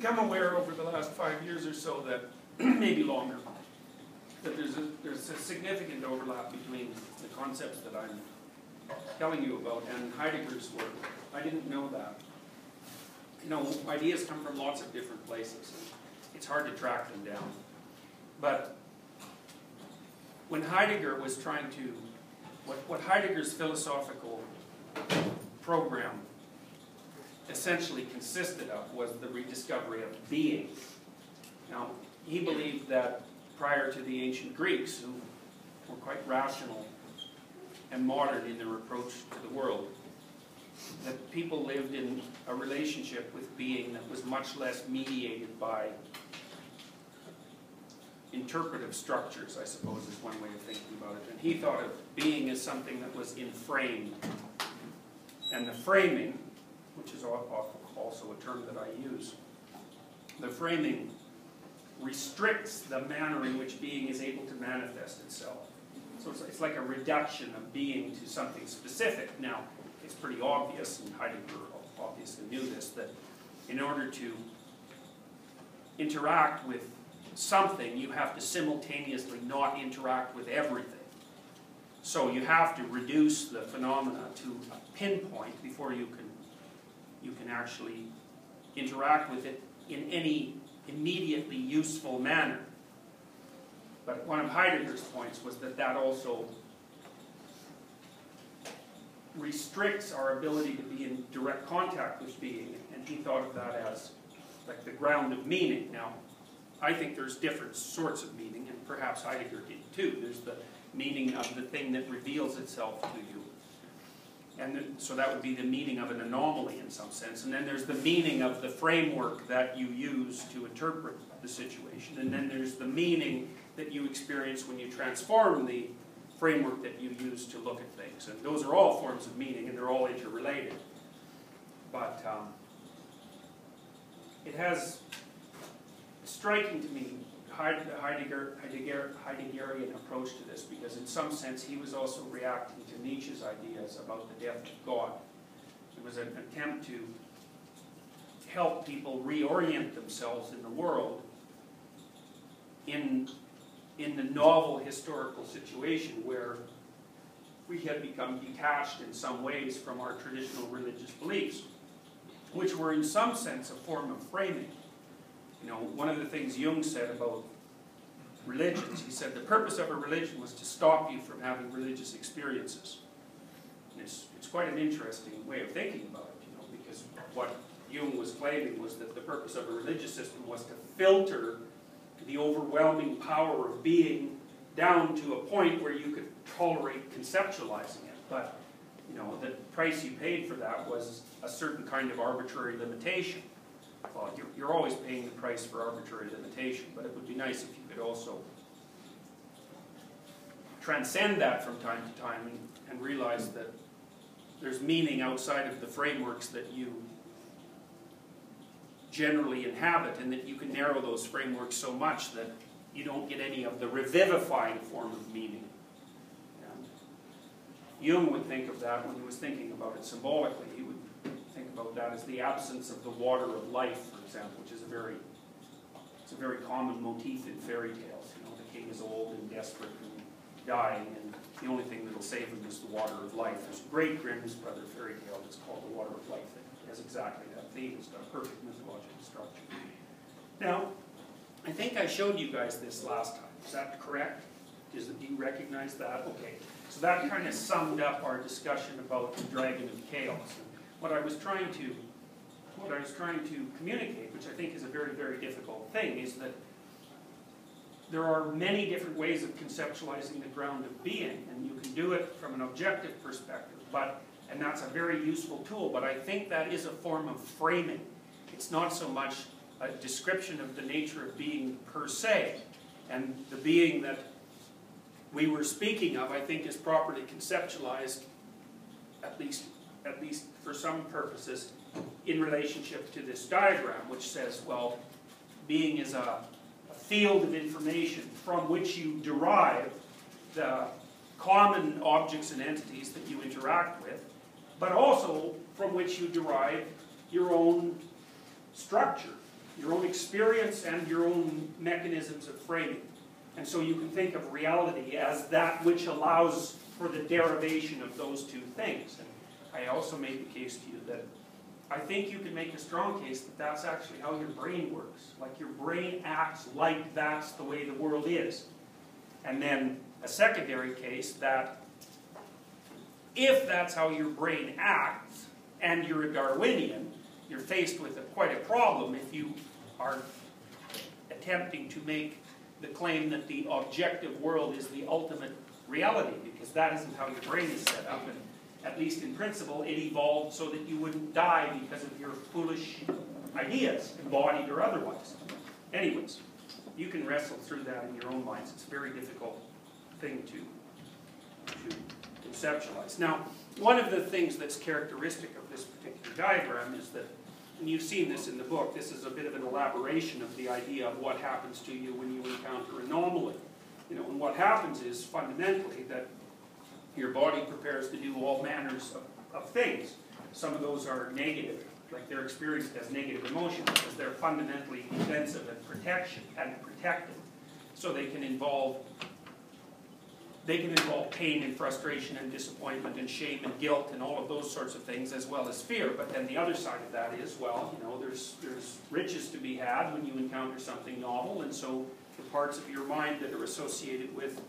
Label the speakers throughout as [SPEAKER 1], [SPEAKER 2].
[SPEAKER 1] become aware over the last five years or so that, maybe longer, that there's a, there's a significant overlap between the concepts that I'm telling you about and Heidegger's work. I didn't know that. You know, ideas come from lots of different places. It's hard to track them down. But when Heidegger was trying to, what, what Heidegger's philosophical program essentially consisted of was the rediscovery of being. Now, he believed that prior to the ancient Greeks, who were quite rational and modern in their approach to the world, that people lived in a relationship with being that was much less mediated by interpretive structures, I suppose, is one way of thinking about it. And he thought of being as something that was enframed. And the framing, which is also a term that I use, the framing restricts the manner in which being is able to manifest itself. So it's, like a reduction of being to something specific. Now, it's pretty obvious, and Heidegger obviously knew this, that in order to interact with something, you have to simultaneously not interact with everything. So you have to reduce the phenomena to a pinpoint before you can, you can actually interact with it in any immediately useful manner. But one of Heidegger's points was that that also restricts our ability to be in direct contact with being, and he thought of that as like the ground of meaning. Now, I think there's different sorts of meaning, and perhaps Heidegger did too. There's the meaning of the thing that reveals itself to you. And so that would be the meaning of an anomaly in some sense. And then there's the meaning of the framework that you use to interpret the situation. And then there's the meaning that you experience when you transform the framework that you use to look at things. And those are all forms of meaning, and they're all interrelated. But um, it has striking to me Heidegger, Heidegger, Heideggerian approach to this because in some sense he was also reacting to Nietzsche's ideas about the death of God. It was an attempt to help people reorient themselves in the world in, in the novel historical situation where we had become detached in some ways from our traditional religious beliefs, which were in some sense a form of framing. You know, one of the things Jung said about religions, he said the purpose of a religion was to stop you from having religious experiences. It's, it's quite an interesting way of thinking about it, you know, because what Jung was claiming was that the purpose of a religious system was to filter the overwhelming power of being down to a point where you could tolerate conceptualizing it. But, you know, the price you paid for that was a certain kind of arbitrary limitation well, you're, you're always paying the price for arbitrary limitation, but it would be nice if you could also transcend that from time to time and, and realize that there's meaning outside of the frameworks that you generally inhabit and that you can narrow those frameworks so much that you don't get any of the revivifying form of meaning. And Jung would think of that when he was thinking about it symbolically. He would think about that as the absence of the water of life, for example, which is a very it's a very common motif in fairy tales. You know, the king is old and desperate and dying, and the only thing that'll save him is the water of life. There's a great Grimm's brother fairy tale that's called The Water of Life that has exactly that theme. It's got a perfect mythological structure. Now, I think I showed you guys this last time. Is that correct? Is, do you recognize that? Okay. So that kind of summed up our discussion about the Dragon of Chaos And what I was trying to what I was trying to communicate, which I think is a very, very difficult thing, is that there are many different ways of conceptualizing the ground of being, and you can do it from an objective perspective, but and that's a very useful tool, but I think that is a form of framing. It's not so much a description of the nature of being per se, and the being that we were speaking of, I think, is properly conceptualized, at least at least for some purposes, in relationship to this diagram, which says, well, being is a, a field of information from which you derive the common objects and entities that you interact with, but also from which you derive your own structure. your own experience and your own mechanisms of framing. And so you can think of reality as that which allows for the derivation of those two things. And I also made the case to you that I think you can make a strong case that that's actually how your brain works. Like your brain acts like that's the way the world is. And then a secondary case that if that's how your brain acts, and you're a Darwinian, you're faced with a, quite a problem if you are attempting to make the claim that the objective world is the ultimate reality, because that isn't how your brain is set up. And at least in principle, it evolved so that you wouldn't die because of your foolish ideas, embodied or otherwise. Anyways, you can wrestle through that in your own minds. It's a very difficult thing to, to conceptualize. Now, one of the things that's characteristic of this particular diagram is that, and you've seen this in the book, this is a bit of an elaboration of the idea of what happens to you when you encounter anomaly. You know, and what happens is fundamentally that your body prepares to do all manners of, of things. Some of those are negative, like they're experienced as negative emotions because they're fundamentally defensive and protection and protective. So they can involve they can involve pain and frustration and disappointment and shame and guilt and all of those sorts of things as well as fear. But then the other side of that is, well, you know, there's, there's riches to be had when you encounter something novel. And so the parts of your mind that are associated with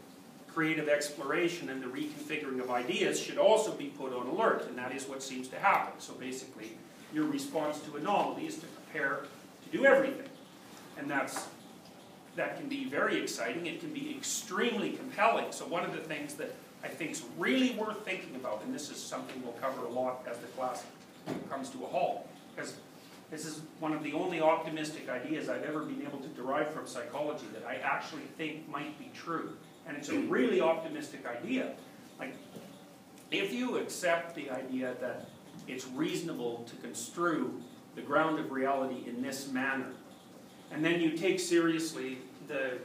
[SPEAKER 1] creative exploration and the reconfiguring of ideas should also be put on alert. And that is what seems to happen. So basically, your response to anomaly is to prepare to do everything. And that's that can be very exciting. It can be extremely compelling. So one of the things that I think is really worth thinking about, and this is something we'll cover a lot as the class comes to a halt, because this is one of the only optimistic ideas I've ever been able to derive from psychology that I actually think might be true. And it's a really optimistic idea. Like, if you accept the idea that it's reasonable to construe the ground of reality in this manner, and then you take seriously the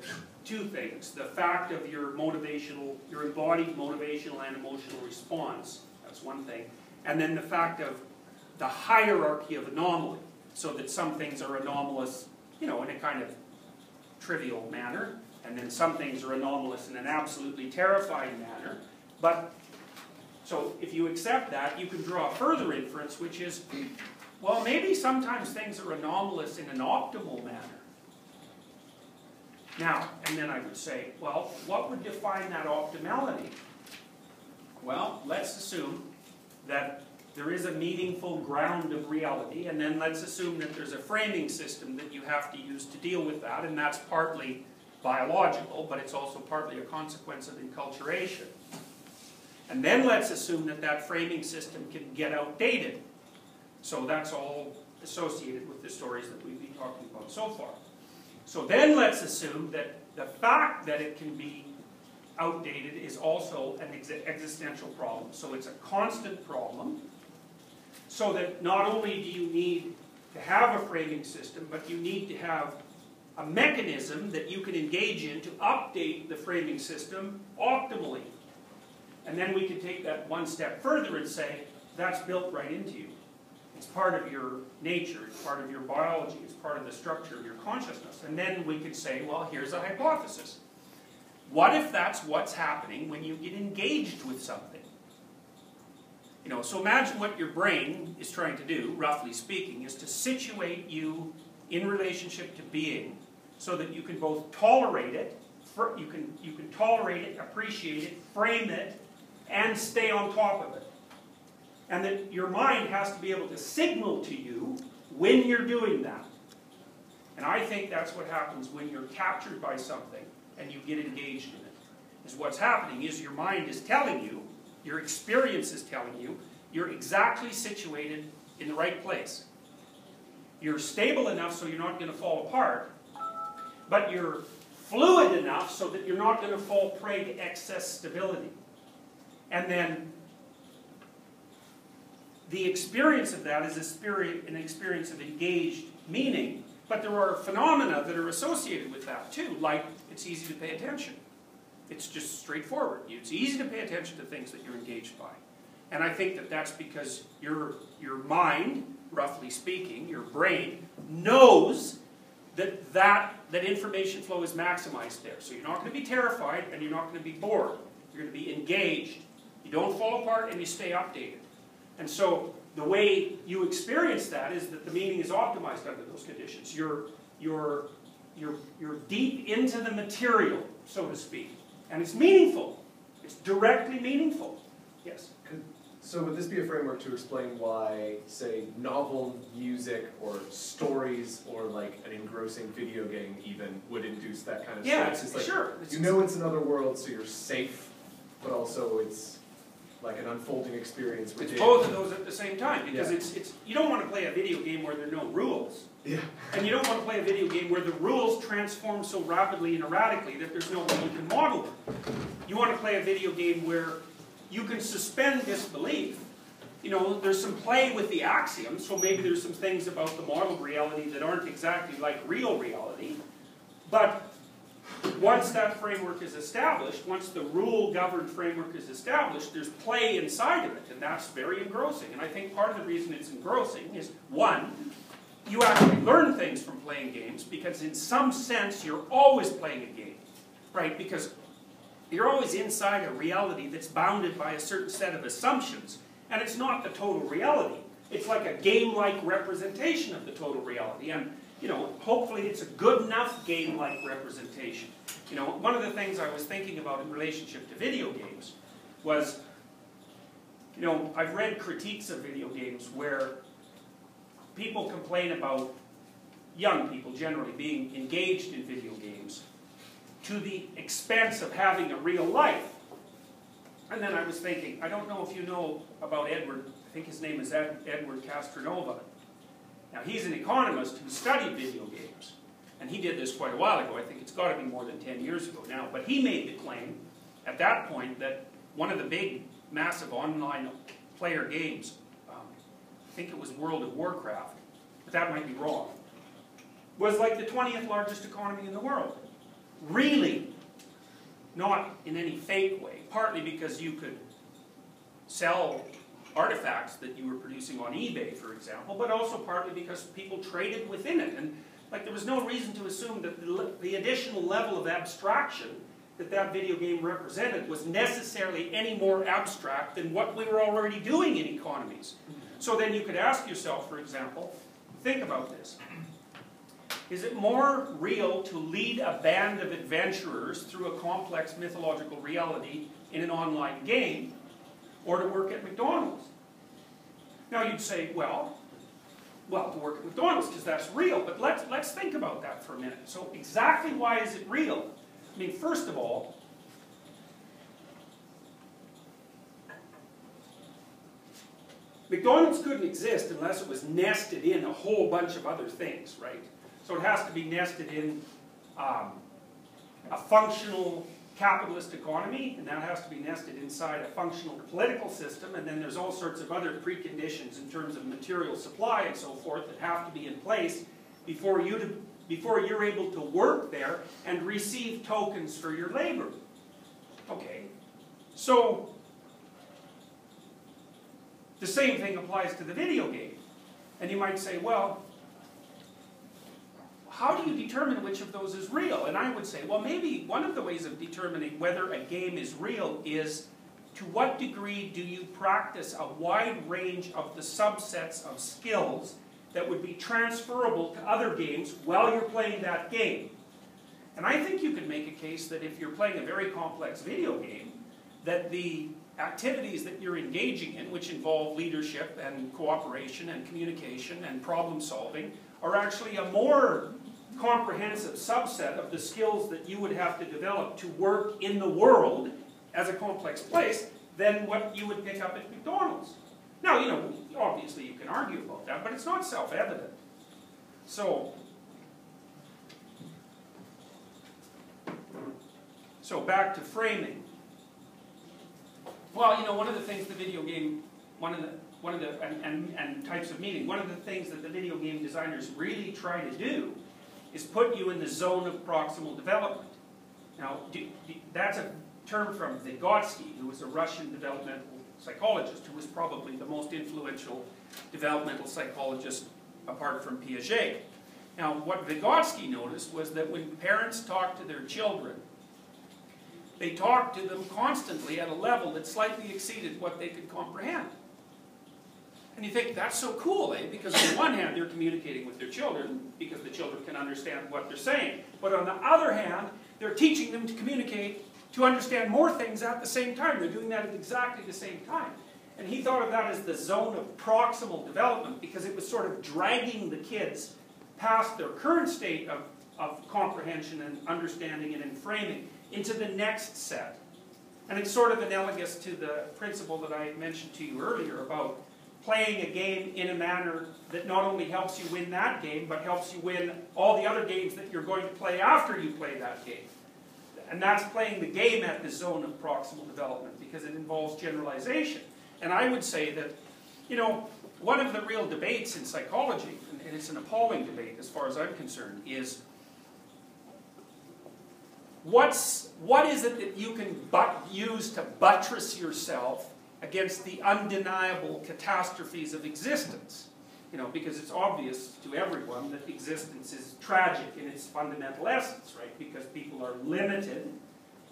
[SPEAKER 1] two things, the fact of your motivational, your embodied motivational and emotional response, that's one thing, and then the fact of the hierarchy of anomaly, so that some things are anomalous, you know, in a kind of trivial manner, and then some things are anomalous in an absolutely terrifying manner. But, so if you accept that, you can draw a further inference, which is, well, maybe sometimes things are anomalous in an optimal manner. Now, and then I would say, well, what would define that optimality? Well, let's assume that there is a meaningful ground of reality, and then let's assume that there's a framing system that you have to use to deal with that, and that's partly biological, but it's also partly a consequence of enculturation. And then let's assume that that framing system can get outdated. So that's all associated with the stories that we've been talking about so far. So then let's assume that the fact that it can be outdated is also an ex existential problem. So it's a constant problem. So that not only do you need to have a framing system, but you need to have a mechanism that you can engage in to update the framing system optimally. And then we can take that one step further and say, that's built right into you. It's part of your nature, it's part of your biology, it's part of the structure of your consciousness. And then we could say, well, here's a hypothesis. What if that's what's happening when you get engaged with something? You know, so imagine what your brain is trying to do, roughly speaking, is to situate you in relationship to being so that you can both tolerate it, you can, you can tolerate it, appreciate it, frame it, and stay on top of it. And that your mind has to be able to signal to you when you're doing that. And I think that's what happens when you're captured by something and you get engaged in it. Is what's happening is your mind is telling you, your experience is telling you, you're exactly situated in the right place. You're stable enough so you're not going to fall apart, but you're fluid enough so that you're not going to fall prey to excess stability. And then the experience of that is an experience of engaged meaning, but there are phenomena that are associated with that too, like it's easy to pay attention. It's just straightforward. It's easy to pay attention to things that you're engaged by. And I think that that's because your, your mind, roughly speaking, your brain, knows that, that, that information flow is maximized there. So you're not going to be terrified and you're not going to be bored. You're going to be engaged. You don't fall apart and you stay updated. And so the way you experience that is that the meaning is optimized under those conditions. You're, you're, you're, you're deep into the material, so to speak. And it's meaningful. It's directly meaningful. Yes?
[SPEAKER 2] So would this be a framework to explain why, say, novel music or stories or like an engrossing video game even would induce that kind of
[SPEAKER 1] Yeah,
[SPEAKER 2] stress? It's like,
[SPEAKER 1] sure.
[SPEAKER 2] You know it's another world, so you're safe, but also it's like an unfolding experience
[SPEAKER 1] It's both of those at the same time because
[SPEAKER 2] Yeah.
[SPEAKER 1] it's, it's, you don't want to play a video game where there are no rules.
[SPEAKER 2] Yeah.
[SPEAKER 1] And you don't want to play a video game where the rules transform so rapidly and erratically that there's no way you can model them. You want to play a video game where you can suspend disbelief. You know, there's some play with the axioms, so maybe there's some things about the modeled reality that aren't exactly like real reality. But once that framework is established, once the rule-governed framework is established, there's play inside of it, and that's very engrossing. And I think part of the reason it's engrossing is, one, you actually learn things from playing games, because in some sense you're always playing a game, right? Because you're always inside a reality that's bounded by a certain set of assumptions, and it's not the total reality. It's like a game-like representation of the total reality, and you know, hopefully it's a good enough game-like representation. You know, one of the things I was thinking about in relationship to video games was, you know, I've read critiques of video games where people complain about young people generally being engaged in video games to the expense of having a real life. And then I was thinking, I don't know if you know about Edward, I think his name is Ed, Edward Castronova. Now he's an economist who studied video games. And he did this quite a while ago, I think it's got to be more than 10 years ago now. But he made the claim at that point that one of the big, massive online player games, um, I think it was World of Warcraft, but that might be wrong, was like the 20th largest economy in the world. Really, not in any fake way, partly because you could sell artifacts that you were producing on eBay, for example, but also partly because people traded within it. And like there was no reason to assume that the, the additional level of abstraction that that video game represented was necessarily any more abstract than what we were already doing in economies. So then you could ask yourself, for example, think about this. Is it more real to lead a band of adventurers through a complex mythological reality in an online game or to work at McDonald's? Now you'd say, well, well, to work at McDonald's because that's real, but let's, let's think about that for a minute. So exactly why is it real? I mean, first of all, McDonald's couldn't exist unless it was nested in a whole bunch of other things, right? So it has to be nested in um, a functional capitalist economy, and that has to be nested inside a functional political system, and then there's all sorts of other preconditions in terms of material supply and so forth that have to be in place before, you to, before you're able to work there and receive tokens for your labor. Okay, so the same thing applies to the video game. And you might say, well, how do you determine which of those is real? And I would say, well, maybe one of the ways of determining whether a game is real is to what degree do you practice a wide range of the subsets of skills that would be transferable to other games while you're playing that game. And I think you can make a case that if you're playing a very complex video game, that the activities that you're engaging in, which involve leadership and cooperation and communication and problem solving, are actually a more comprehensive subset of the skills that you would have to develop to work in the world as a complex place than what you would pick up at McDonald's. Now, you know, obviously you can argue about that, but it's not self-evident. So, so back to framing. Well, you know, one of the things the video game, one of the, one of the, and, and, and types of meaning, one of the things that the video game designers really try to do is put you in the zone of proximal development. Now, that's a term from Vygotsky, who was a Russian developmental psychologist, who was probably the most influential developmental psychologist apart from Piaget. Now, what Vygotsky noticed was that when parents talk to their children, they talk to them constantly at a level that slightly exceeded what they could comprehend. And you think, that's so cool, eh? Because on the one hand, they're communicating with their children because the children can understand what they're saying. But on the other hand, they're teaching them to communicate to understand more things at the same time. They're doing that at exactly the same time. And he thought of that as the zone of proximal development because it was sort of dragging the kids past their current state of, of comprehension and understanding and in framing into the next set. And it's sort of analogous to the principle that I mentioned to you earlier about playing a game in a manner that not only helps you win that game, but helps you win all the other games that you're going to play after you play that game. And that's playing the game at the zone of proximal development because it involves generalization. And I would say that, you know, one of the real debates in psychology, and it's an appalling debate as far as I'm concerned, is what's, what is it that you can but use to buttress yourself against the undeniable catastrophes of existence? You know, because it's obvious to everyone that existence is tragic in its fundamental essence, right? Because people are limited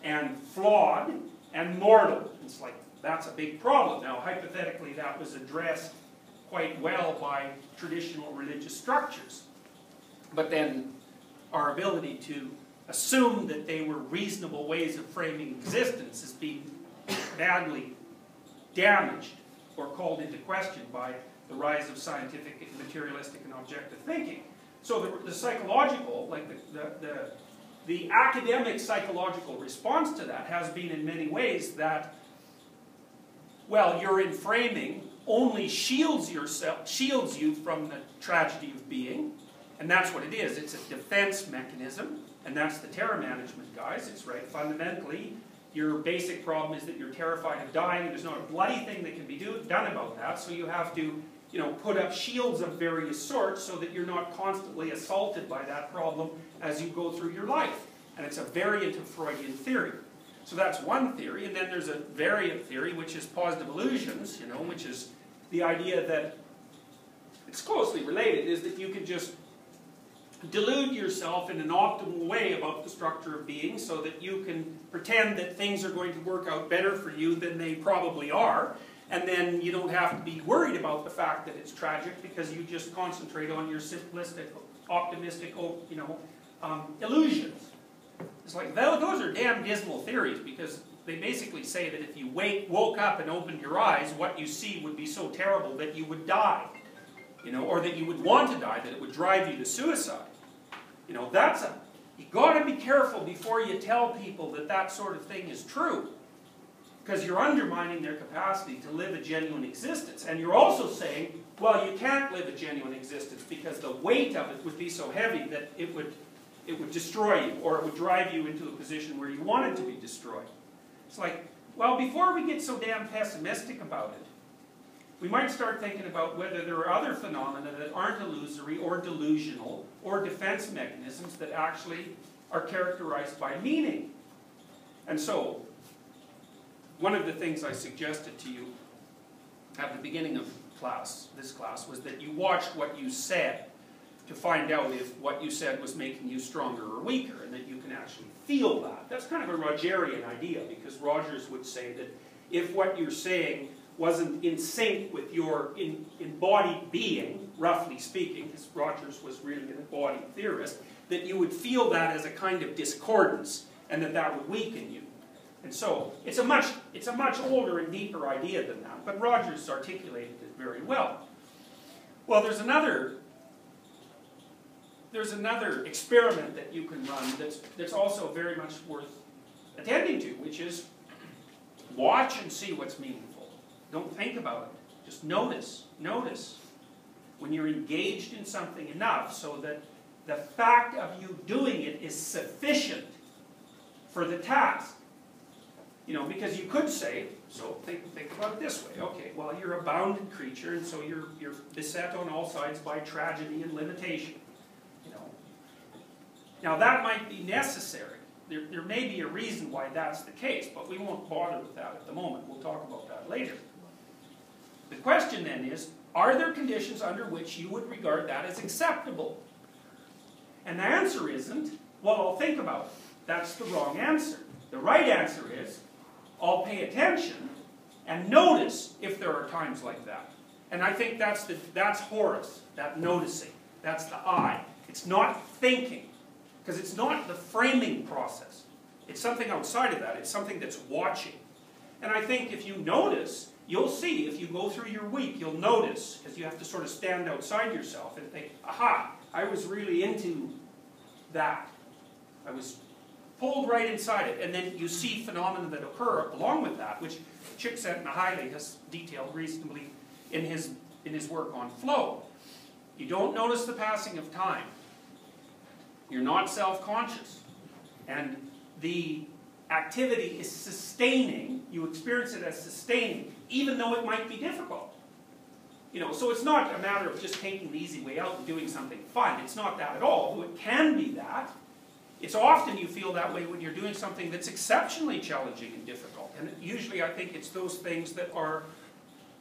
[SPEAKER 1] and flawed and mortal. It's like, that's a big problem. Now, hypothetically, that was addressed quite well by traditional religious structures. But then our ability to assume that they were reasonable ways of framing existence is being badly damaged or called into question by the rise of scientific, materialistic, and objective thinking. So the, the psychological, like the, the, the, the academic psychological response to that has been in many ways that, well, your enframing only shields yourself, shields you from the tragedy of being, and that's what it is. It's a defense mechanism, and that's the terror management, guys. It's right. Fundamentally, your basic problem is that you're terrified of dying, and there's not a bloody thing that can be do, done about that, so you have to you know, put up shields of various sorts so that you're not constantly assaulted by that problem as you go through your life. And it's a variant of Freudian theory. So that's one theory, and then there's a variant theory, which is positive illusions, you know, which is the idea that it's closely related, is that you can just delude yourself in an optimal way about the structure of being so that you can pretend that things are going to work out better for you than they probably are, and then you don't have to be worried about the fact that it's tragic because you just concentrate on your simplistic, optimistic, oh, you know, um, illusions. It's like, those are damn dismal theories because they basically say that if you wake, woke up and opened your eyes, what you see would be so terrible that you would die. You know, or that you would want to die, that it would drive you to suicide. You know, that's a, you got to be careful before you tell people that that sort of thing is true. Because you're undermining their capacity to live a genuine existence. And you're also saying, well, you can't live a genuine existence because the weight of it would be so heavy that it would, it would destroy you, or it would drive you into a position where you wanted to be destroyed. It's like, well, before we get so damn pessimistic about it, we might start thinking about whether there are other phenomena that aren't illusory or delusional or defense mechanisms that actually are characterized by meaning. And so, one of the things I suggested to you at the beginning of class, this class, was that you watched what you said to find out if what you said was making you stronger or weaker, and that you can actually feel that. That's kind of a Rogerian idea, because Rogers would say that if what you're saying wasn't in sync with your in, embodied being, roughly speaking, because Rogers was really an embodied theorist, that you would feel that as a kind of discordance, and that that would weaken you. And so, it's a much, it's a much older and deeper idea than that, but Rogers articulated it very well. Well, there's another, there's another experiment that you can run that's, that's also very much worth attending to, which is watch and see what's meaningful. Don't think about it. Just notice, notice. When you're engaged in something enough so that the fact of you doing it is sufficient for the task. You know, because you could say, so think, think about it this way. Okay, well, you're a bounded creature, and so you're, you're beset on all sides by tragedy and limitation. You know. Now, that might be necessary. There, there may be a reason why that's the case, but we won't bother with that at the moment. We'll talk about that later. The question then is, are there conditions under which you would regard that as acceptable? And the answer isn't, well, I'll think about it. That's the wrong answer. The right answer is, I'll pay attention and notice if there are times like that. And I think that's, the, that's Horace, that noticing. That's the I. It's not thinking, because it's not the framing process. It's something outside of that. It's something that's watching. And I think if you notice, you'll see, if you go through your week, you'll notice, because you have to sort of stand outside yourself and think, aha, I was really into that. I was pulled right inside it. And then you see phenomena that occur along with that, which Csikszentmihalyi has detailed reasonably in his, in his work on flow. You don't notice the passing of time. You're not self-conscious. And the activity is sustaining, you experience it as sustaining, even though it might be difficult. You know, so it's not a matter of just taking the easy way out and doing something fun. It's not that at all. It can be that. It's often you feel that way when you're doing something that's exceptionally challenging and difficult. And usually I think it's those things that are,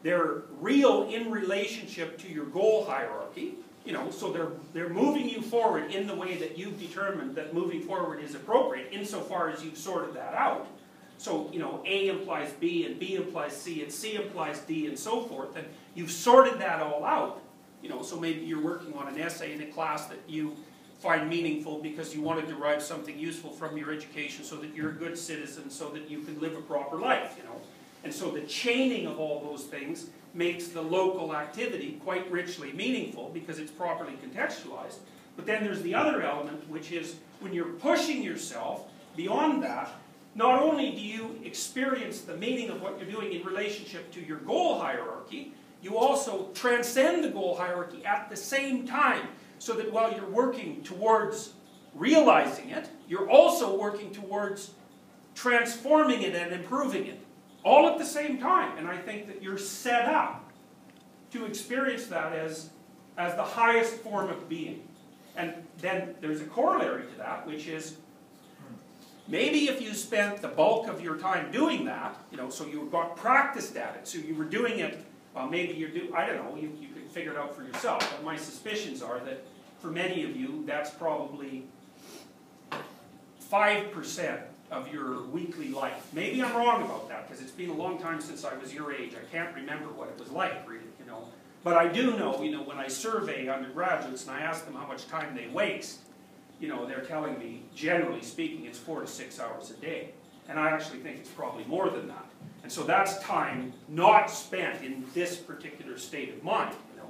[SPEAKER 1] they're real in relationship to your goal hierarchy. You know, so they're, they're moving you forward in the way that you've determined that moving forward is appropriate, insofar as you've sorted that out. So, you know, A implies B, and B implies C, and C implies D, and so forth, and you've sorted that all out. You know, so maybe you're working on an essay in a class that you find meaningful because you want to derive something useful from your education so that you're a good citizen, so that you can live a proper life, you know. And so the chaining of all those things makes the local activity quite richly meaningful because it's properly contextualized. But then there's the other element, which is when you're pushing yourself beyond that, not only do you experience the meaning of what you're doing in relationship to your goal hierarchy, you also transcend the goal hierarchy at the same time, so that while you're working towards realizing it, you're also working towards transforming it and improving it all at the same time. And I think that you're set up to experience that as, as the highest form of being. And then there's a corollary to that, which is maybe if you spent the bulk of your time doing that, you know, so you got practiced at it, so you were doing it, well, maybe you're do, I don't know, you, you can figure it out for yourself, but my suspicions are that for many of you, that's probably 5% of your weekly life. Maybe I'm wrong about that because it's been a long time since I was your age. I can't remember what it was like, really, you know. But I do know, you know, when I survey undergraduates and I ask them how much time they waste, you know, they're telling me, generally speaking, it's four to six hours a day. And I actually think it's probably more than that. And so that's time not spent in this particular state of mind, you know,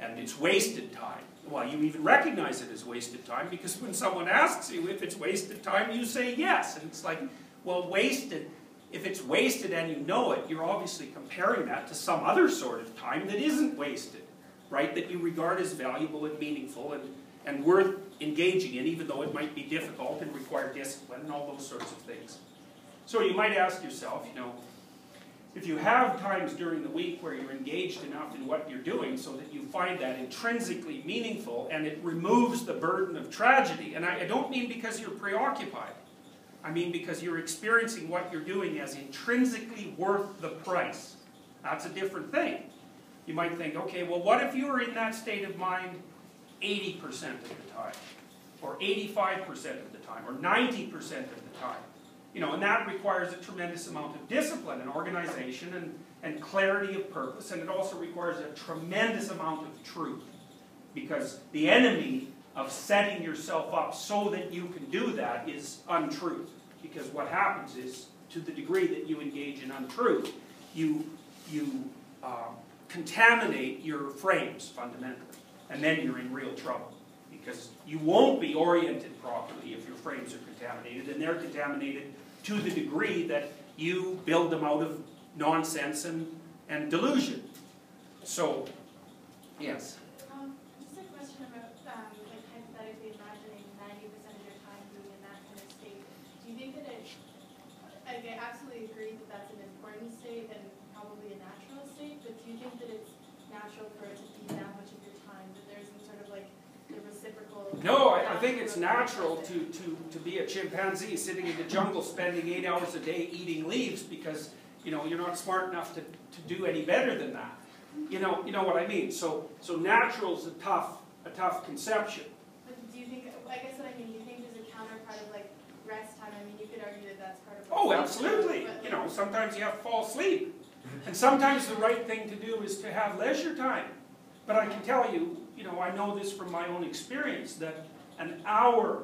[SPEAKER 1] and it's wasted time. Well, you even recognize it as wasted time because when someone asks you if it's wasted time, you say yes. And it's like, well, wasted, if it's wasted and you know it, you're obviously comparing that to some other sort of time that isn't wasted, right? That you regard as valuable and meaningful and, and worth engaging in, even though it might be difficult and require discipline and all those sorts of things. So you might ask yourself, you know, if you have times during the week where you're engaged enough in what you're doing so that you find that intrinsically meaningful and it removes the burden of tragedy, and I, I don't mean because you're preoccupied, I mean because you're experiencing what you're doing as intrinsically worth the price. That's a different thing. You might think, okay, well, what if you were in that state of mind 80% of the time, or 85% of the time, or 90% of the time? You know, and that requires a tremendous amount of discipline and organization and, and clarity of purpose, and it also requires a tremendous amount of truth. Because the enemy of setting yourself up so that you can do that is untruth. Because what happens is, to the degree that you engage in untruth, you, you uh, contaminate your frames fundamentally. And then you're in real trouble. Because you won't be oriented properly if your frames are contaminated, and they're contaminated to the degree that you build them out of nonsense and, and delusion. So, yes.
[SPEAKER 3] Um, just a question about, um, like hypothetically imagining ninety percent of your time being in that kind of state. Do you think that it, like, I absolutely agree that that's an important state and probably a natural state, but do you think that it's natural for it to be that much of your time, that there's some sort of like the reciprocal?
[SPEAKER 1] No, I, I think it's natural to, to, to be a chimpanzee sitting in the jungle spending eight hours a day eating leaves because, you know, you're not smart enough to, to do any better than that. You know, you know what I mean? So, so natural is a tough, a tough conception.
[SPEAKER 3] But do you think, I guess what I mean, you think there's a counterpart of like rest time? I mean, you could argue that that's part of.
[SPEAKER 1] Oh, absolutely.
[SPEAKER 3] but,
[SPEAKER 1] You know, sometimes you have to fall asleep. And sometimes the right thing to do is to have leisure time. But I can tell you, you know, I know this from my own experience, that an hour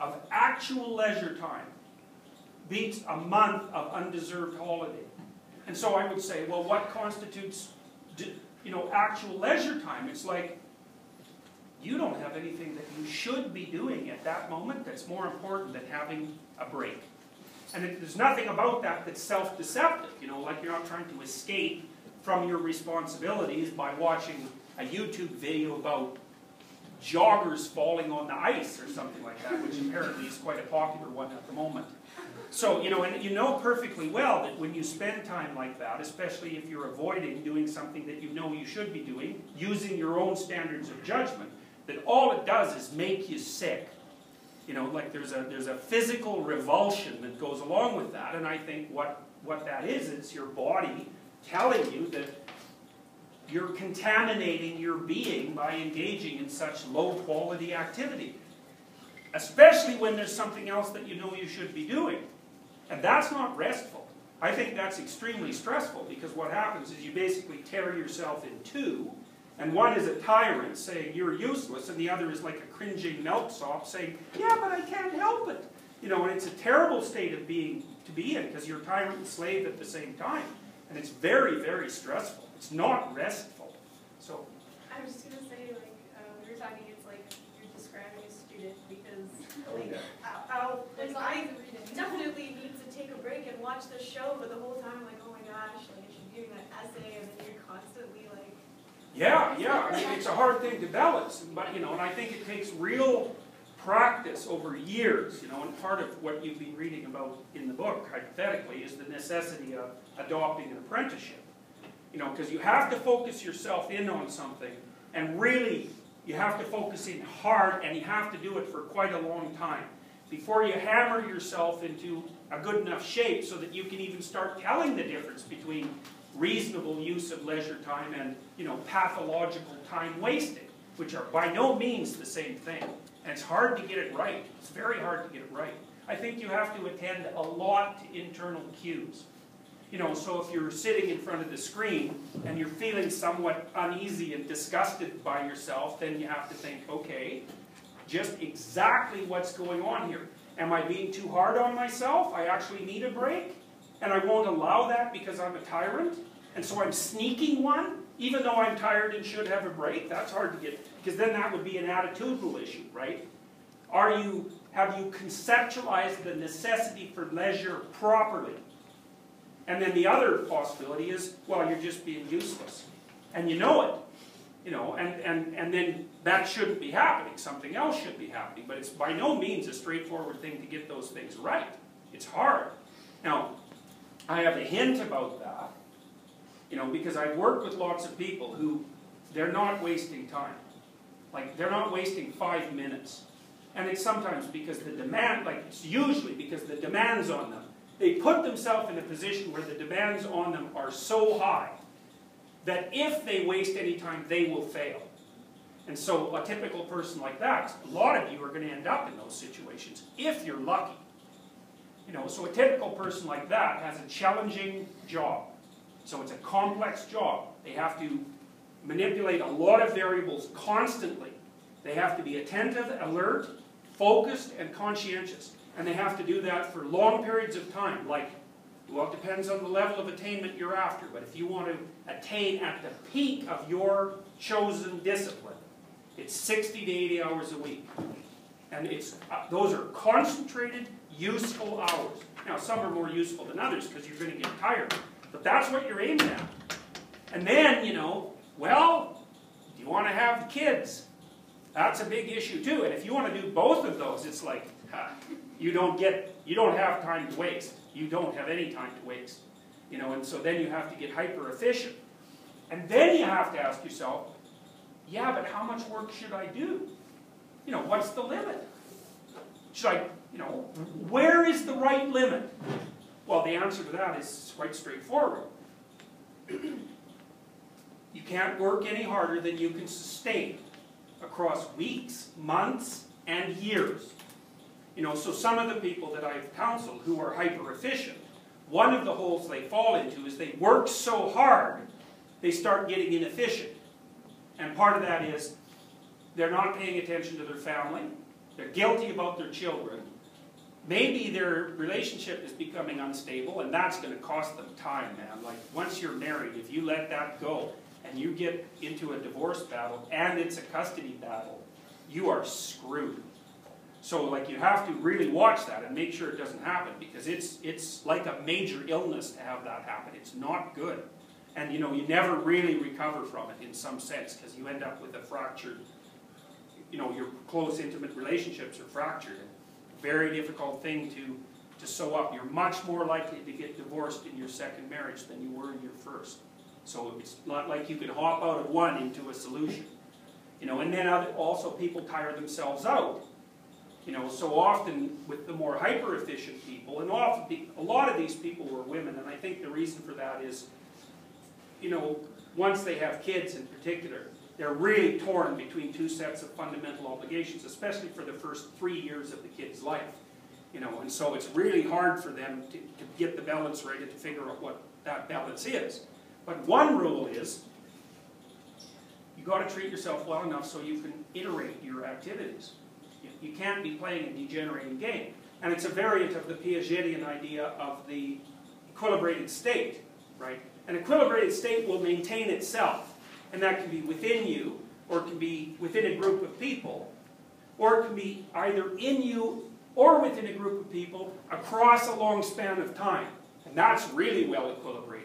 [SPEAKER 1] of actual leisure time beats a month of undeserved holiday. And so I would say, well, what constitutes, you know, actual leisure time? It's like, you don't have anything that you should be doing at that moment that's more important than having a break. And it, there's nothing about that that's self-deceptive, you know, like you're not trying to escape from your responsibilities by watching a YouTube video about joggers falling on the ice or something like that, which apparently is quite a popular one at the moment. So, you know, and you know perfectly well that when you spend time like that, especially if you're avoiding doing something that you know you should be doing, using your own standards of judgment, that all it does is make you sick. You know, like there's a there's a physical revulsion that goes along with that, and I think what what that is, it's your body telling you that you're contaminating your being by engaging in such low quality activity. Especially when there's something else that you know you should be doing. And that's not restful. I think that's extremely stressful because what happens is you basically tear yourself in two, and one is a tyrant saying you're useless, and the other is like a cringing milksop saying, yeah, but I can't help it. You know, and it's a terrible state of being to be in because you're tyrant and slave at the same time. And it's very, very stressful. It's not restful. So,
[SPEAKER 3] I was just gonna say, like, uh, when we were talking, it's like you're describing a student because,
[SPEAKER 2] Oh,
[SPEAKER 3] like,
[SPEAKER 2] yeah.
[SPEAKER 3] I'll,
[SPEAKER 4] There's
[SPEAKER 3] like, I reading.
[SPEAKER 4] definitely need to take a break and watch the show, but the whole time I'm like, oh my gosh, like I should be doing that essay, and then you're constantly like,
[SPEAKER 1] yeah, yeah. I mean, it's a hard thing to balance. But, you know, and I think it takes real practice over years, you know, and part of what you've been reading about in the book, hypothetically, is the necessity of adopting an apprenticeship. You know, because you have to focus yourself in on something, and really, you have to focus in hard, and you have to do it for quite a long time before you hammer yourself into a good enough shape so that you can even start telling the difference between reasonable use of leisure time and, you know, pathological time wasting, which are by no means the same thing. And it's hard to get it right. It's very hard to get it right. I think you have to attend a lot to internal cues. You know, so if you're sitting in front of the screen and you're feeling somewhat uneasy and disgusted by yourself, then you have to think, okay, just exactly what's going on here. Am I being too hard on myself? I actually need a break? And I won't allow that because I'm a tyrant? And so I'm sneaking one, even though I'm tired and should have a break? That's hard to get, because then that would be an attitudinal issue, right? Are you, have you conceptualized the necessity for leisure properly? And then the other possibility is, well, you're just being useless. And you know it. You know, and, and, and then that shouldn't be happening. Something else should be happening. But it's by no means a straightforward thing to get those things right. It's hard. Now, I have a hint about that. You know, because I've worked with lots of people who, they're not wasting time. Like, they're not wasting five minutes. And it's sometimes because the demand, like, it's usually because the demands on them they put themselves in a position where the demands on them are so high that if they waste any time, they will fail. And so a typical person like that, a lot of you are going to end up in those situations, if you're lucky. You know, so a typical person like that has a challenging job. So it's a complex job. They have to manipulate a lot of variables constantly. They have to be attentive, alert, focused, and conscientious. And they have to do that for long periods of time, like, well, it depends on the level of attainment you're after, but if you want to attain at the peak of your chosen discipline, it's 60 to 80 hours a week. And it's, uh, those are concentrated, useful hours. Now, some are more useful than others because you're going to get tired, but that's what you're aiming at. And then, you know, well, do you want to have kids? That's a big issue too. And if you want to do both of those, it's like, ha, you don't get, you don't have time to waste. You don't have any time to waste. You know, and so then you have to get hyper efficient. And then you have to ask yourself, yeah, but how much work should I do? You know, what's the limit? Should I, you know, where is the right limit? Well, the answer to that is quite straightforward. You can't work any harder than you can sustain across weeks, months, and years. You know, so some of the people that I've counseled who are hyper efficient, one of the holes they fall into is they work so hard, they start getting inefficient. And part of that is they're not paying attention to their family, they're guilty about their children, maybe their relationship is becoming unstable, and that's going to cost them time, man. Like, once you're married, if you let that go and you get into a divorce battle and it's a custody battle, you are screwed. So, like, you have to really watch that and make sure it doesn't happen because it's, it's like a major illness to have that happen. It's not good. And, you know, you never really recover from it in some sense because you end up with a fractured, you know, your close, intimate relationships are fractured very difficult thing to, to sew up. You're much more likely to get divorced in your second marriage than you were in your first. So it's not like you can hop out of one into a solution. You know, and then also people tire themselves out. You know, so often with the more hyper efficient people, and often a lot of these people were women, and I think the reason for that is, you know, once they have kids in particular, they're really torn between two sets of fundamental obligations, especially for the first three years of the kid's life. You know, and so it's really hard for them to, to get the balance right and to figure out what that balance is. But one rule is, you got to treat yourself well enough so you can iterate your activities. You, you can't be playing a degenerating game. And it's a variant of the Piagetian idea of the equilibrated state, right? An equilibrated state will maintain itself and that can be within you, or it can be within a group of people, or it can be either in you or within a group of people across a long span of time. And that's really well equilibrated.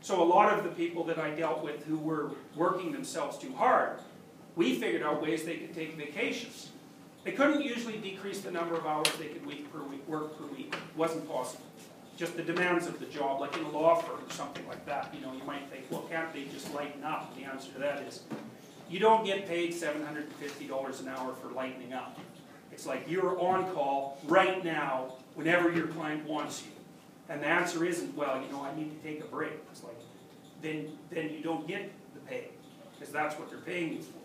[SPEAKER 1] So a lot of the people that I dealt with who were working themselves too hard, we figured out ways they could take vacations. They couldn't usually decrease the number of hours they could week per week, work per week. It wasn't possible just the demands of the job, like in a law firm or something like that. You know, you might think, well, can't they just lighten up? The answer to that is, you don't get paid $750 an hour for lightening up. It's like you're on call right now whenever your client wants you. And the answer isn't, well, you know, I need to take a break. It's like, then, then you don't get the pay, because that's what they're paying you for.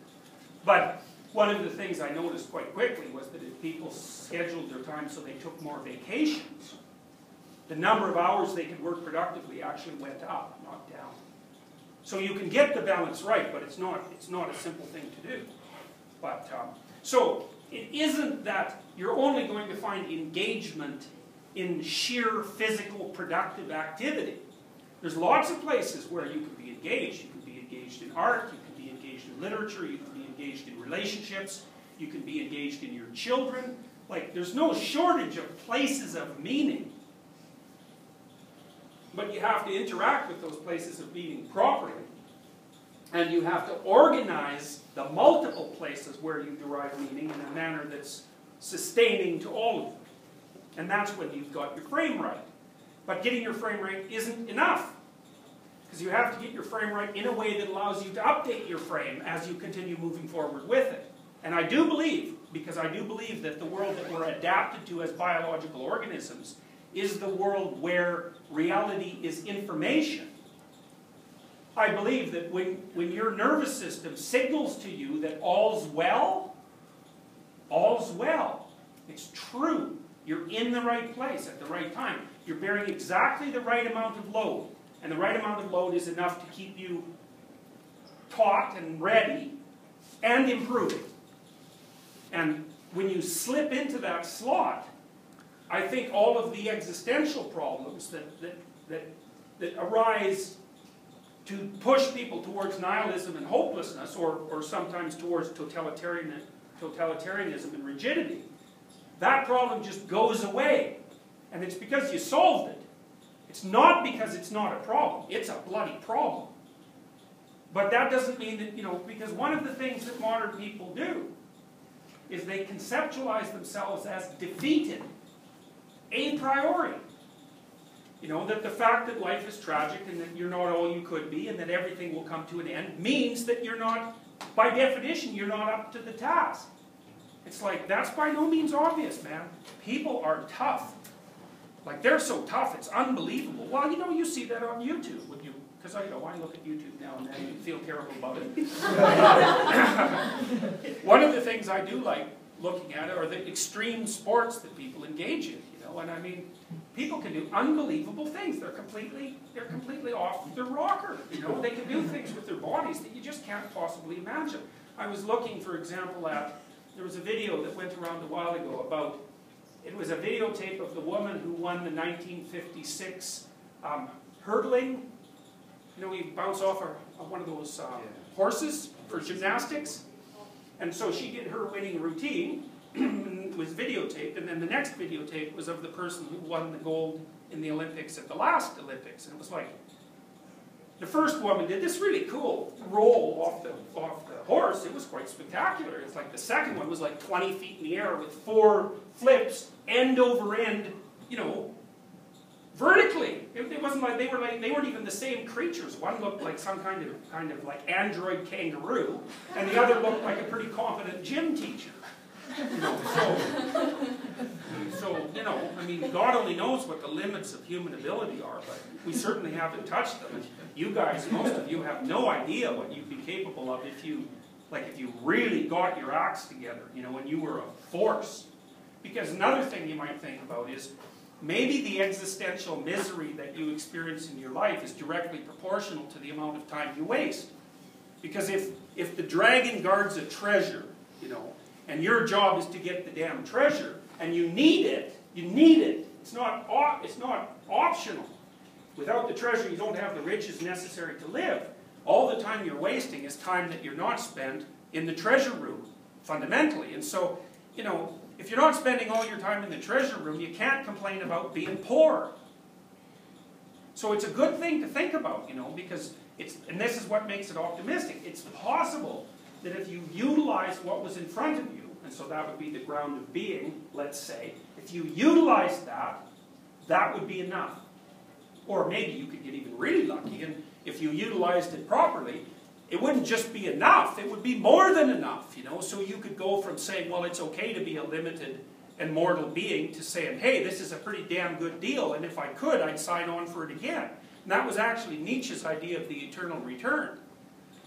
[SPEAKER 1] But one of the things I noticed quite quickly was that if people scheduled their time so they took more vacations, the number of hours they could work productively actually went up, not down. So you can get the balance right, but it's not, it's not a simple thing to do. But, um, so it isn't that you're only going to find engagement in sheer physical productive activity. There's lots of places where you can be engaged. You can be engaged in art, you can be engaged in literature, you engaged in relationships, you can be engaged in your children. Like, there's no shortage of places of meaning but you have to interact with those places of meaning properly. And you have to organize the multiple places where you derive meaning in a manner that's sustaining to all of them. And that's when you've got your frame right. But getting your frame right isn't enough. Because you have to get your frame right in a way that allows you to update your frame as you continue moving forward with it. And I do believe, because I do believe that the world that we're adapted to as biological organisms is the world where reality is information. I believe that when, when your nervous system signals to you that all's well, all's well. It's true. You're in the right place at the right time. You're bearing exactly the right amount of load. And the right amount of load is enough to keep you taut and ready and improving. And when you slip into that slot, I think all of the existential problems that, that, that, that arise to push people towards nihilism and hopelessness, or, or sometimes towards totalitarian, totalitarianism and rigidity, that problem just goes away. And it's because you solved it. It's not because it's not a problem. It's a bloody problem. But that doesn't mean that, you know, because one of the things that modern people do is they conceptualize themselves as defeated a priori. You know, that the fact that life is tragic and that you're not all you could be and that everything will come to an end means that you're not, by definition, you're not up to the task. It's like, that's by no means obvious, man. People are tough. Like, they're so tough, it's unbelievable. Well, you know, you see that on YouTube when you, because I, you know, I look at YouTube now and then and feel terrible about it. One of the things I do like looking at are the extreme sports that people engage in, you know, and I mean, people can do unbelievable things. They're completely, they're completely off their rocker, you know. They can do things with their bodies that you just can't possibly imagine. I was looking, for example, at, there was a video that went around a while ago about, it was a videotape of the woman who won the 1956 um, hurdling. You know, we bounce off a, a one of those uh, horses for gymnastics. And so she did her winning routine, was videotaped, and then the next videotape was of the person who won the gold in the Olympics at the last Olympics. And it was like, the first woman did this really cool roll off the, off the horse. It was quite spectacular. It's like the second one was like 20 feet in the air with four flips, end over end, you know, vertically. It, it, wasn't like they were like they weren't even the same creatures. One looked like some kind of kind of like android kangaroo, and the other looked like a pretty competent gym teacher. So, so you know, I mean, God only knows what the limits of human ability are, but we certainly haven't touched them. You guys, most of you, have no idea what you'd be capable of if you, like, if you really got your acts together. You know, when you were a force. Because another thing you might think about is maybe the existential misery that you experience in your life is directly proportional to the amount of time you waste. Because if, if the dragon guards a treasure, you know, and your job is to get the damn treasure, and you need it, you need it. It's not, it's not optional. Without the treasure, you don't have the riches necessary to live. All the time you're wasting is time that you're not spent in the treasure room, fundamentally. And so, you know, if you're not spending all your time in the treasure room, you can't complain about being poor. So it's a good thing to think about, you know, because it's, and this is what makes it optimistic. It's possible that if you utilize what was in front of you, and so that would be the ground of being, let's say, if you utilize that, that would be enough. Or maybe you could get even really lucky, and if you utilized it properly, it wouldn't just be enough, it would be more than enough, you know. So you could go from saying, well, it's okay to be a limited and mortal being to saying, hey, this is a pretty damn good deal, and if I could, I'd sign on for it again. And that was actually Nietzsche's idea of the eternal return.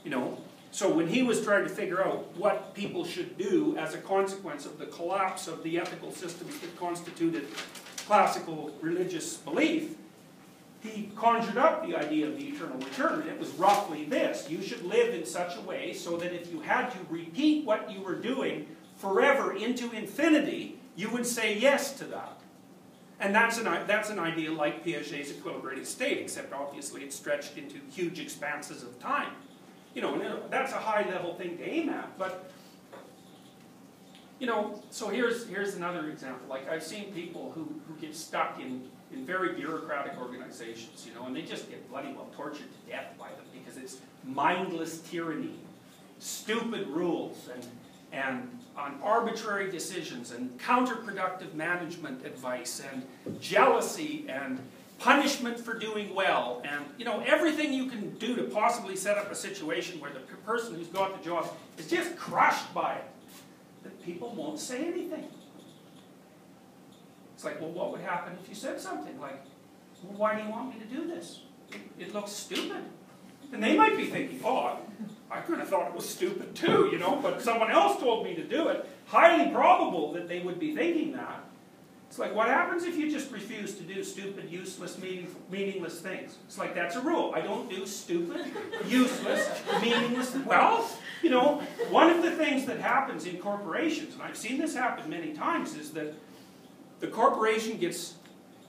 [SPEAKER 1] You know, so when he was trying to figure out what people should do as a consequence of the collapse of the ethical systems that constituted classical religious belief, he conjured up the idea of the eternal return. It was roughly this. You should live in such a way so that if you had to repeat what you were doing forever into infinity, you would say yes to that. And that's an, that's an idea like Piaget's equilibrated state, except obviously it's stretched into huge expanses of time. You know, that's a high level thing to aim at, but you know, so here's here's another example. Like I've seen people who, who get stuck in in very bureaucratic organizations, you know, and they just get bloody well tortured to death by them because it's mindless tyranny, stupid rules, and, and on arbitrary decisions, and counterproductive management advice, and jealousy, and punishment for doing well, and you know everything you can do to possibly set up a situation where the person who's got the job is just crushed by it. That people won't say anything. It's like, well, what would happen if you said something like, well, why do you want me to do this? It, it looks stupid. And they might be thinking, oh, I could have thought it was stupid too, you know, but someone else told me to do it. Highly probable that they would be thinking that. It's like, what happens if you just refuse to do stupid, useless, meaning, meaningless things? It's like, that's a rule. I don't do stupid, useless, meaningless. Well, you know, one of the things that happens in corporations, and I've seen this happen many times, is that the corporation gets,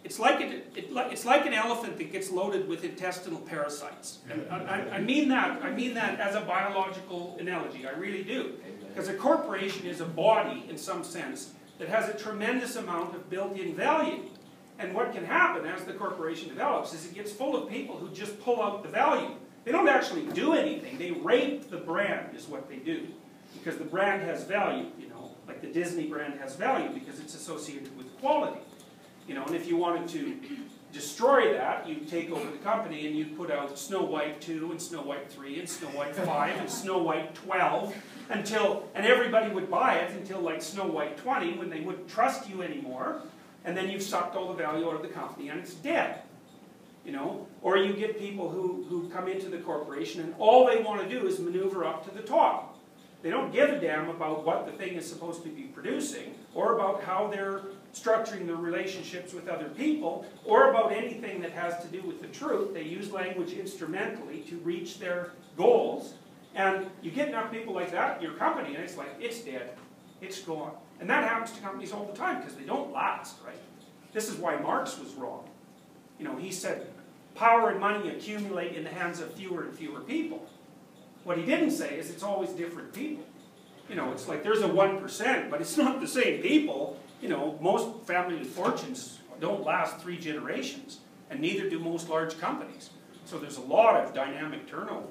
[SPEAKER 1] it's like, it, it, it's like an elephant that gets loaded with intestinal parasites. And I, I mean that, I mean that as a biological analogy, I really do. Because a corporation is a body, in some sense, that has a tremendous amount of built-in value. And what can happen as the corporation develops is it gets full of people who just pull out the value. They don't actually do anything. They rape the brand is what they do. Because the brand has value, you know. Like the Disney brand has value because it's associated with quality. You know, and if you wanted to destroy that, you take over the company and you put out Snow White 2 and Snow White 3 and Snow White 5 and Snow White 12 until, and everybody would buy it until like Snow White 20 when they wouldn't trust you anymore. And then you've sucked all the value out of the company and it's dead. You know, or you get people who, who come into the corporation and all they want to do is maneuver up to the top. They don't give a damn about what the thing is supposed to be producing, or about how they're structuring their relationships with other people, or about anything that has to do with the truth. They use language instrumentally to reach their goals. And you get enough people like that in your company, and it's like, it's dead. It's gone. And that happens to companies all the time, because they don't last, right? This is why Marx was wrong. You know, he said, power and money accumulate in the hands of fewer and fewer people. What he didn't say is it's always different people. You know, it's like there's a 1%, but it's not the same people. You know, most family fortunes don't last three generations, and neither do most large companies. So there's a lot of dynamic turnover.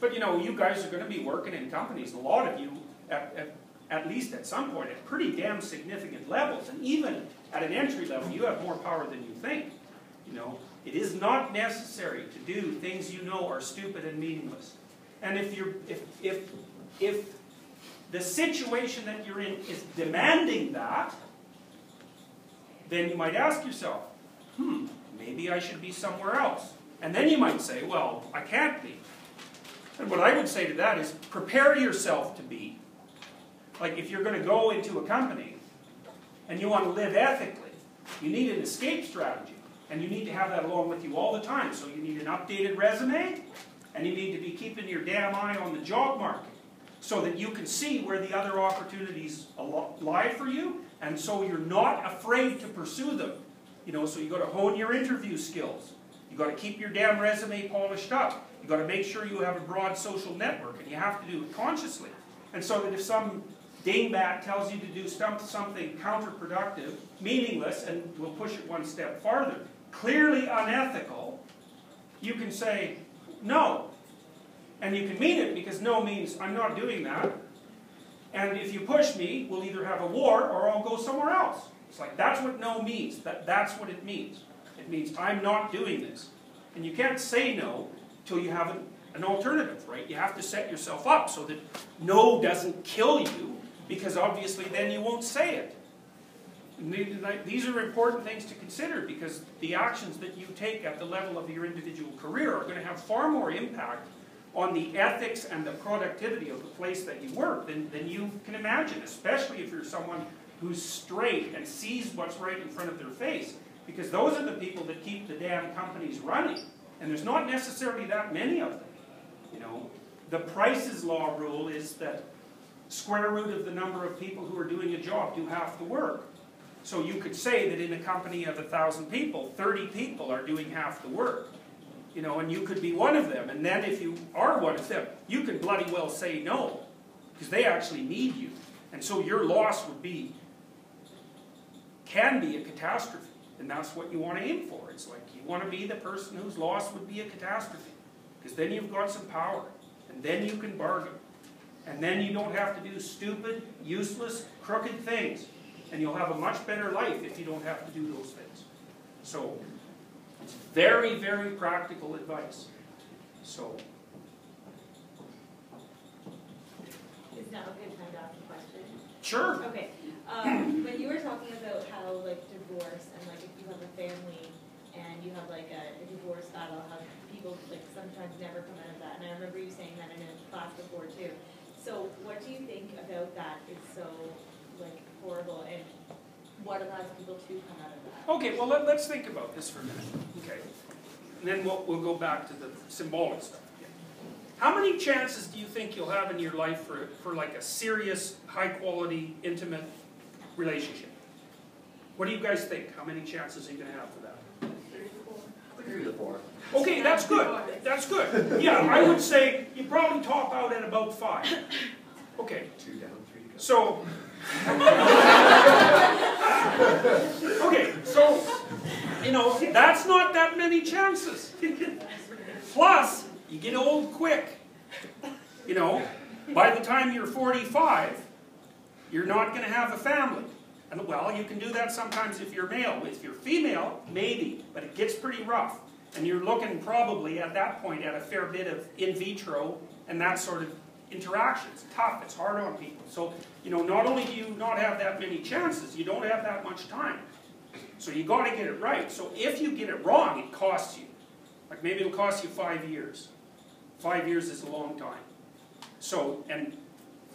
[SPEAKER 1] But you know, you guys are going to be working in companies, a lot of you, at, at, at least at some point, at pretty damn significant levels. And even at an entry level, you have more power than you think. You know, it is not necessary to do things you know are stupid and meaningless. And if you're, if, if, if the situation that you're in is demanding that, then you might ask yourself, hmm, maybe I should be somewhere else. And then you might say, well, I can't be. And what I would say to that is prepare yourself to be. Like if you're going to go into a company and you want to live ethically, you need an escape strategy. And you need to have that along with you all the time. So you need an updated resume, and you need to be keeping your damn eye on the job market so that you can see where the other opportunities lie for you, and so you're not afraid to pursue them. You know, so you got to hone your interview skills. You got to keep your damn resume polished up. You've got to make sure you have a broad social network, and you have to do it consciously. And so that if some dingbat tells you to do something counterproductive, meaningless, and will push it one step farther, clearly unethical, you can say no. And you can mean it because no means I'm not doing that. And if you push me, we'll either have a war or I'll go somewhere else. It's like that's what no means. That, that's what it means. It means I'm not doing this. And you can't say no till you have an, an alternative, right? You have to set yourself up so that no doesn't kill you because obviously then you won't say it. These are important things to consider because the actions that you take at the level of your individual career are going to have far more impact on the ethics and the productivity of the place that you work than, than you can imagine, especially if you're someone who's straight and sees what's right in front of their face. Because those are the people that keep the damn companies running. And there's not necessarily that many of them. You know, the Price's Law rule is that square root of the number of people who are doing a job do half the work. So you could say that in a company of a thousand people, 30 people are doing half the work. You know, and you could be one of them. And then if you are one of them, you can bloody well say no. Because they actually need you. And so your loss would be, can be a catastrophe. And that's what you want to aim for. It's like you want to be the person whose loss would be a catastrophe. Because then you've got some power. And then you can bargain. And then you don't have to do stupid, useless, crooked things. And you'll have a much better life if you don't have to do those things. So, it's very, very practical advice. So.
[SPEAKER 4] Is now a good time to ask a question?
[SPEAKER 1] Sure.
[SPEAKER 4] Okay. Um, when you were talking about how, like, divorce and, like, if you have a family and you have, like, a, a divorce battle, how people, like, sometimes never come out of that. And I remember you saying that in a class before, too. So, what do you think about that is so, like, horrible, and what allows people to come out of that?
[SPEAKER 1] Okay, well, let, us think about this for a minute. Okay. And then we'll, we'll go back to the symbolic stuff. How many chances do you think you'll have in your life for, for like a serious, high quality, intimate relationship? What do you guys think? How many chances are you going to have for that?
[SPEAKER 2] Three to four.
[SPEAKER 1] Okay, that's good. That's good. Yeah, I would say you probably top out at about five. Okay.
[SPEAKER 2] Two down, three to go.
[SPEAKER 1] So, okay, so, you know, that's not that many chances. Plus, you get old quick. You know, by the time you're 45, you're not going to have a family. And well, you can do that sometimes if you're male. If you're female, maybe, but it gets pretty rough. And you're looking probably at that point at a fair bit of in vitro and that sort of interaction. It's tough, it's hard on people. So, you know, not only do you not have that many chances, you don't have that much time. So you got to get it right. So if you get it wrong, it costs you. Like maybe it'll cost you five years. Five years is a long time. So, and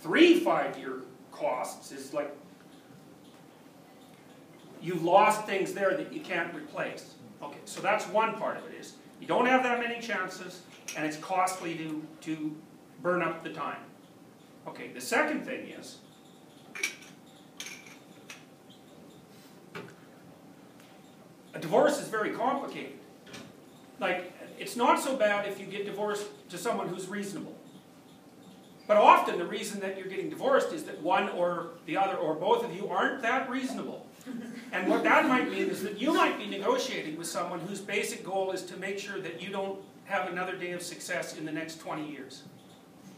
[SPEAKER 1] Three five-year costs is like, you've lost things there that you can't replace. Okay, so that's one part of it is, you don't have that many chances, and it's costly to, to burn up the time. Okay, the second thing is, a divorce is very complicated. Like, it's not so bad if you get divorced to someone who's reasonable. But often the reason that you're getting divorced is that one or the other or both of you aren't that reasonable. And what that might mean is that you might be negotiating with someone whose basic goal is to make sure that you don't have another day of success in the next 20 years.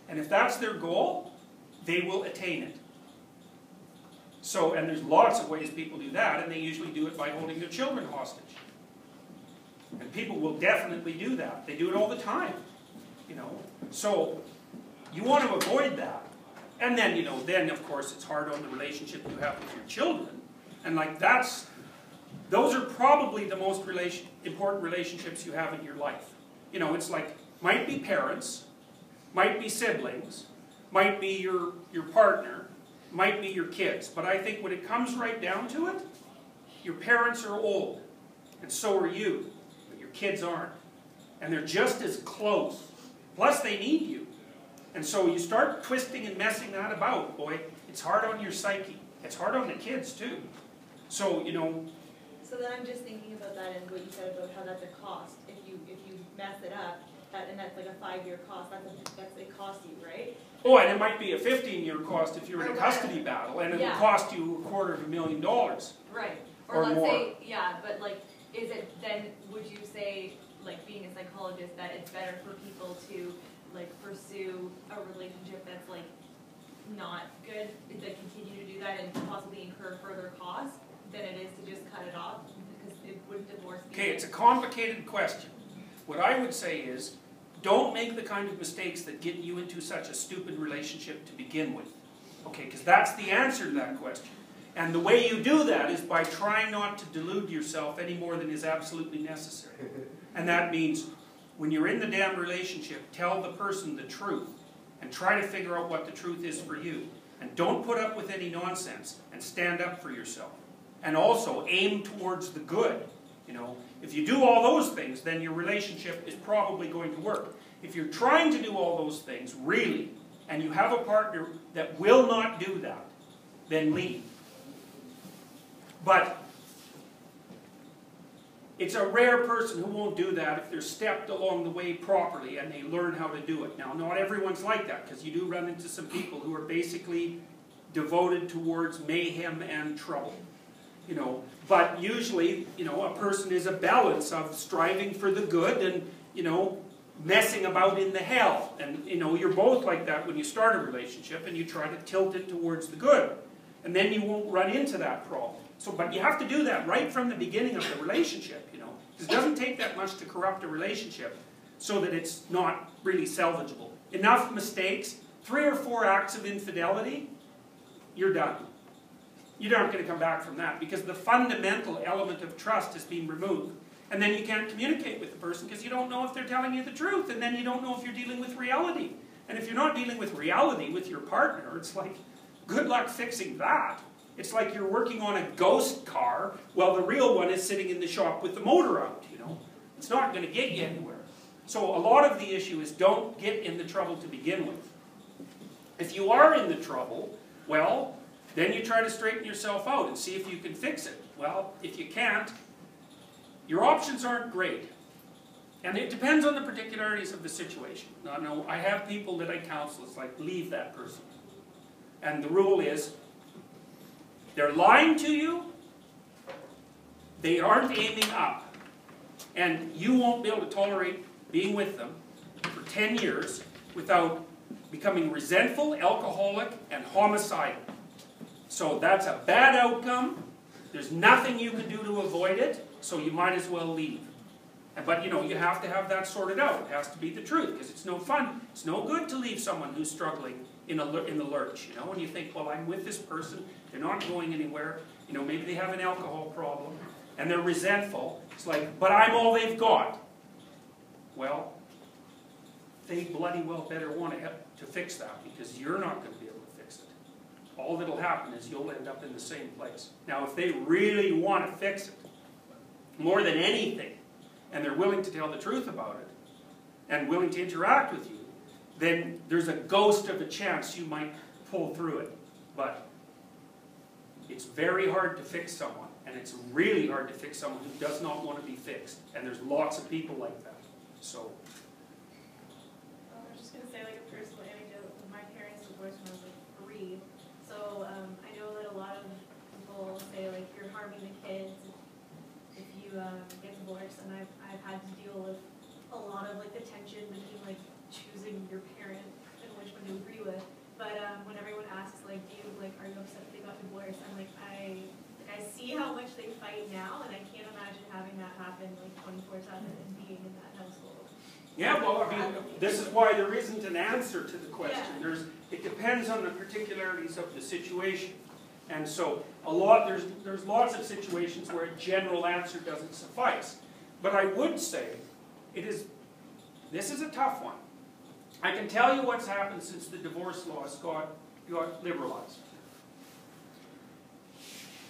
[SPEAKER 1] And if that's their goal, they will attain it. So, and there's lots of ways people do that, and they usually do it by holding their children hostage. And people will definitely do that. They do it all the time, you know. So, you want to avoid that. And then, you know, then of course it's hard on the relationship you have with your children. And like that's, those are probably the most relation, important relationships you have in your life. You know, it's like, might be parents, might be siblings, might be your, your partner, might be your kids. But I think when it comes right down to it, your parents are old, and so are you, but your kids aren't. And they're just as close. Plus, they need you. And so you start twisting and messing that about, boy, it's hard on your psyche. It's hard on the kids, too. So, you know,
[SPEAKER 4] So then I'm just thinking about that and what you said about how that's a cost, if you, if you mess it up, that, and that's like a five-year cost, that's a, that's, it costs you, right?
[SPEAKER 1] oh, and it might be a 15-year cost if you're in a oh,
[SPEAKER 5] Or
[SPEAKER 1] custody battle, and it will
[SPEAKER 5] Yeah.
[SPEAKER 1] cost you a quarter of a million dollars.
[SPEAKER 5] Right,
[SPEAKER 1] Or
[SPEAKER 5] or let's
[SPEAKER 1] more.
[SPEAKER 5] say, yeah, but like, is it, then, would you say, like, being a psychologist, that it's better for people to, like, pursue a relationship that's like, not good, that continue to do that and possibly incur further costs, than it is to just cut it off, because it wouldn't divorce be.
[SPEAKER 1] Okay, it's a complicated question. What I would say is, don't make the kind of mistakes that get you into such a stupid relationship to begin with. Okay, because that's the answer to that question. And the way you do that is by trying not to delude yourself any more than is absolutely necessary. And that means when you're in the damn relationship, tell the person the truth and try to figure out what the truth is for you. And don't put up with any nonsense and stand up for yourself. And also aim towards the good. You know, if you do all those things, then your relationship is probably going to work. If you're trying to do all those things, really, and you have a partner that will not do that, then leave. But it's a rare person who won't do that if they're stepped along the way properly and they learn how to do it. Now, not everyone's like that, because you do run into some people who are basically devoted towards mayhem and trouble. You know, but usually, you know, a person is a balance of striving for the good and, you know, messing about in the hell. And, you know, you're both like that when you start a relationship and you try to tilt it towards the good. And then you won't run into that problem. So, but you have to do that right from the beginning of the relationship, you know. Because it doesn't take that much to corrupt a relationship so that it's not really salvageable. Enough mistakes, three or four acts of infidelity, you're done. You're not going to come back from that because the fundamental element of trust has been removed. And then you can't communicate with the person because you don't know if they're telling you the truth, and then you don't know if you're dealing with reality. And if you're not dealing with reality with your partner, it's like, good luck fixing that. It's like you're working on a ghost car while the real one is sitting in the shop with the motor out, you know. It's not going to get you anywhere. So a lot of the issue is don't get in the trouble to begin with. If you are in the trouble, well, then you try to straighten yourself out and see if you can fix it. Well, if you can't, your options aren't great. And it depends on the particularities of the situation. Now, no, I have people that I counsel, it's like, leave that person. And the rule is, they're lying to you, they aren't aiming up, and you won't be able to tolerate being with them for 10 years without becoming resentful, alcoholic, and homicidal. So that's a bad outcome. There's nothing you can do to avoid it, so you might as well leave. But you know, you have to have that sorted out. It has to be the truth, because it's no fun. It's no good to leave someone who's struggling in, a, in the lurch, you know, when you think, well, I'm with this person, they're not going anywhere, you know, maybe they have an alcohol problem, and they're resentful. It's like, but I'm all they've got. Well, they bloody well better want to, to fix that, because you're not going to be all that'll happen is you'll end up in the same place. Now, if they really want to fix it, more than anything, and they're willing to tell the truth about it, and willing to interact with you, then there's a ghost of a chance you might pull through it. But it's very hard to fix someone, and it's really hard to fix someone who does not want to be fixed. And there's lots of people like that. So,
[SPEAKER 3] Um, I was just gonna say like a personal anecdote, my parents divorced when I was like three, so, um, I know that a lot of people say like you're harming the kids if you, um, get divorced, and I've, I've had to deal with a lot of like the tension between like choosing your parent and which one to agree with. But, um, when everyone asks like, do you, like, are you upset they got divorced, I'm like, I, like, I see how much they fight now, and I can't imagine having that happen like twenty-four seven and being in that household.
[SPEAKER 1] yeah, well, I mean, this is why there isn't an answer to the question.
[SPEAKER 3] Yeah.
[SPEAKER 1] There's, it depends on the particularities of the situation. And so, a lot, there's, there's lots of situations where a general answer doesn't suffice. But I would say, it is, this is a tough one. I can tell you what's happened since the divorce laws got, got liberalized.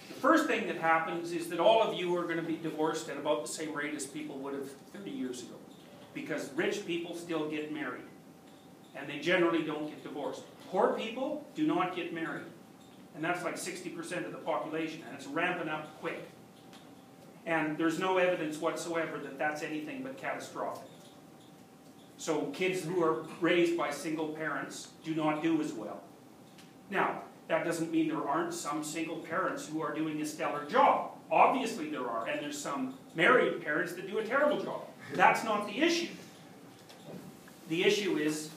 [SPEAKER 1] The first thing that happens is that all of you are gonna be divorced at about the same rate as people would have thirty years ago. Because rich people still get married, and they generally don't get divorced. Poor people do not get married, and that's like sixty percent of the population, and it's ramping up quick. And there's no evidence whatsoever that that's anything but catastrophic. So kids who are raised by single parents do not do as well. Now, that doesn't mean there aren't some single parents who are doing a stellar job. Obviously there are, and there's some married parents that do a terrible job. That's not the issue. The issue is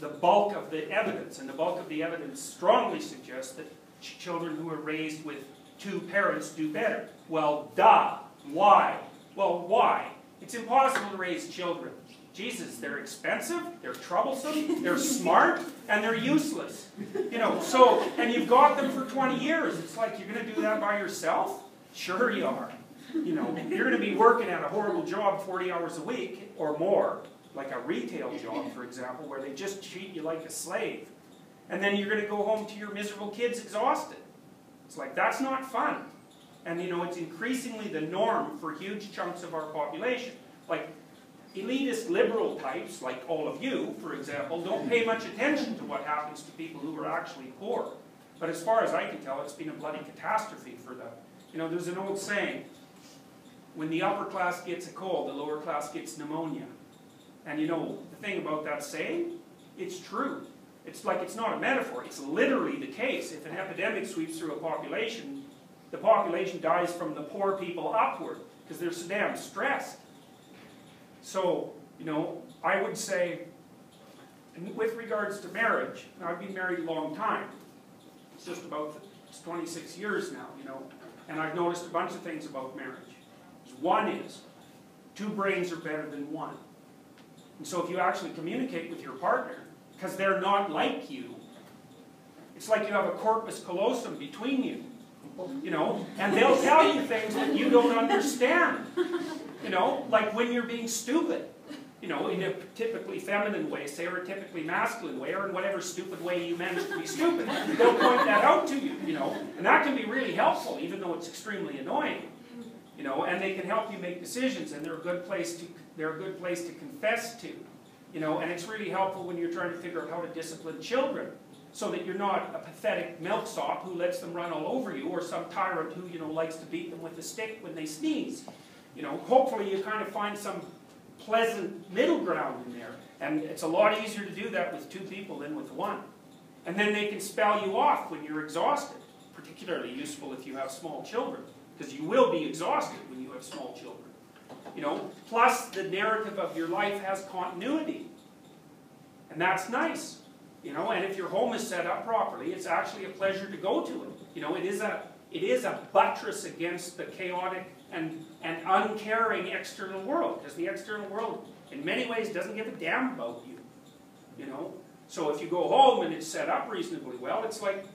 [SPEAKER 1] the bulk of the evidence, and the bulk of the evidence strongly suggests that ch- children who are raised with two parents do better. Well, duh. Why? Well, why? It's impossible to raise children. Jesus, they're expensive, they're troublesome, they're smart, and they're useless. You know, so, and you've got them for 20 years. It's like, you're going to do that by yourself? Sure you are. You know, you're going to be working at a horrible job 40 hours a week or more, like a retail job, for example, where they just treat you like a slave. And then you're going to go home to your miserable kids exhausted. It's like, that's not fun. And you know, it's increasingly the norm for huge chunks of our population. Like, elitist liberal types, like all of you, for example, don't pay much attention to what happens to people who are actually poor. But as far as I can tell, it's been a bloody catastrophe for them. You know, there's an old saying, when the upper class gets a cold, the lower class gets pneumonia. And you know, the thing about that saying, it's true. It's like it's not a metaphor, it's literally the case. If an epidemic sweeps through a population, the population dies from the poor people upward, because they're so damn stressed. So, you know, I would say, with regards to marriage, I've been married a long time. It's just about it's 26 years now, you know, and I've noticed a bunch of things about marriage. One is, two brains are better than one. And so if you actually communicate with your partner, because they're not like you, it's like you have a corpus callosum between you, you know, and they'll tell you things that you don't understand. You know, like when you're being stupid, you know, in a typically feminine way, say, or a typically masculine way, or in whatever stupid way you manage to be stupid. They'll point that out to you, you know, and that can be really helpful, even though it's extremely annoying. You know, and they can help you make decisions, and they're a good place to they're a good place to confess to. You know, and it's really helpful when you're trying to figure out how to discipline children, so that you're not a pathetic milksop who lets them run all over you, or some tyrant who you know likes to beat them with a stick when they sneeze. You know, hopefully you kind of find some pleasant middle ground in there. And it's a lot easier to do that with two people than with one. And then they can spell you off when you're exhausted. Particularly useful if you have small children, because you will be exhausted when you have small children. You know, plus the narrative of your life has continuity. And that's nice. You know, and if your home is set up properly, it's actually a pleasure to go to it. You know, it is a it is a buttress against the chaotic and, and uncaring external world, because the external world, in many ways, doesn't give a damn about you. You know? So if you go home and it's set up reasonably well, it's like,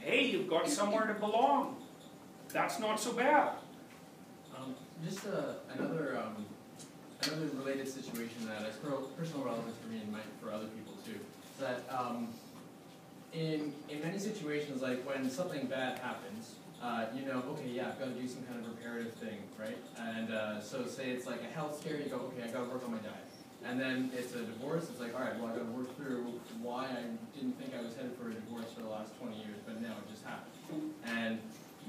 [SPEAKER 1] hey, you've got somewhere to belong. That's not so bad.
[SPEAKER 6] Just uh, another um, another related situation that has personal relevance for me and might for other people too. That um, in in many situations, like when something bad happens, uh, you know, okay, yeah, I've got to do some kind of reparative thing, right? And uh, so say it's like a health scare, you go, okay, I got to work on my diet. And then it's a divorce, it's like, all right, well, I got to work through why I didn't think I was headed for a divorce for the last 20 years, but now it just happened. And,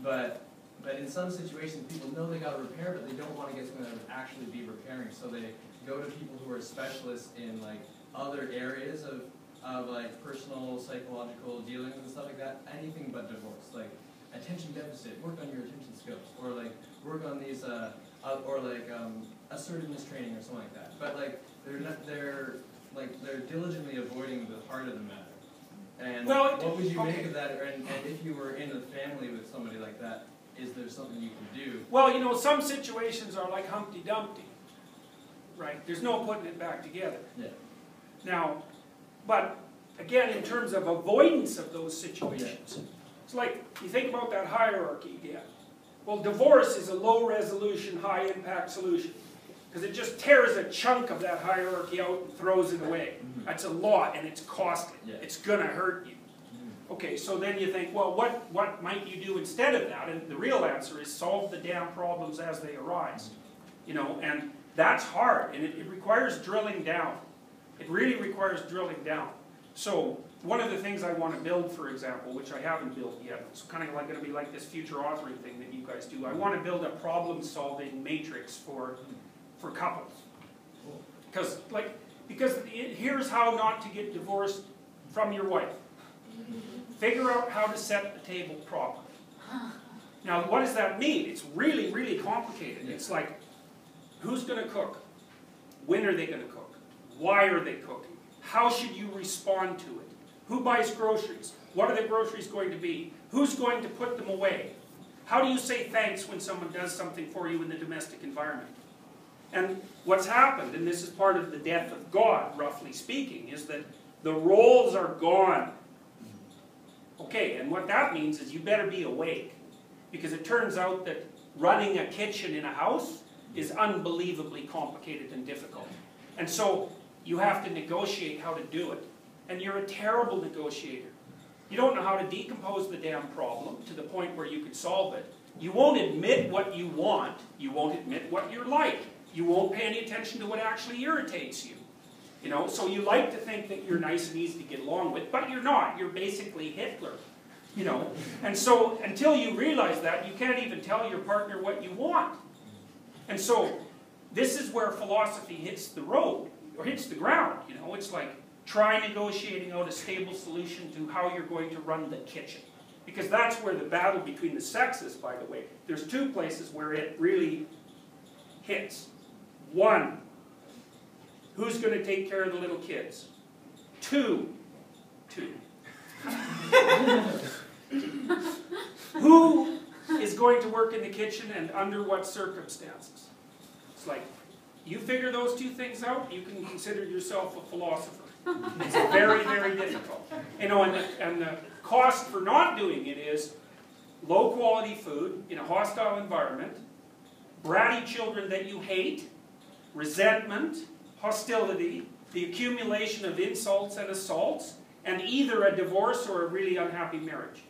[SPEAKER 6] but, but in some situations, people know they got to repair, but they don't want to get that would actually be repairing. So they go to people who are specialists in like other areas of, of like personal psychological dealings and stuff like that. Anything but divorce, like attention deficit, work on your attention skills, or like work on these, uh, uh, or like um, assertiveness training or something like that. But like they're not, they're like they're diligently avoiding the heart of the matter. And
[SPEAKER 1] Well,
[SPEAKER 6] what would you
[SPEAKER 1] okay.
[SPEAKER 6] make of that? And, and if you were in a family with somebody like that, is there something you can do?
[SPEAKER 1] Well, you know, some situations are like Humpty Dumpty, right? There's no putting it back together.
[SPEAKER 6] Yeah.
[SPEAKER 1] Now, but again, in terms of avoidance of those situations, it's like you think about that hierarchy again. Well, divorce is a low resolution, high impact solution because it just tears a chunk of that hierarchy out and throws it away.
[SPEAKER 6] Mhm.
[SPEAKER 1] That's a lot and it's costly.
[SPEAKER 6] Yeah.
[SPEAKER 1] It's gonna hurt you. Okay, so then you think, well, what, what might you do instead of that? And the real answer is solve the damn problems as they arise. You know, and that's hard, and it, it requires drilling down. It really requires drilling down. So, one of the things I want to build, for example, which I haven't built yet, it's kind of like going to be like this future authoring thing that you guys do. I want to build a problem-solving matrix for, for couples. Because, like, because it, here's how not to get divorced from your wife. Figure out how to set the table properly. Now, what does that mean? It's really, really complicated. It's like, who's going to cook? When are they going to cook? Why are they cooking? How should you respond to it? Who buys groceries? What are the groceries going to be? Who's going to put them away? How do you say thanks when someone does something for you in the domestic environment? And what's happened, and this is part of the death of God, roughly speaking, is that the roles are gone. Okay, and what that means is you better be awake. Because it turns out that running a kitchen in a house is unbelievably complicated and difficult. And so you have to negotiate how to do it. And you're a terrible negotiator. You don't know how to decompose the damn problem to the point where you could solve it. You won't admit what you want. You won't admit what you're like. You won't pay any attention to what actually irritates you. You know, so you like to think that you're nice and easy to get along with, but you're not. You're basically Hitler. You know, and so until you realize that, you can't even tell your partner what you want. And so this is where philosophy hits the road or hits the ground. You know, it's like try negotiating out a stable solution to how you're going to run the kitchen. Because that's where the battle between the sexes, by the way, there's two places where it really hits. One, who's going to take care of the little kids? Two, two. Who is going to work in the kitchen and under what circumstances? It's like, you figure those two things out, you can consider yourself a philosopher. It's very, very difficult. You know, and the, and the cost for not doing it is low quality food in a hostile environment, bratty children that you hate, resentment, hostility, the accumulation of insults and assaults, and either a divorce or a really unhappy marriage.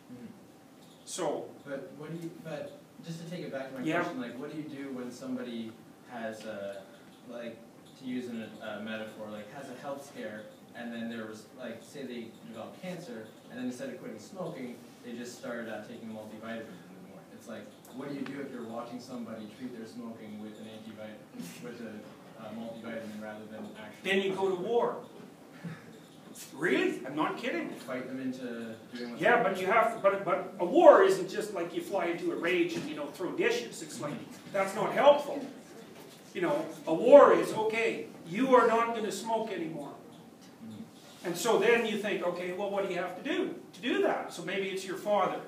[SPEAKER 1] So,
[SPEAKER 6] But what do you, but just to take it back to my
[SPEAKER 1] Yeah.
[SPEAKER 6] question, like what do you do when somebody has a, like, to use an, a metaphor, like has a health scare and then there was, like, say they develop cancer and then instead of quitting smoking, they just started uh, taking multivitamins in the morning. It's like, what do you do if you're watching somebody treat their smoking with an antivitamin, with a uh, multivitamin rather than actually
[SPEAKER 1] then you go to war. Really? I'm not kidding.
[SPEAKER 6] fight them into doing
[SPEAKER 1] Yeah, but you have, but, but a war isn't just like you fly into a rage and, you know, throw dishes. It's like, that's not helpful. You know, a war is, okay, you are not going to smoke anymore. And so then you think, okay, well, what do you have to do to do that? So maybe it's your father.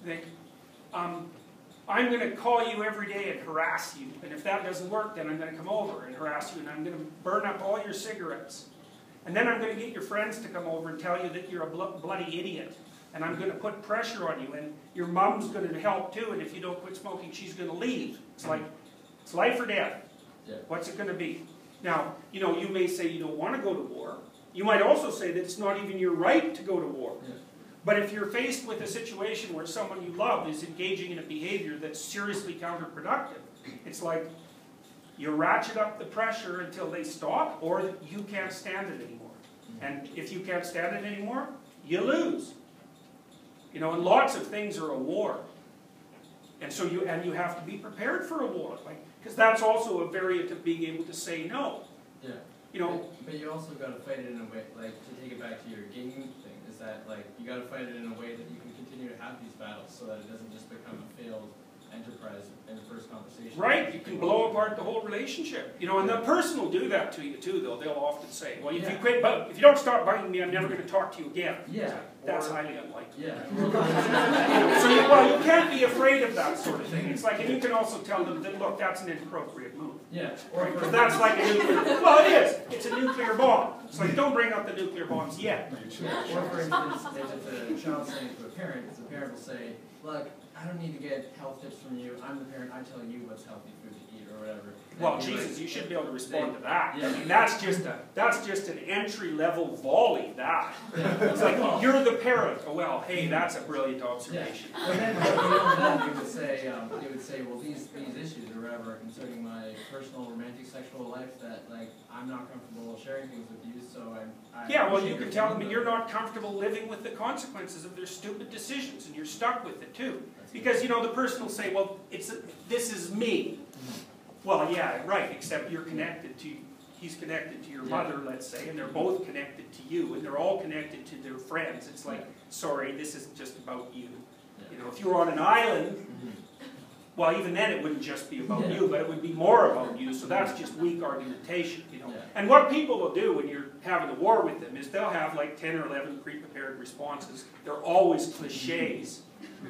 [SPEAKER 1] You think, um, I'm going to call you every day and harass you. And if that doesn't work, then I'm going to come over and harass you and I'm going to burn up all your cigarettes. And then I'm going to get your friends to come over and tell you that you're a blo- bloody idiot. And I'm going to put pressure on you. And your mom's going to help too. And if you don't quit smoking, she's going to leave. It's like, it's life or death.
[SPEAKER 6] Yeah.
[SPEAKER 1] What's it going to be? Now, you know, you may say you don't want to go to war. You might also say that it's not even your right to go to war.
[SPEAKER 6] Yeah.
[SPEAKER 1] But if you're faced with a situation where someone you love is engaging in a behavior that's seriously counterproductive, it's like you ratchet up the pressure until they stop, or you can't stand it anymore. And if you can't stand it anymore, you lose. You know, and lots of things are a war. And so you and you have to be prepared for a war, like because that's also a variant of being able to say no.
[SPEAKER 6] Yeah.
[SPEAKER 1] You know,
[SPEAKER 6] But, but you also gotta fight it in a way, like, to take it back to your gaming that, like, you gotta fight it in a way that you can continue to have these battles, so that it doesn't just become a failed enterprise in the first conversation.
[SPEAKER 1] Right, you can blow apart the whole relationship. You know, and the person will do that to you too, though. They'll often say, well, if you quit, but if you don't stop biting me, I'm never gonna talk to you again.
[SPEAKER 6] Yeah,
[SPEAKER 1] That's
[SPEAKER 6] or-
[SPEAKER 1] highly unlikely.
[SPEAKER 6] Yeah.
[SPEAKER 1] So you, well, you can't be afraid of that sort of thing. It's like, and you can also tell them that, look, that's an inappropriate move.
[SPEAKER 6] Yeah, or
[SPEAKER 1] Because that's like a nuclear, well, it is, it's a nuclear bomb. So like, don't bring up the nuclear bombs yet.
[SPEAKER 6] or for instance, if a uh, child saying to a parent, the parent will say, look, I don't need to get health tips from you, I'm the parent, I tell you what's healthy food to eat, or whatever.
[SPEAKER 1] Well,
[SPEAKER 6] And you're like-
[SPEAKER 1] Jesus, you should be able to respond to that. I mean, that's just a, that's just an entry-level volley, that. It's like, you're the parent. Oh, well, hey, that's a brilliant observation.
[SPEAKER 6] But then, that, they would say, um, they would say, well, these, these issues or whatever concerning my personal romantic sexual life that, like, I'm not comfortable sharing things with you, so I'm, I.
[SPEAKER 1] Yeah, well, you can tell them you're not comfortable living with the consequences of their stupid decisions, and you're stuck with it too.
[SPEAKER 6] That's
[SPEAKER 1] Because, you know, the person will say, well, it's, this is me. Well, yeah, right, except you're connected to, he's connected to your mother, let's say, and they're both connected to you, and they're all connected to their friends. It's like, sorry, this isn't just about you. You know, if you were on an island,
[SPEAKER 6] Mhm.
[SPEAKER 1] well, even then it wouldn't just be about
[SPEAKER 6] Yeah.
[SPEAKER 1] you, but it would be more about you, so that's just weak argumentation, you know.
[SPEAKER 6] Yeah.
[SPEAKER 1] And what people will do when you're having a war with them is they'll have like ten or eleven pre-prepared responses. They're always cliches,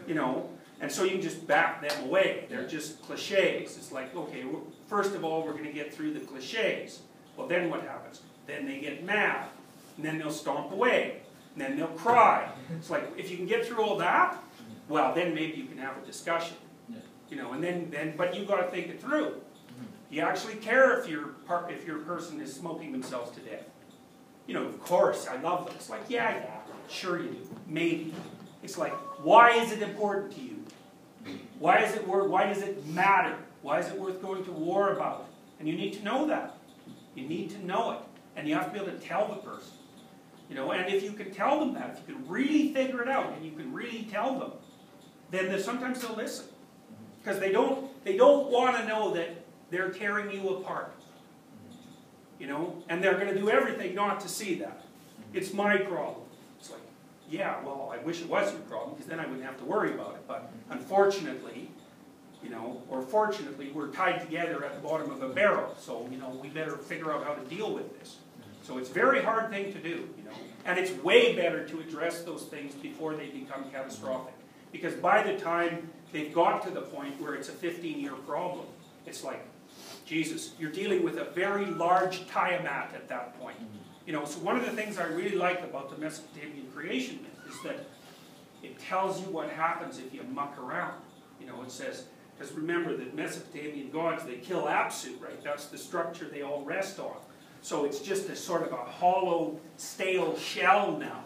[SPEAKER 1] you know, and so you can just back them away. They're just cliches. It's like, okay, first of all, we're gonna get through the cliches. Well, then what happens? Then they get mad, and then they'll stomp away, and then they'll cry. It's like, if you can get through all that, well, then maybe you can have a discussion. You know, and then, then, but you've gotta think it through.
[SPEAKER 6] Mhm.
[SPEAKER 1] You actually care if your par- if your person is smoking themselves to death? You know, of course, I love them. It's like, yeah, yeah, sure you do, maybe. It's like, why is it important to you? Why is it worth? Why does it matter? Why is it worth going to war about? And you need to know that. You need to know it, and you have to be able to tell the person. You know, and if you can tell them that, if you can really figure it out, and you can really tell them, then sometimes they'll listen because they don't they don't want to know that they're tearing you apart. You know, and they're going to do everything not to see that. It's my problem. Yeah, well, I wish it was your problem because then I wouldn't have to worry about it. But unfortunately, you know, or fortunately, we're tied together at the bottom of a barrel. So you know, we better figure out how to deal with this. So it's a very hard thing to do, you know, and it's way better to address those things before they become catastrophic. Because by the time they've got to the point where it's a 15-year problem, it's like, Jesus, you're dealing with a very large Tiamat at that point. You know, so one of the things I really like about the Mesopotamian creation myth is that it tells you what happens if you muck around. You know, it says, because remember that Mesopotamian gods, they kill Apsu, right? That's the structure they all rest on. So it's just a sort of a hollow, stale shell now.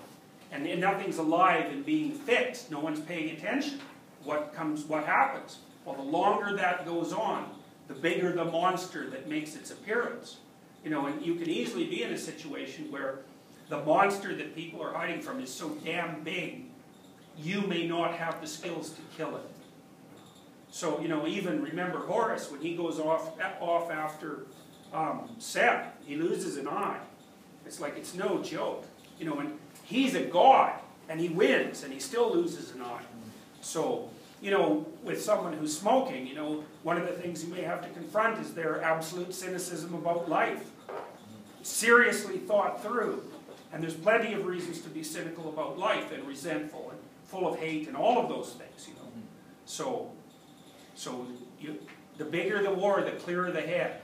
[SPEAKER 1] And, and nothing's alive and being fixed. No one's paying attention. What comes, what happens? Well, the longer that goes on, the bigger the monster that makes its appearance. You know, and you can easily be in a situation where the monster that people are hiding from is so damn big, you may not have the skills to kill it. So, you know, even remember Horus, when he goes off, off after um, Seth, he loses an eye. It's like, it's no joke. You know, and he's a god, and he wins, and he still loses an eye. So, you know, with someone who's smoking, you know, one of the things you may have to confront is their absolute cynicism about life. Seriously thought through. And there's plenty of reasons to be cynical about life and resentful and full of hate and all of those things, you know. So, so you, the bigger the war, the clearer the head,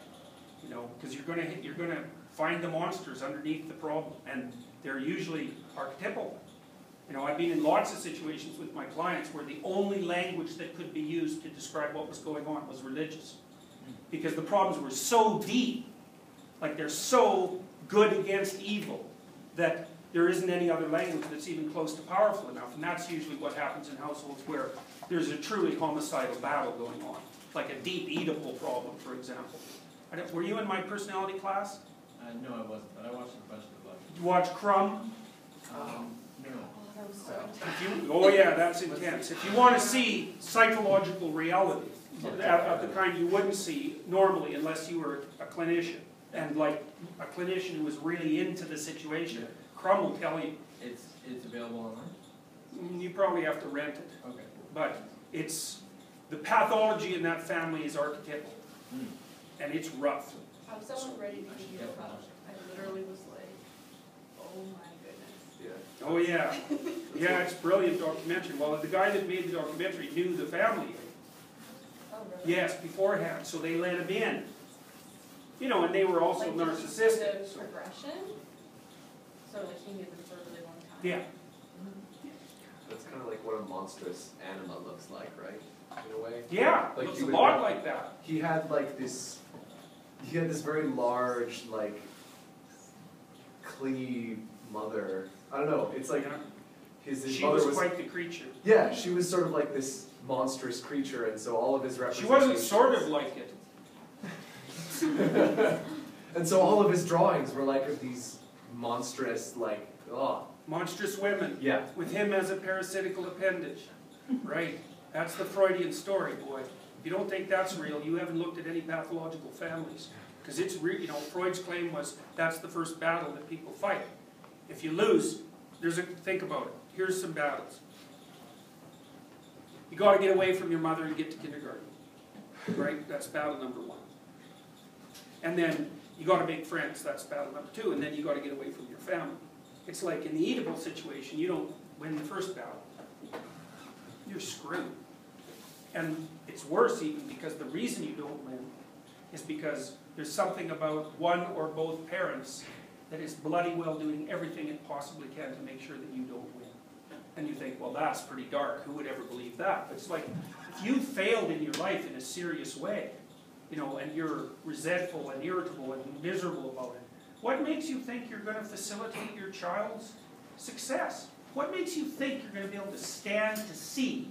[SPEAKER 1] you know, because you're gonna you're gonna find the monsters underneath the problem, and they're usually archetypal. You know, I've been in lots of situations with my clients where the only language that could be used to describe what was going on was religious. Because the problems were so deep, like they're so good against evil, that there isn't any other language that's even close to powerful enough, and that's usually what happens in households where there's a truly homicidal battle going on, like a deep Oedipal problem, for example. I don't- Were you in my personality class?
[SPEAKER 6] Uh, no, I wasn't, but I watched a bunch of
[SPEAKER 1] Did you watch Crumb?
[SPEAKER 6] Um,
[SPEAKER 1] you, oh yeah, that's intense. If you want to see psychological reality, of of the kind you wouldn't see normally unless you were a clinician, and like a clinician who was really into the situation, Crumb will tell you.
[SPEAKER 6] It's, it's available online?
[SPEAKER 1] Mm, You probably have to rent it,
[SPEAKER 6] Okay.
[SPEAKER 1] but it's, the pathology in that family is archetypal,
[SPEAKER 6] Hmm.
[SPEAKER 1] and it's rough.
[SPEAKER 3] I was so ready to be
[SPEAKER 6] Yeah.
[SPEAKER 3] I literally was like, oh my goodness.
[SPEAKER 2] Yeah.
[SPEAKER 1] Oh yeah, yeah, it's brilliant documentary. Well, the guy that made the documentary knew the family,
[SPEAKER 3] Oh, really?
[SPEAKER 1] yes, beforehand, so they let him in. You know, and they were also
[SPEAKER 3] Like, did he
[SPEAKER 1] narcissistic,
[SPEAKER 3] The
[SPEAKER 1] so,
[SPEAKER 3] progression? So like he knew them for a really long time?
[SPEAKER 1] yeah.
[SPEAKER 2] That's kind of like what a monstrous anima looks like, right? In a way.
[SPEAKER 1] Yeah,
[SPEAKER 2] Like
[SPEAKER 1] looks
[SPEAKER 2] you
[SPEAKER 1] a
[SPEAKER 2] would-
[SPEAKER 1] lot like that.
[SPEAKER 2] He had like this. He had this very large, like, clingy mother. I don't know. It's like his, his
[SPEAKER 1] She
[SPEAKER 2] mother
[SPEAKER 1] was
[SPEAKER 2] was.
[SPEAKER 1] quite the creature.
[SPEAKER 2] yeah, she was sort of like this monstrous creature, and so all of his
[SPEAKER 1] references.
[SPEAKER 2] She
[SPEAKER 1] wasn't sort of like it.
[SPEAKER 2] and so all of his drawings were like of these monstrous, like, oh,
[SPEAKER 1] Monstrous women,
[SPEAKER 2] yeah.
[SPEAKER 1] with him as a parasitical appendage. Right, that's the Freudian story, boy. If you don't think that's real, you haven't looked at any pathological families. Because it's real, you know, Freud's claim was that's the first battle that people fight. If you lose, there's a, think about it. Here's some battles. You gotta get away from your mother and get to kindergarten. Right, that's battle number one. And then you gotta make friends, that's battle number two, and then you gotta get away from your family. It's like in the Oedipal situation, you don't win the first battle. You're screwed. And it's worse even because the reason you don't win is because there's something about one or both parents that is bloody well doing everything it possibly can to make sure that you don't win. And you think, well, that's pretty dark. Who would ever believe that? But it's like, if you failed in your life in a serious way, you know, and you're resentful and irritable and miserable about it, what makes you think you're going to facilitate your child's success? What makes you think you're going to be able to stand to see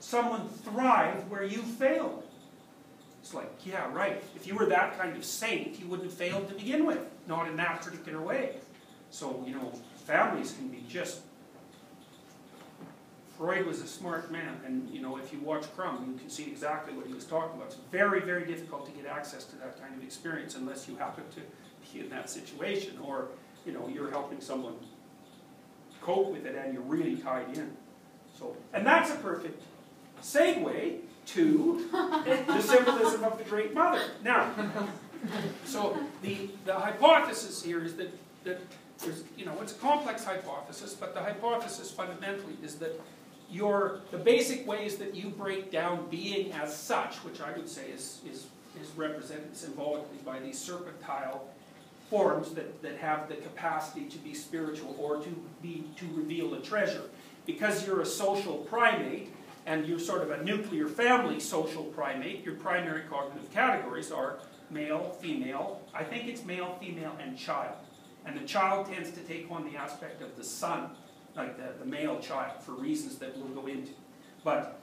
[SPEAKER 1] someone thrive where you failed? It's like, yeah, right. If you were that kind of saint, you wouldn't have failed to begin with, not in that particular way. So, you know, families can be just. Freud was a smart man, and you know, if you watch Crumb, you can see exactly what he was talking about. It's very, very difficult to get access to that kind of experience unless you happen to be in that situation, or you know, you're helping someone cope with it and you're really tied in. So, and that's a perfect segue to the symbolism of the Great Mother. Now, so the, the hypothesis here is that, that there's, you know, it's a complex hypothesis, but the hypothesis fundamentally is that your, the basic ways that you break down being as such, which I would say is, is, is represented symbolically by these serpentile forms that, that have the capacity to be spiritual or to be to reveal a treasure. Because you're a social primate and you're sort of a nuclear family social primate, your primary cognitive categories are male, female, I think it's male, female, and child. And the child tends to take on the aspect of the son, like the, the male child, for reasons that we'll go into. But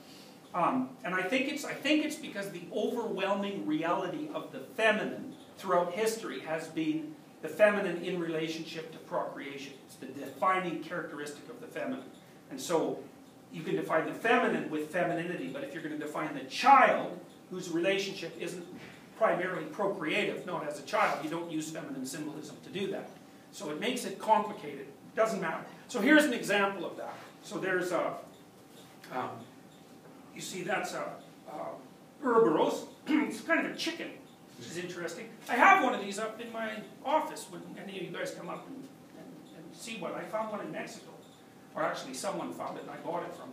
[SPEAKER 1] um, and I think it's I think it's because the overwhelming reality of the feminine throughout history has been the feminine in relationship to procreation. It's the defining characteristic of the feminine. And so you can define the feminine with femininity, but if you're going to define the child, whose relationship isn't primarily procreative, not as a child, you don't use feminine symbolism to do that. So it makes it complicated. Doesn't matter. So here's an example of that. So there's a, um, you see that's a, uh, Ouroboros. it's kind of a chicken, which is interesting. I have one of these up in my office when any of you guys come up and, and, and see one. I found one in Mexico. Or actually someone found it and I bought it from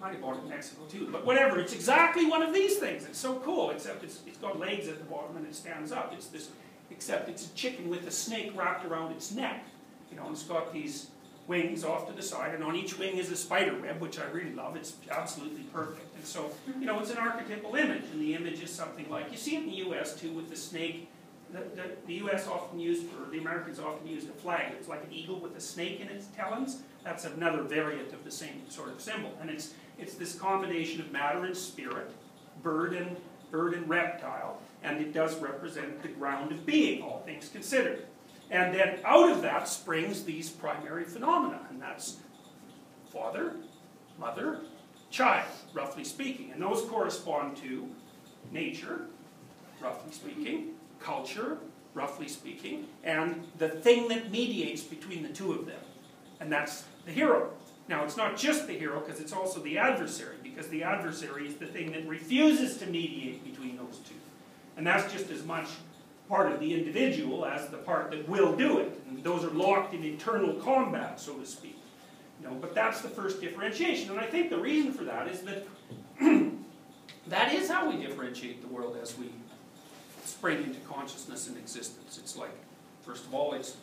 [SPEAKER 1] might have bought it in Mexico too. But whatever, it's exactly one of these things. It's so cool, except it's, it's got legs at the bottom and it stands up. It's this, except it's a chicken with a snake wrapped around its neck. You know, and it's got these wings off to the side, and on each wing is a spider web, which I really love. It's absolutely perfect. And so, you know, it's an archetypal image, and the image is something like, you see it in the US too with the snake the, the, the US often used, or the Americans often used a flag. It's like an eagle with a snake in its talons. That's another variant of the same sort of symbol. And it's, it's this combination of matter and spirit, bird and, bird and reptile, and it does represent the ground of being, all things considered. And then out of that springs these primary phenomena, and that's father, mother, child, roughly speaking. And those correspond to nature, roughly speaking, culture, roughly speaking, and the thing that mediates between the two of them. And that's the hero. Now, it's not just the hero, because it's also the adversary, because the adversary is the thing that refuses to mediate between those two. And that's just as much part of the individual as the part that will do it. And those are locked in internal combat, so to speak. You know, but that's the first differentiation. And I think the reason for that is that that is how we differentiate the world as we spring into consciousness and existence. It's like, first of all, it's,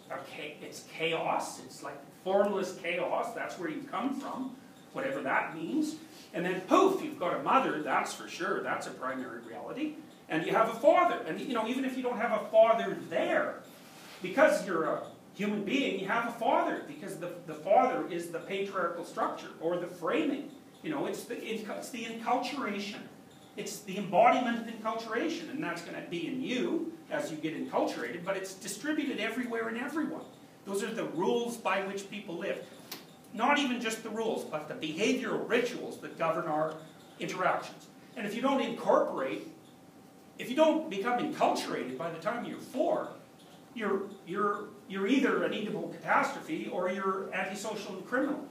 [SPEAKER 1] it's chaos. It's like formless chaos. That's where you come from, whatever that means. And then poof, you've got a mother, that's for sure. That's a primary reality. And you have a father. And you know, even if you don't have a father there, because you're a human being, you have a father, because the, the father is the patriarchal structure, or the framing. You know, it's the, it's the enculturation. It's the embodiment of enculturation, and that's going to be in you as you get enculturated, but it's distributed everywhere in everyone. Those are the rules by which people live. Not even just the rules, but the behavioral rituals that govern our interactions. And if you don't incorporate, if you don't become enculturated by the time you're four, you're, you're, you're either an Oedipal catastrophe or you're antisocial and criminal.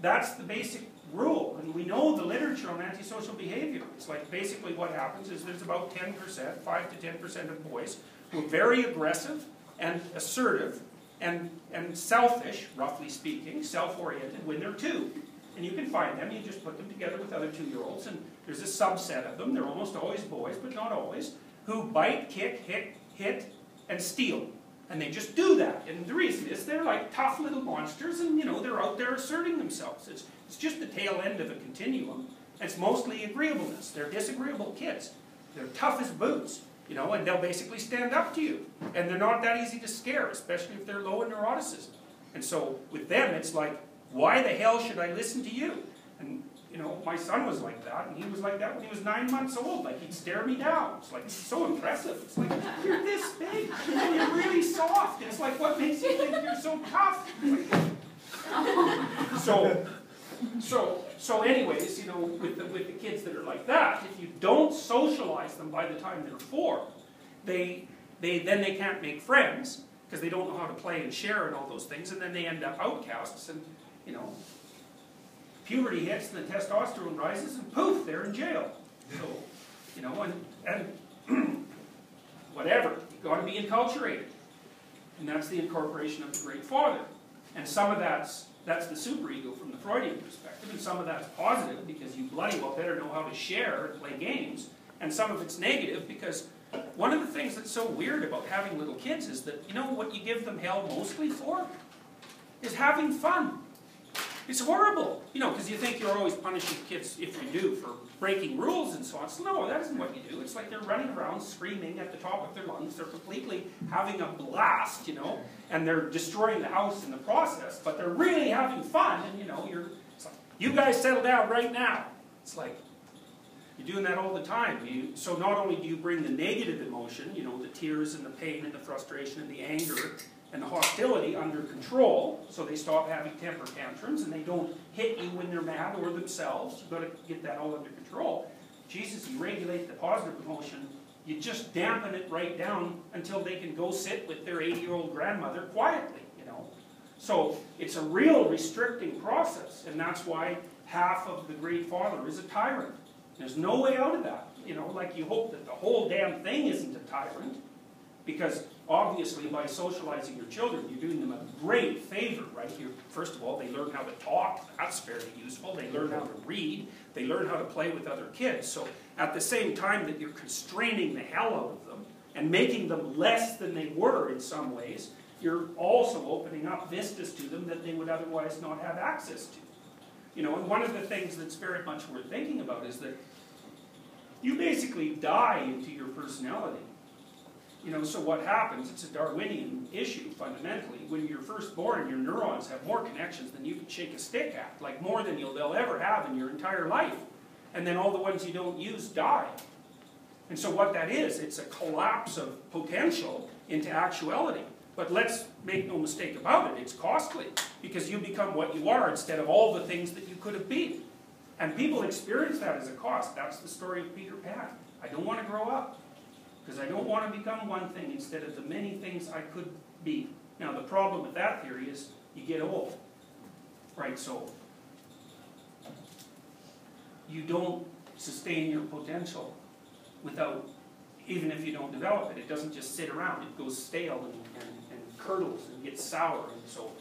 [SPEAKER 1] That's the basic rule. And we know the literature on antisocial behavior. It's like basically what happens is there's about 10%, 5 to 10% of boys who are very aggressive and assertive and, and selfish, roughly speaking, self-oriented when they're two. And you can find them, you just put them together with other two-year-olds, and there's a subset of them, they're almost always boys, but not always, who bite, kick, hit, hit, and steal. And they just do that. And the reason is they're like tough little monsters, and you know, they're out there asserting themselves. It's, it's just the tail end of a continuum. It's mostly agreeableness. They're disagreeable kids. They're tough as boots, you know, and they'll basically stand up to you. And they're not that easy to scare, especially if they're low in neuroticism. And so with them, it's like, why the hell should I listen to you? You know, my son was like that, and he was like that when he was nine months old. Like he'd stare me down. It's like so impressive. It's like you're this big, and you're really soft. And it's like what makes you think you're so tough? so, so, so, anyways, you know, with the with the kids that are like that, if you don't socialize them by the time they're four, they they then they can't make friends because they don't know how to play and share and all those things, and then they end up outcasts and you know puberty hits and the testosterone rises, and poof, they're in jail. So, you know, and, and whatever, you've got to be enculturated. And that's the incorporation of the Great Father. And some of that's, that's the superego from the Freudian perspective, and some of that's positive because you bloody well better know how to share and play games. And some of it's negative because one of the things that's so weird about having little kids is that, you know what you give them hell mostly for? Is having fun. It's horrible, you know, because you think you're always punishing kids if you do for breaking rules and so on. So no, that isn't what you do. It's like they're running around screaming at the top of their lungs. They're completely having a blast, you know, and they're destroying the house in the process. But they're really having fun, and you know, you're. It's like you guys settle down right now. It's like you're doing that all the time. You, so not only do you bring the negative emotion, you know, the tears and the pain and the frustration and the anger and the hostility under control, so they stop having temper tantrums and they don't hit you when they're mad or themselves. You've got to get that all under control. Jesus, you regulate the positive emotion, you just dampen it right down until they can go sit with their 80-year-old grandmother quietly, you know. So it's a real restricting process, and that's why half of the Great Father is a tyrant. There's no way out of that. You know, like you hope that the whole damn thing isn't a tyrant, because obviously by socializing your children, you're doing them a great favor, right? You're, first of all, they learn how to talk. That's fairly useful. They learn how to read. They learn how to play with other kids. So at the same time that you're constraining the hell out of them and making them less than they were in some ways, you're also opening up vistas to them that they would otherwise not have access to. You know, and one of the things that's very much worth thinking about is that you basically die into your personality You know, so what happens, it's a Darwinian issue fundamentally. When you're first born, your neurons have more connections than you can shake a stick at, like more than you'll they'll ever have in your entire life. And then all the ones you don't use die. And so what that is, it's a collapse of potential into actuality. But let's make no mistake about it, it's costly because you become what you are instead of all the things that you could have been. And people experience that as a cost. That's the story of Peter Pan. I don't want to grow up because I don't want to become one thing instead of the many things I could be. Now, the problem with that theory is you get old, right? So you don't sustain your potential without, even if you don't develop it, it doesn't just sit around. It goes stale and, and, and curdles and gets sour. And so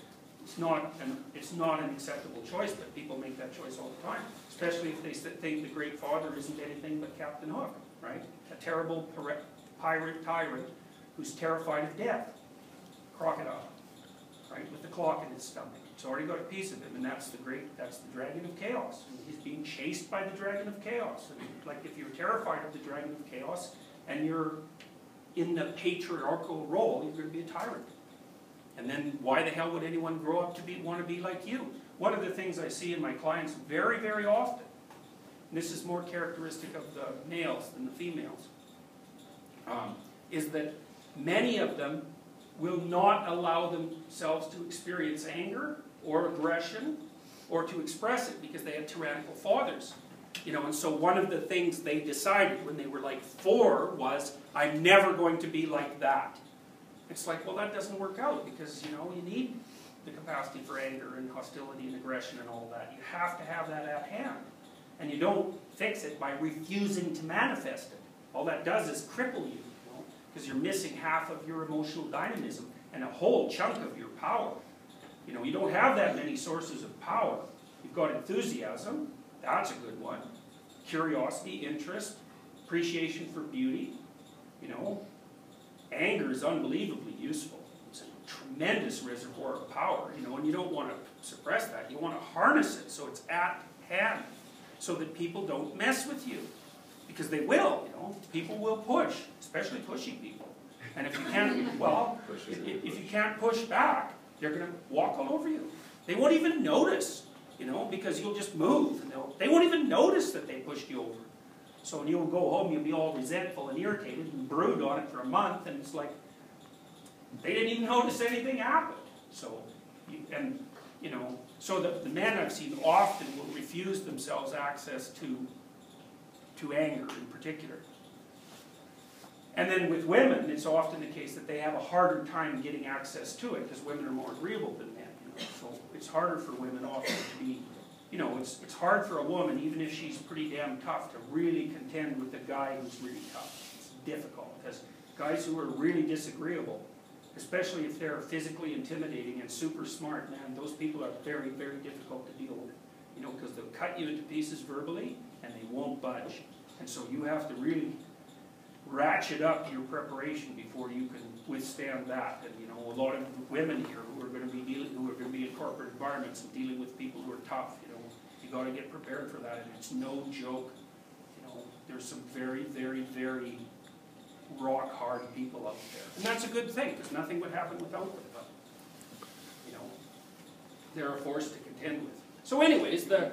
[SPEAKER 1] it's not, an, it's not an acceptable choice, but people make that choice all the time. Especially if they think the great father isn't anything but Captain Hook, right? A terrible pirate tyrant who's terrified of death. Crocodile, right, with the clock in his stomach. It's already got a piece of him, and that's the great, that's the dragon of chaos. And he's being chased by the dragon of chaos. And like if you're terrified of the dragon of chaos and you're in the patriarchal role, you're going to be a tyrant. And then why the hell would anyone grow up to be want to be like you? One of the things I see in my clients very, very often, and this is more characteristic of the males than the females, um, is that many of them will not allow themselves to experience anger or aggression or to express it because they had tyrannical fathers. You know, and so one of the things they decided when they were like four was, I'm never going to be like that. It's like, well, that doesn't work out because, you know, you need the capacity for anger and hostility and aggression and all that. You have to have that at hand. And you don't fix it by refusing to manifest it. All that does is cripple you, you know, because you're missing half of your emotional dynamism and a whole chunk of your power. You know, you don't have that many sources of power. You've got enthusiasm, that's a good one. Curiosity, interest, appreciation for beauty, you know. Anger is unbelievably useful. It's a tremendous reservoir of power, you know, and you don't want to suppress that. You want to harness it so it's at hand, so that people don't mess with you. Because they will, you know. People will push, especially pushy people. And if you can't, well, if, you can't push back, they're going to walk all over you. They won't even notice, you know, because you'll just move. And they'll, they won't even notice that they pushed you over. So when you'll go home, you'll be all resentful and irritated and brood on it for a month, and it's like they didn't even notice anything happened. So, and you know, so the, the men I've seen often will refuse themselves access to to anger in particular. And then with women, it's often the case that they have a harder time getting access to it because women are more agreeable than men. You know? So it's harder for women often to be, you know, it's, it's hard for a woman, even if she's pretty damn tough, to really contend with a guy who's really tough. It's difficult because guys who are really disagreeable, especially if they're physically intimidating and super smart, man, those people are very, very difficult to deal with. You know, because they'll cut you into pieces verbally and they won't budge. And so you have to really ratchet up your preparation before you can withstand that. And you know, a lot of women here who are going to be dealing, who are going to be in corporate environments and dealing with people who are tough. You know, you got to get prepared for that, and it's no joke. You know, there's some very, very, very rock hard people out there, and that's a good thing because nothing would happen without them. But you know, they're a force to contend with. So, anyways, the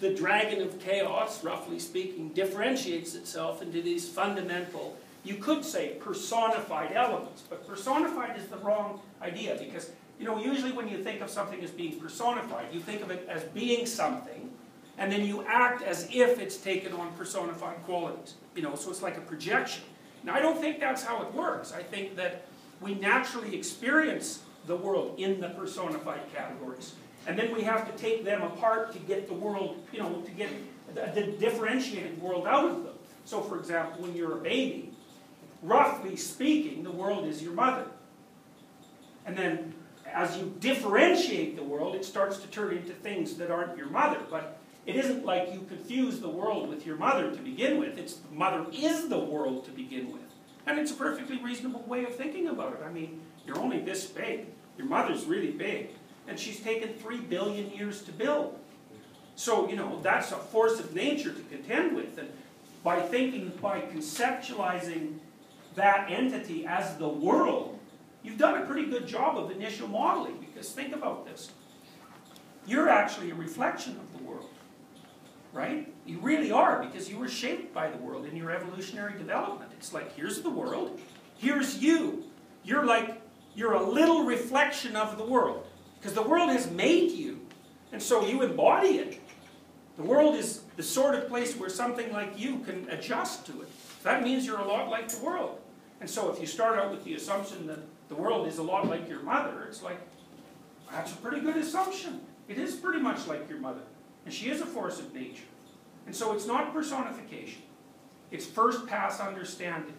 [SPEAKER 1] the dragon of chaos, roughly speaking, differentiates itself into these fundamental, you could say personified elements, but personified is the wrong idea because, you know, usually when you think of something as being personified, you think of it as being something, and then you act as if it's taken on personified qualities. You know, so it's like a projection. Now, I don't think that's how it works. I think that we naturally experience the world in the personified categories. And then we have to take them apart to get the world, you know, to get the, the differentiated world out of them. So, for example, when you're a baby, roughly speaking, the world is your mother. And then as you differentiate the world, it starts to turn into things that aren't your mother. But it isn't like you confuse the world with your mother to begin with. It's the mother is the world to begin with. And it's a perfectly reasonable way of thinking about it. I mean, you're only this big. Your mother's really big. And she's taken three billion years to build. So, you know, that's a force of nature to contend with. And by thinking, by conceptualizing that entity as the world, you've done a pretty good job of initial modeling, because think about this. You're actually a reflection of the world, right? You really are, because you were shaped by the world in your evolutionary development. It's like, here's the world, here's you. You're like, you're a little reflection of the world, because the world has made you, and so you embody it. The world is the sort of place where something like you can adjust to it. That means you're a lot like the world. And so if you start out with the assumption that the world is a lot like your mother, it's like, that's a pretty good assumption. It is pretty much like your mother. And she is a force of nature. And so it's not personification. It's first pass understanding.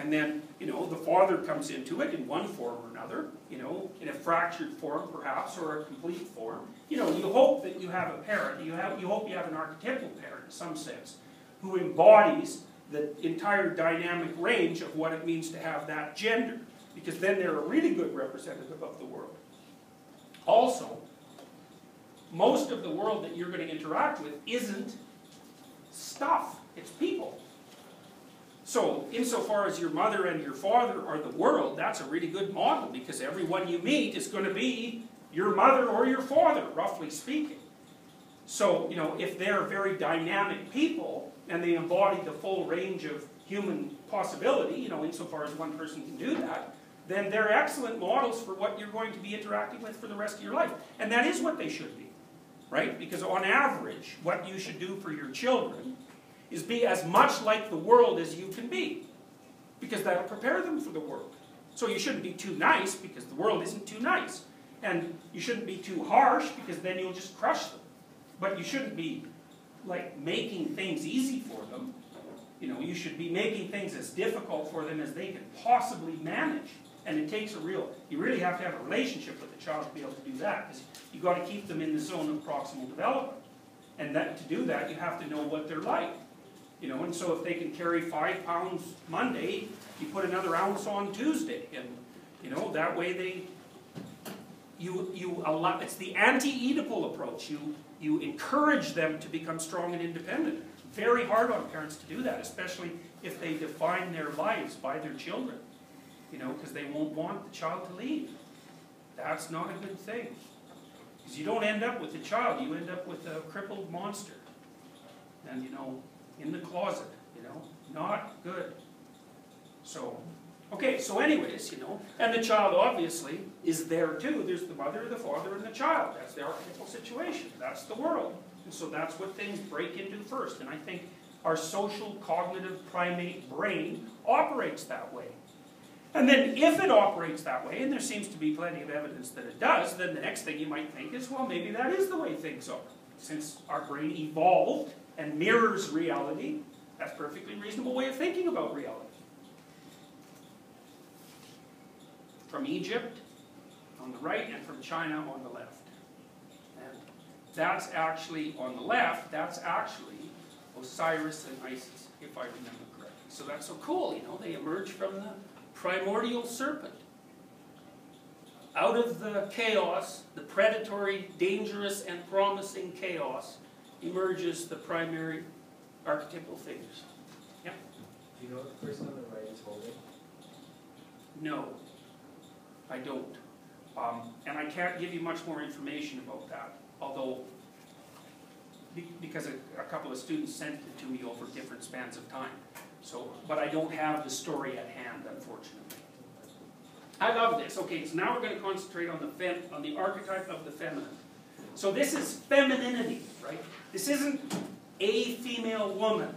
[SPEAKER 1] And then, you know, the father comes into it in one form or another, you know, in a fractured form perhaps, or a complete form. You know, you hope that you have a parent, you, have, you hope you have an archetypal parent in some sense, who embodies the entire dynamic range of what it means to have that gender. Because then they're a really good representative of the world. Also, most of the world that you're going to interact with isn't stuff, it's people. So, insofar as your mother and your father are the world, that's a really good model because everyone you meet is going to be your mother or your father, roughly speaking. So, you know, if they're very dynamic people and they embody the full range of human possibility, you know, insofar as one person can do that, then they're excellent models for what you're going to be interacting with for the rest of your life. And that is what they should be, right? Because on average, what you should do for your children is be as much like the world as you can be. Because that'll prepare them for the world. So you shouldn't be too nice because the world isn't too nice. And you shouldn't be too harsh because then you'll just crush them. But you shouldn't be like making things easy for them. You know, you should be making things as difficult for them as they can possibly manage. And it takes a real, you really have to have a relationship with the child to be able to do that. Because you've got to keep them in the zone of proximal development. And that, to do that, you have to know what they're like. You know, and so if they can carry five pounds Monday, you put another ounce on Tuesday, and you know that way they, you you allow. It's the anti-Oedipal approach. You you encourage them to become strong and independent. Very hard on parents to do that, especially if they define their lives by their children. You know, because they won't want the child to leave. That's not a good thing. Because you don't end up with the child, you end up with a crippled monster. And you know, in the closet, you know, not good. So, okay, so anyways, you know, and the child obviously is there too. There's the mother, the father, and the child. That's the archetypal situation. That's the world. And so that's what things break into first. And I think our social cognitive primate brain operates that way. And then if it operates that way, and there seems to be plenty of evidence that it does, then the next thing you might think is, well, maybe that is the way things are. Since our brain evolved and mirrors reality, that's a perfectly reasonable way of thinking about reality. From Egypt on the right and from China on the left. And that's actually, on the left, that's actually Osiris and Isis, if I remember correctly. So that's so cool, you know, they emerge from the primordial serpent. Out of the chaos, the predatory, dangerous, and promising chaos, emerges the primary archetypal figures.
[SPEAKER 2] Do you know what the person on the right is holding?
[SPEAKER 1] No, I don't. Um, and I can't give you much more information about that, although, be, because a, a couple of students sent it to me over different spans of time. So, but I don't have the story at hand, unfortunately. I love this. Okay, so now we're going to concentrate on the fem, on the archetype of the feminine. So this is femininity, right? This isn't a female woman.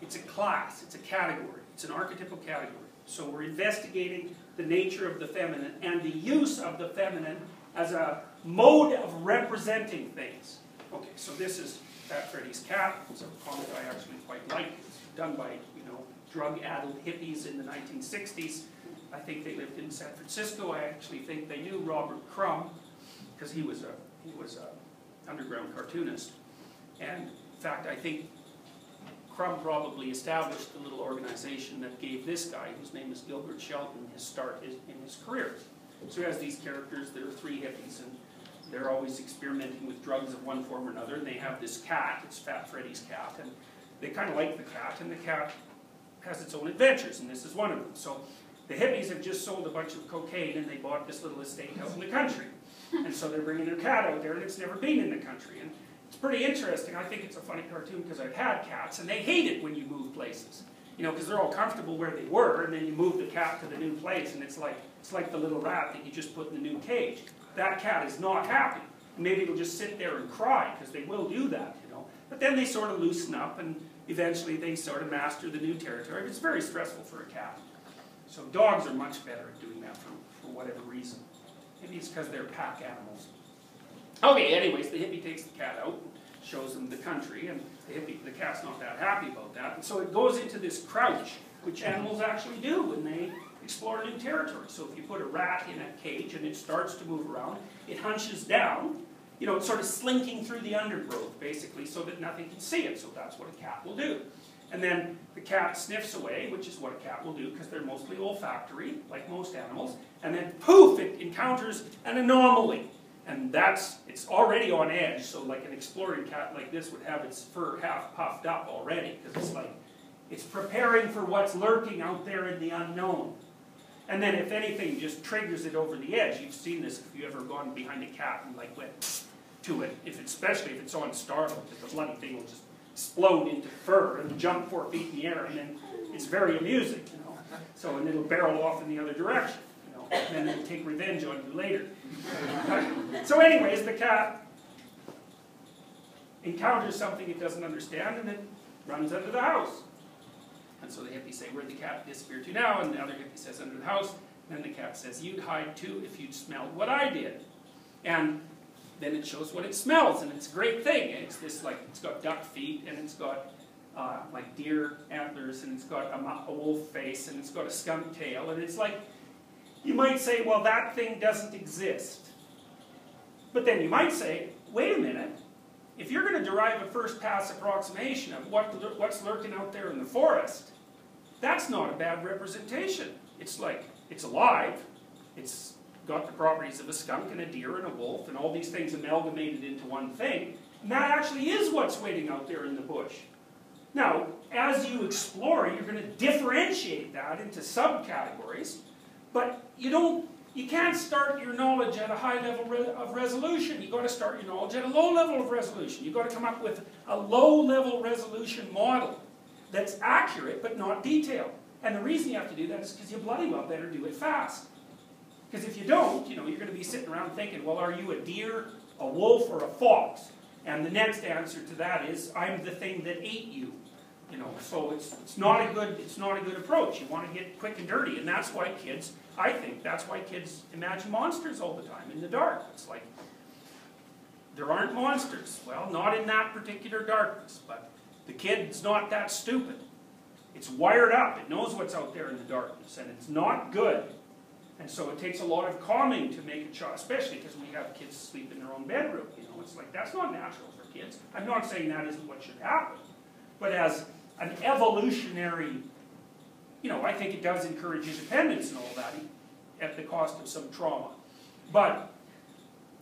[SPEAKER 1] It's a class, it's a category, it's an archetypal category. So we're investigating the nature of the feminine and the use of the feminine as a mode of representing things. Okay, so this is Fat Freddy's cat. It's a comic I actually quite like. It's done by, you know, drug-addled hippies in the 1960s. I think they lived in San Francisco. I actually think they knew Robert Crumb because he was a he was a underground cartoonist. And in fact, I think Crumb probably established the little organization that gave this guy, whose name is Gilbert Shelton, his start in his career. So he has these characters that are three hippies, and they're always experimenting with drugs of one form or another, and they have this cat, it's Fat Freddy's cat, and they kind of like the cat, and the cat has its own adventures, and this is one of them. So the hippies have just sold a bunch of cocaine and they bought this little estate out in the country. And so they're bringing their cat out there and it's never been in the country. And it's pretty interesting. I think it's a funny cartoon because I've had cats and they hate it when you move places. You know, because they're all comfortable where they were and then you move the cat to the new place and it's like, it's like the little rat that you just put in the new cage. That cat is not happy. Maybe it'll just sit there and cry because they will do that, you know. But then they sort of loosen up and eventually they sort of master the new territory. It's very stressful for a cat. So dogs are much better at doing that for, for whatever reason. Maybe it's because they're pack animals. Okay, anyways, the hippie takes the cat out, shows them the country, and the hippie, the cat's not that happy about that. And so it goes into this crouch, which animals actually do when they explore new territory. So if you put a rat in a cage and it starts to move around, it hunches down, you know, sort of slinking through the undergrowth, basically, so that nothing can see it. So that's what a cat will do. And then the cat sniffs away, which is what a cat will do, because they're mostly olfactory, like most animals. And then poof, it encounters an anomaly. And that's, it's already on edge, so like an exploring cat like this would have its fur half puffed up already, because it's like, it's preparing for what's lurking out there in the unknown. And then if anything just triggers it over the edge, you've seen this if you've ever gone behind a cat and like went to it, if especially if it's on startled, that the bloody thing will just explode into fur and jump four feet in the air, and then it's very amusing, you know. So, and it'll barrel off in the other direction, then it'll take revenge on you later. so anyways, the cat encounters something it doesn't understand, and it runs under the house. And so the hippies say, where'd the cat disappear to now? And the other hippie says, under the house. And then the cat says, you'd hide too if you'd smelled what I did. And then it shows what it smells, and it's a great thing. It's this like, it's got duck feet, and it's got uh, like deer antlers, and it's got a, a wolf face, and it's got a skunk tail, and it's like, you might say, well, that thing doesn't exist. But then you might say, wait a minute, if you're going to derive a first pass approximation of what, what's lurking out there in the forest, that's not a bad representation. It's like, it's alive, it's got the properties of a skunk and a deer and a wolf and all these things amalgamated into one thing. And that actually is what's waiting out there in the bush. Now, as you explore, you're going to differentiate that into subcategories, but you don't you can't start your knowledge at a high level of resolution. You've got to start your knowledge at a low level of resolution. You've got to come up with a low level resolution model that's accurate but not detailed. And the reason you have to do that is because you bloody well better do it fast. Because if you don't, you know, you're going to be sitting around thinking, well, are you a deer, a wolf, or a fox? And the next answer to that is, I'm the thing that ate you. You know, so it's, it's not a good it's not a good approach. You want to get quick and dirty, and that's why kids, I think, that's why kids imagine monsters all the time in the dark. It's like there aren't monsters. Well, not in that particular darkness, but the kid's not that stupid. It's wired up. It knows what's out there in the darkness, and it's not good. And so it takes a lot of calming to make a child, especially because we have kids sleep in their own bedroom. You know, it's like that's not natural for kids. I'm not saying that isn't what should happen, but as an evolutionary, you know, I think it does encourage independence and all that at the cost of some trauma. But,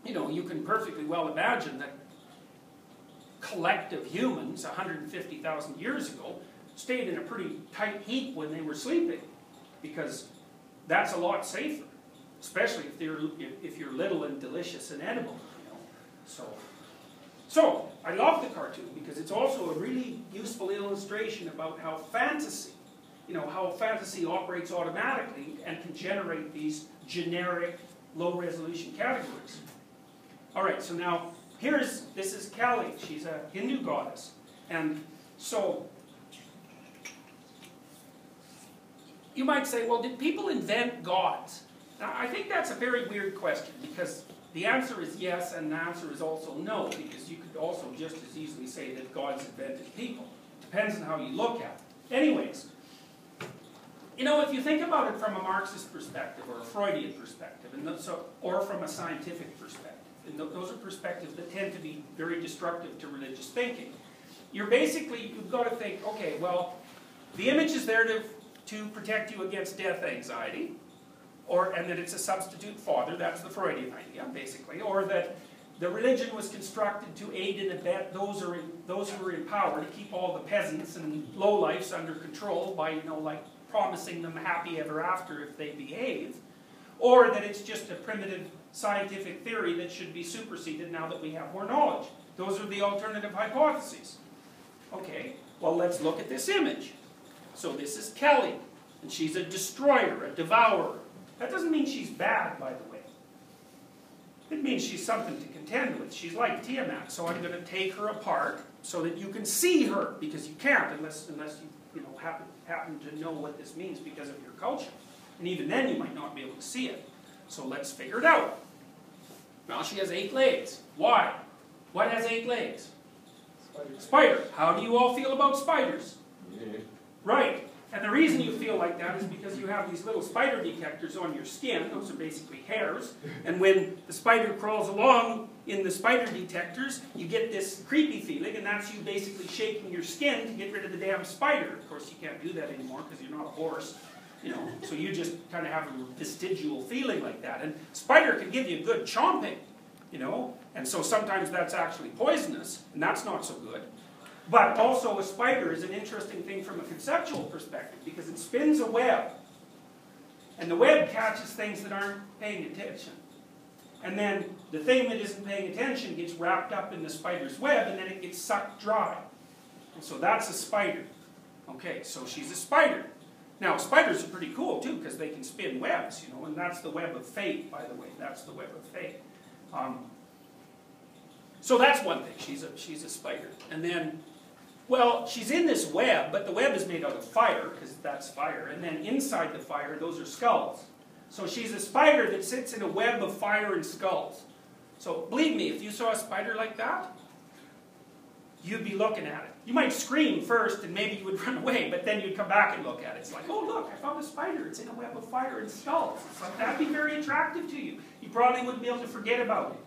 [SPEAKER 1] you know, you can perfectly well imagine that collective humans 150,000 years ago stayed in a pretty tight heap when they were sleeping because that's a lot safer, especially if, they're, if, you're little and delicious and edible, you know. So, so, I love the cartoon because it's also a really useful illustration about how fantasy, you know, how fantasy operates automatically and can generate these generic low resolution categories. All right, so now here's, this is Kali. She's a Hindu goddess. And so, you might say, well, did people invent gods? Now, I think that's a very weird question because the answer is yes, and the answer is also no, because you could also just as easily say that gods invented people. Depends on how you look at it. Anyways, you know, if you think about it from a Marxist perspective or a Freudian perspective, and so, or from a scientific perspective, and those are perspectives that tend to be very destructive to religious thinking. You're basically, you've got to think, okay, well, the image is there to, to protect you against death anxiety, or and that it's a substitute father, that's the Freudian idea, basically, or that the religion was constructed to aid and abet those who in, those who are in power, to keep all the peasants and lowlifes under control by, you know, like promising them happy ever after if they behave, or that it's just a primitive scientific theory that should be superseded now that we have more knowledge. Those are the alternative hypotheses. Okay, well let's look at this image. So this is Kali, and she's a destroyer, a devourer. That doesn't mean she's bad, by the way. It means she's something to contend with. She's like Tiamat, so I'm going to take her apart so that you can see her, because you can't unless, unless you, you know, happen, happen to know what this means because of your culture. And even then you might not be able to see it. So let's figure it out. Now she has eight legs. Why? What has eight legs? Spider. How do you all feel about spiders?
[SPEAKER 2] Yeah.
[SPEAKER 1] Right. And the reason you feel like that is because you have these little spider detectors on your skin. Those are basically hairs. And when the spider crawls along in the spider detectors, you get this creepy feeling, and that's you basically shaking your skin to get rid of the damn spider. Of course, you can't do that anymore because you're not a horse. You know, so you just kind of have a vestigial feeling like that. And spider can give you a good chomping, you know, and so sometimes that's actually poisonous, and that's not so good. But also a spider is an interesting thing from a conceptual perspective because it spins a web. And the web catches things that aren't paying attention. And then the thing that isn't paying attention gets wrapped up in the spider's web and then it gets sucked dry. And so that's a spider. Okay, so she's a spider. Now spiders are pretty cool too because they can spin webs, you know, and that's the web of fate, by the way. That's the web of fate. Um, so that's one thing. She's a, she's a spider. And then well, she's in this web, but the web is made out of fire, because that's fire. And then inside the fire, those are skulls. So she's a spider that sits in a web of fire and skulls. So believe me, if you saw a spider like that, you'd be looking at it. You might scream first, and maybe you would run away, but then you'd come back and look at it. It's like, oh look, I found a spider. It's in a web of fire and skulls. It's like, that'd be very attractive to you. You probably wouldn't be able to forget about it.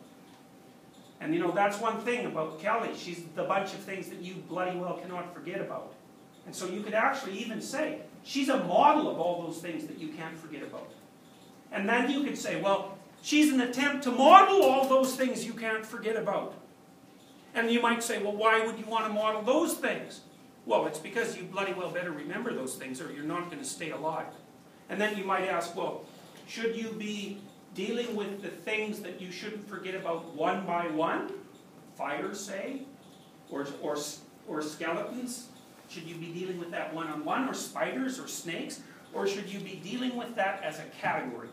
[SPEAKER 1] And you know, that's one thing about Kali. She's the bunch of things that you bloody well cannot forget about. And so you could actually even say, she's a model of all those things that you can't forget about. And then you could say, well, she's an attempt to model all those things you can't forget about. And you might say, well, why would you want to model those things? Well, it's because you bloody well better remember those things or you're not going to stay alive. And then you might ask, well, should you be dealing with the things that you shouldn't forget about one by one, fire, say, or, or, or skeletons, should you be dealing with that one-on-one, -on -one, or spiders, or snakes, or should you be dealing with that as a category?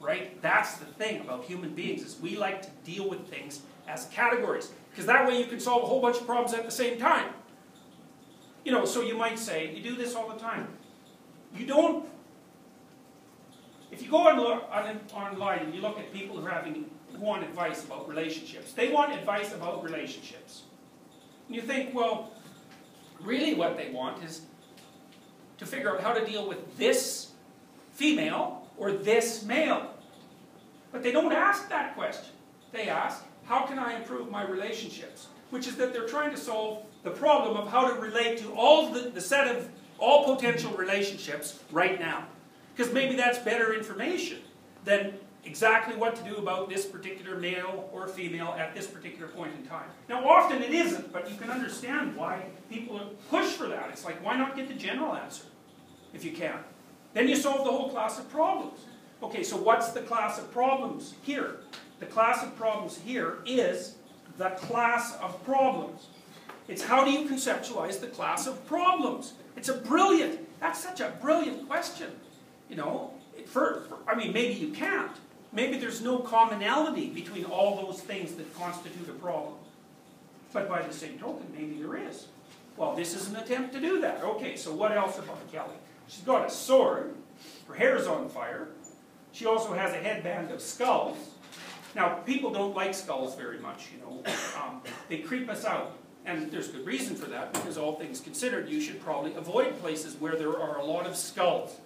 [SPEAKER 1] Right? That's the thing about human beings, is we like to deal with things as categories, because that way you can solve a whole bunch of problems at the same time. You know, so you might say, you do this all the time. You don't if you go on, on, online and you look at people who are having who want advice about relationships, they want advice about relationships. And you think, well, really what they want is to figure out how to deal with this female or this male. But they don't ask that question. They ask, how can I improve my relationships? Which is that they're trying to solve the problem of how to relate to all the, the set of all potential relationships right now. Because maybe that's better information than exactly what to do about this particular male or female at this particular point in time. Now often it isn't, but you can understand why people push for that. It's like, why not get the general answer, if you can? Then you solve the whole class of problems. Okay, so what's the class of problems here? The class of problems here is the class of problems. It's how do you conceptualize the class of problems? It's a brilliant, that's such a brilliant question. You know, for, for, I mean, maybe you can't. Maybe there's no commonality between all those things that constitute a problem. But by the same token, maybe there is. Well, this is an attempt to do that. Okay, so what else about Kali? She's got a sword. Her hair is on fire. She also has a headband of skulls. Now, people don't like skulls very much, you know. Um, they creep us out. And there's good reason for that, because all things considered, you should probably avoid places where there are a lot of skulls.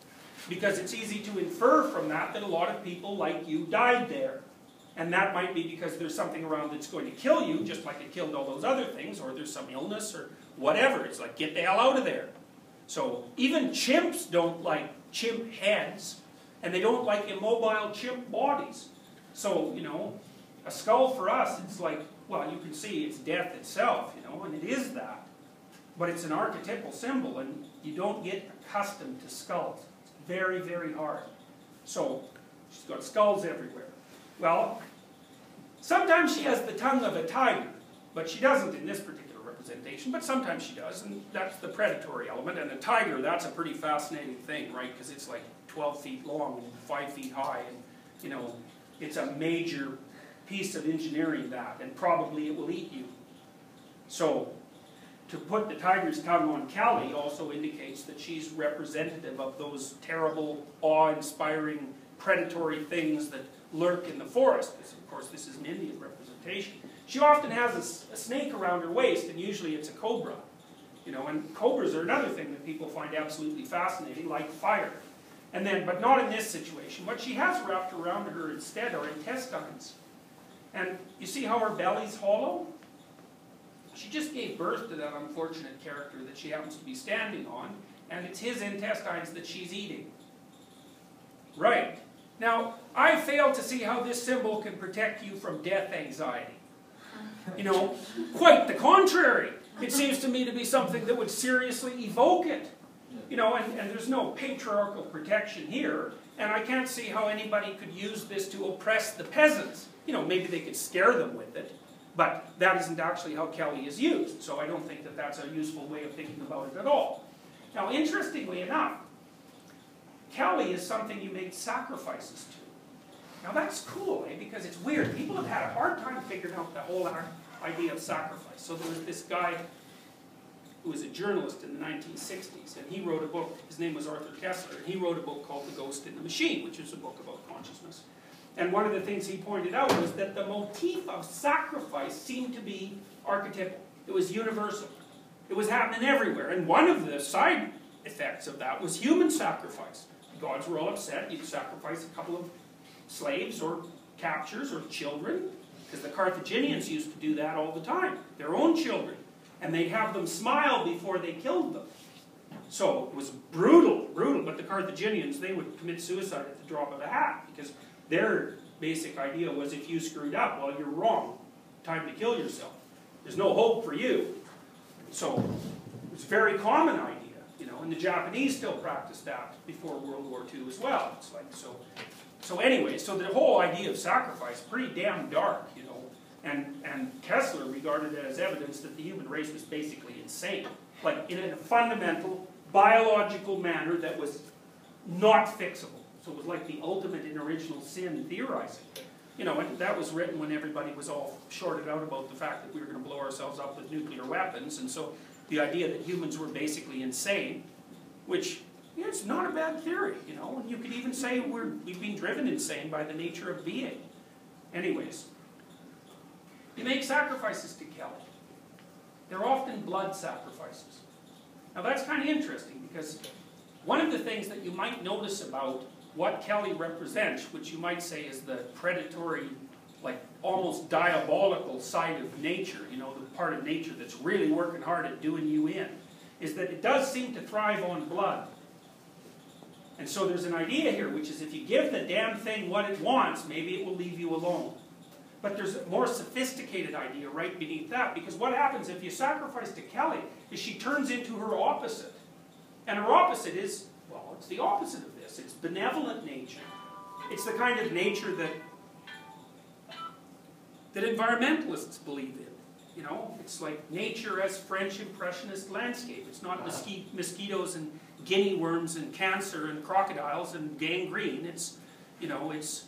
[SPEAKER 1] Because it's easy to infer from that that a lot of people like you died there. And that might be because there's something around that's going to kill you, just like it killed all those other things, or there's some illness or whatever. It's like, get the hell out of there. So even chimps don't like chimp heads, and they don't like immobile chimp bodies. So, you know, A skull for us, it's like, well, you can see it's death itself, you know, and it is that. But it's an archetypal symbol, and you don't get accustomed to skulls. Very, very hard. So, she's got skulls everywhere. Well, sometimes she has the tongue of a tiger, but she doesn't in this particular representation, but sometimes she does, and that's the predatory element. And a tiger, that's a pretty fascinating thing, right? Because it's like 12 feet long and 5 feet high, and, you know, it's a major piece of engineering that, and probably it will eat you. So, to put the tiger's tongue on Kali also indicates that she's representative of those terrible, awe-inspiring, predatory things that lurk in the forest. Of course this is an Indian representation. She often has a snake around her waist, and usually it's a cobra. You know, and cobras are another thing that people find absolutely fascinating, like fire. And then, but not in this situation. What she has wrapped around her instead are intestines. And you see how her belly's hollow? She just gave birth to that unfortunate character that she happens to be standing on, and it's his intestines that she's eating. Right. Now, I fail to see how this symbol can protect you from death anxiety. You know, quite the contrary. It seems to me to be something that would seriously evoke it. You know, and, and there's no patriarchal protection here, and I can't see how anybody could use this to oppress the peasants. You know, maybe they could scare them with it, but that isn't actually how Kali is used, so I don't think that that's a useful way of thinking about it at all. Now, interestingly enough, Kali is something you make sacrifices to. Now that's cool, eh? Because it's weird. People have had a hard time figuring out the whole idea of sacrifice. So there was this guy who was a journalist in the 1960s, and he wrote a book. His name was Arthur Koestler, and he wrote a book called The Ghost in the Machine, which is a book about consciousness. And one of the things he pointed out was that the motif of sacrifice seemed to be archetypal. It was universal. It was happening everywhere. And one of the side effects of that was human sacrifice. The gods were all upset. You'd sacrifice a couple of slaves or captures or children, because the Carthaginians used to do that all the time. Their own children. And they'd have them smile before they killed them. So it was brutal, brutal. But the Carthaginians, they would commit suicide at the drop of a hat because their basic idea was if you screwed up, well, you're wrong. Time to kill yourself. There's no hope for you. So it's a very common idea, you know, and the Japanese still practiced that before World War II as well. It's like so. So anyway, so the whole idea of sacrifice pretty damn dark, you know. And and Koestler regarded it as evidence that the human race was basically insane, like in a fundamental biological manner that was not fixable. So it was like the ultimate in original sin theorizing. You know, and that was written when everybody was all shorted out about the fact that we were going to blow ourselves up with nuclear weapons, and so the idea that humans were basically insane, which yeah, it's not a bad theory, you know, and you could even say we're, we've been driven insane by the nature of being. Anyways, you make sacrifices to Kali. They're often blood sacrifices. Now that's kind of interesting because one of the things that you might notice about what Kali represents, which you might say is the predatory, like almost diabolical side of nature, you know, the part of nature that's really working hard at doing you in, is that it does seem to thrive on blood. And so there's an idea here, which is if you give the damn thing what it wants, maybe it will leave you alone. But there's a more sophisticated idea right beneath that, because what happens if you sacrifice to Kali is she turns into her opposite. And her opposite is, well, it's the opposite of It's benevolent nature. It's the kind of nature that that environmentalists believe in. You know, it's like nature as French impressionist landscape. It's not uh-huh. mosqui- mosquitoes and guinea worms and cancer and crocodiles and gangrene. It's, you know, it's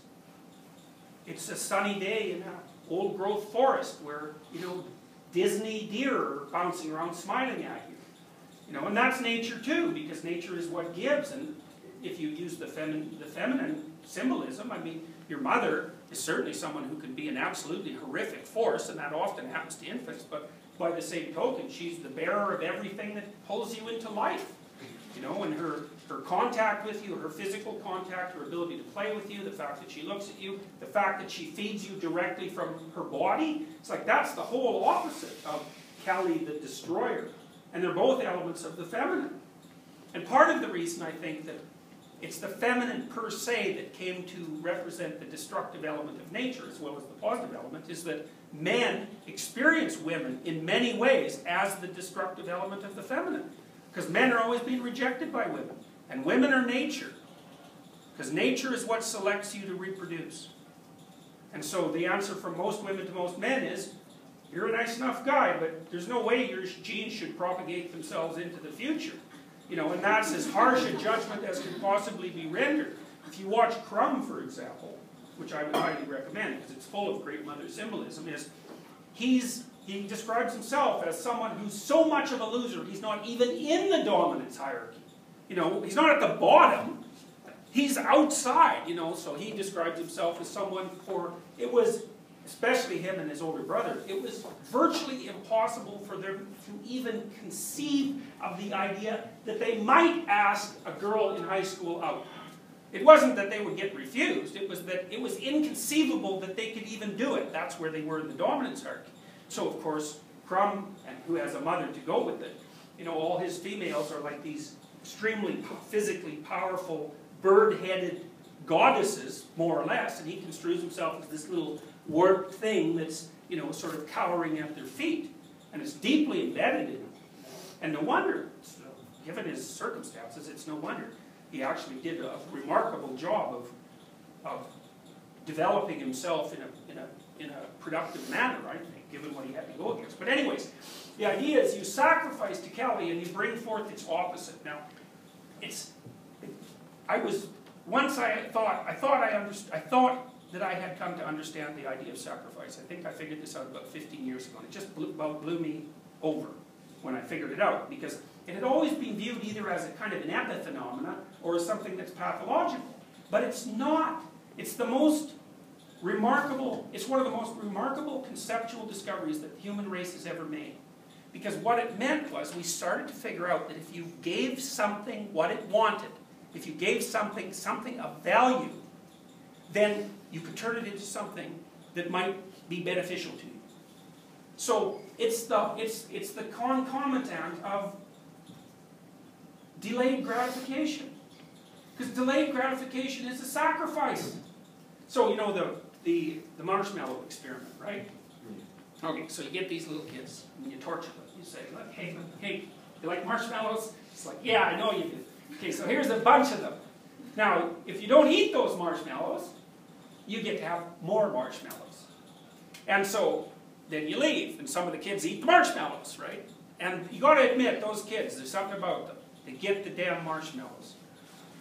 [SPEAKER 1] it's a sunny day in an old growth forest where, you know, Disney deer are bouncing around smiling at you. You know, and that's nature too, because nature is what gives. And if you use the, femin- the feminine symbolism, I mean, your mother is certainly someone who can be an absolutely horrific force, and that often happens to infants, but by the same token, she's the bearer of everything that pulls you into life. You know, and her, her contact with you, her physical contact, her ability to play with you, the fact that she looks at you, the fact that she feeds you directly from her body, it's like that's the whole opposite of Kali the destroyer. And they're both elements of the feminine. And part of the reason I think that It's the feminine per se that came to represent the destructive element of nature as well as the positive element, is that men experience women in many ways as the destructive element of the feminine. Because men are always being rejected by women. And women are nature. Because nature is what selects you to reproduce. And so the answer from most women to most men is, you're a nice enough guy, but there's no way your genes should propagate themselves into the future. You know, and that's as harsh a judgment as can possibly be rendered. If you watch Crumb, for example, which I would highly recommend because it's full of great mother symbolism, is he's he describes himself as someone who's so much of a loser, he's not even in the dominance hierarchy. You know, he's not at the bottom, he's outside, you know, so he describes himself as someone for, it was, especially him and his older brother, it was virtually impossible for them to even conceive of the idea that they might ask a girl in high school out. It wasn't that they would get refused, it was that it was inconceivable that they could even do it. That's where they were in the dominance hierarchy. So, of course, Crumb, and who has a mother to go with it, you know, all his females are like these extremely physically powerful, bird-headed goddesses, more or less, and he construes himself as this little warped thing that's, you know, sort of cowering at their feet. And it's deeply embedded in him. And no wonder, given his circumstances, it's no wonder. He actually did a remarkable job of, of developing himself in a, in, a, in a productive manner, I think, given what he had to go against. But anyways, the idea is you sacrifice to Kali and you bring forth its opposite. Now, it's, I was, once I thought, I thought I understood, I thought that I had come to understand the idea of sacrifice. I think I figured this out about 15 years ago. And it just blew, blew me over when I figured it out because it had always been viewed either as a kind of an epiphenomena or as something that's pathological. But it's not. It's the most remarkable, it's one of the most remarkable conceptual discoveries that the human race has ever made. Because what it meant was we started to figure out that if you gave something what it wanted, if you gave something something of value, then you could turn it into something that might be beneficial to you. So it's the it's it's the concomitant of delayed gratification. Because delayed gratification is a sacrifice. So you know the the, the marshmallow experiment, right? Mm-hmm. Okay, so you get these little kids and you torture them. You say, like, hey, hey, you like marshmallows? It's like, yeah, I know you do. Okay, so here's a bunch of them. Now, if you don't eat those marshmallows, you get to have more marshmallows. And so then you leave, and some of the kids eat the marshmallows, right? And you got to admit, those kids, there's something about them. They get the damn marshmallows.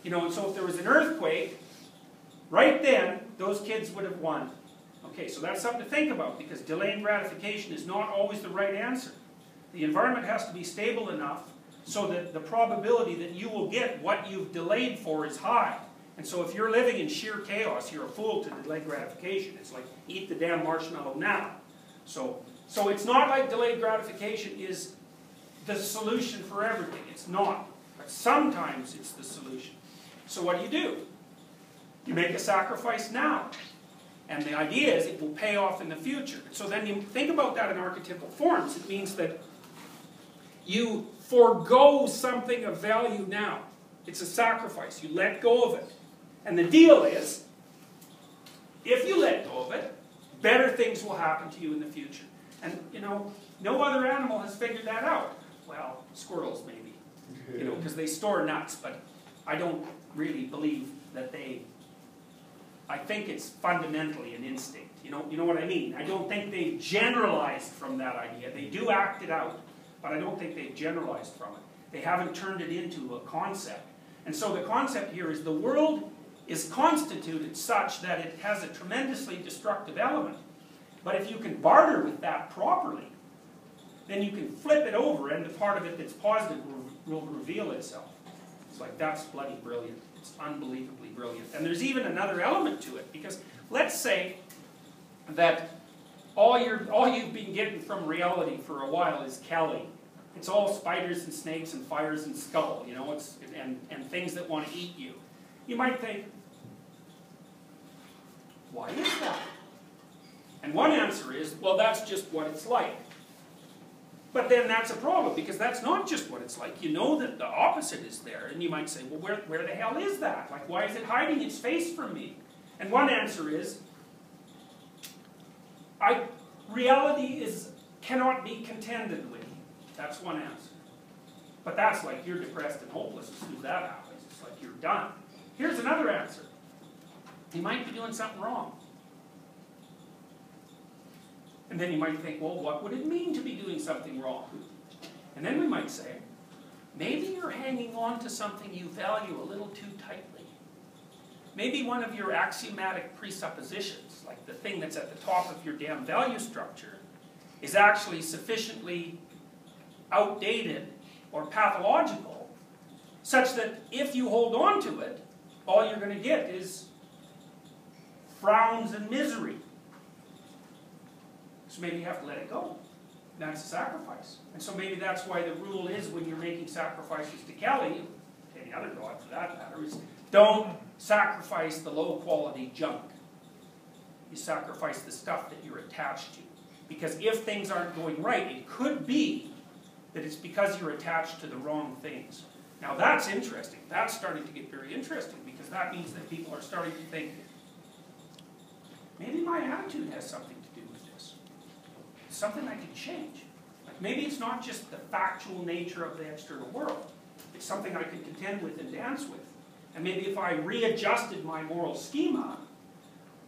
[SPEAKER 1] You know, and so if there was an earthquake, right then, those kids would have won. Okay, so that's something to think about because delayed gratification is not always the right answer. The environment has to be stable enough so that the probability that you will get what you've delayed for is high. And so if you're living in sheer chaos, you're a fool to delayed gratification. It's like, eat the damn marshmallow now. So, so it's not like delayed gratification is the solution for everything. It's not. But sometimes it's the solution. So what do you do? You make a sacrifice now. And the idea is it will pay off in the future. So then you think about that in archetypal forms. It means that you forego something of value now. It's a sacrifice. You let go of it. And the deal is, if you let go of it, better things will happen to you in the future. And, you know, no other animal has figured that out. Well, squirrels maybe, you know, because they store nuts, but I don't really believe that they I think it's fundamentally an instinct. You know, you know what I mean? I don't think they've generalized from that idea. They do act it out, but I don't think they've generalized from it. They haven't turned it into a concept. And so the concept here is the world is constituted such that it has a tremendously destructive element. But if you can barter with that properly, then you can flip it over and the part of it that's positive will, will reveal itself. It's like, that's bloody brilliant. It's unbelievably brilliant. And there's even another element to it, because let's say that all, you all you've been getting from reality for a while is Kali. It's all spiders and snakes and fires and skull, you know, it's, and, and things that want to eat you. You might think, why is that? And one answer is, well, that's just what it's like. But then that's a problem, because that's not just what it's like. You know that the opposite is there, and you might say, well, where, where the hell is that? Like, why is it hiding its face from me? And one answer is, I, reality is, cannot be contended with. That's one answer. But that's like you're depressed and hopeless as soon as that happens. It's like you're done. Here's another answer. You might be doing something wrong. And then you might think, well, what would it mean to be doing something wrong? And then we might say, maybe you're hanging on to something you value a little too tightly. Maybe one of your axiomatic presuppositions, like the thing that's at the top of your damn value structure, is actually sufficiently outdated or pathological, such that if you hold on to it, all you're going to get is frowns and misery. So maybe you have to let it go. That's a sacrifice. And so maybe that's why the rule is when you're making sacrifices to Kali, any other god for that matter, is don't sacrifice the low quality junk. You sacrifice the stuff that you're attached to. Because if things aren't going right, it could be that it's because you're attached to the wrong things. Now that's interesting. That's starting to get very interesting because that means that people are starting to think, maybe my attitude has something to do with this. Something I can change. Like maybe it's not just the factual nature of the external world. It's something I can contend with and dance with. And maybe if I readjusted my moral schema,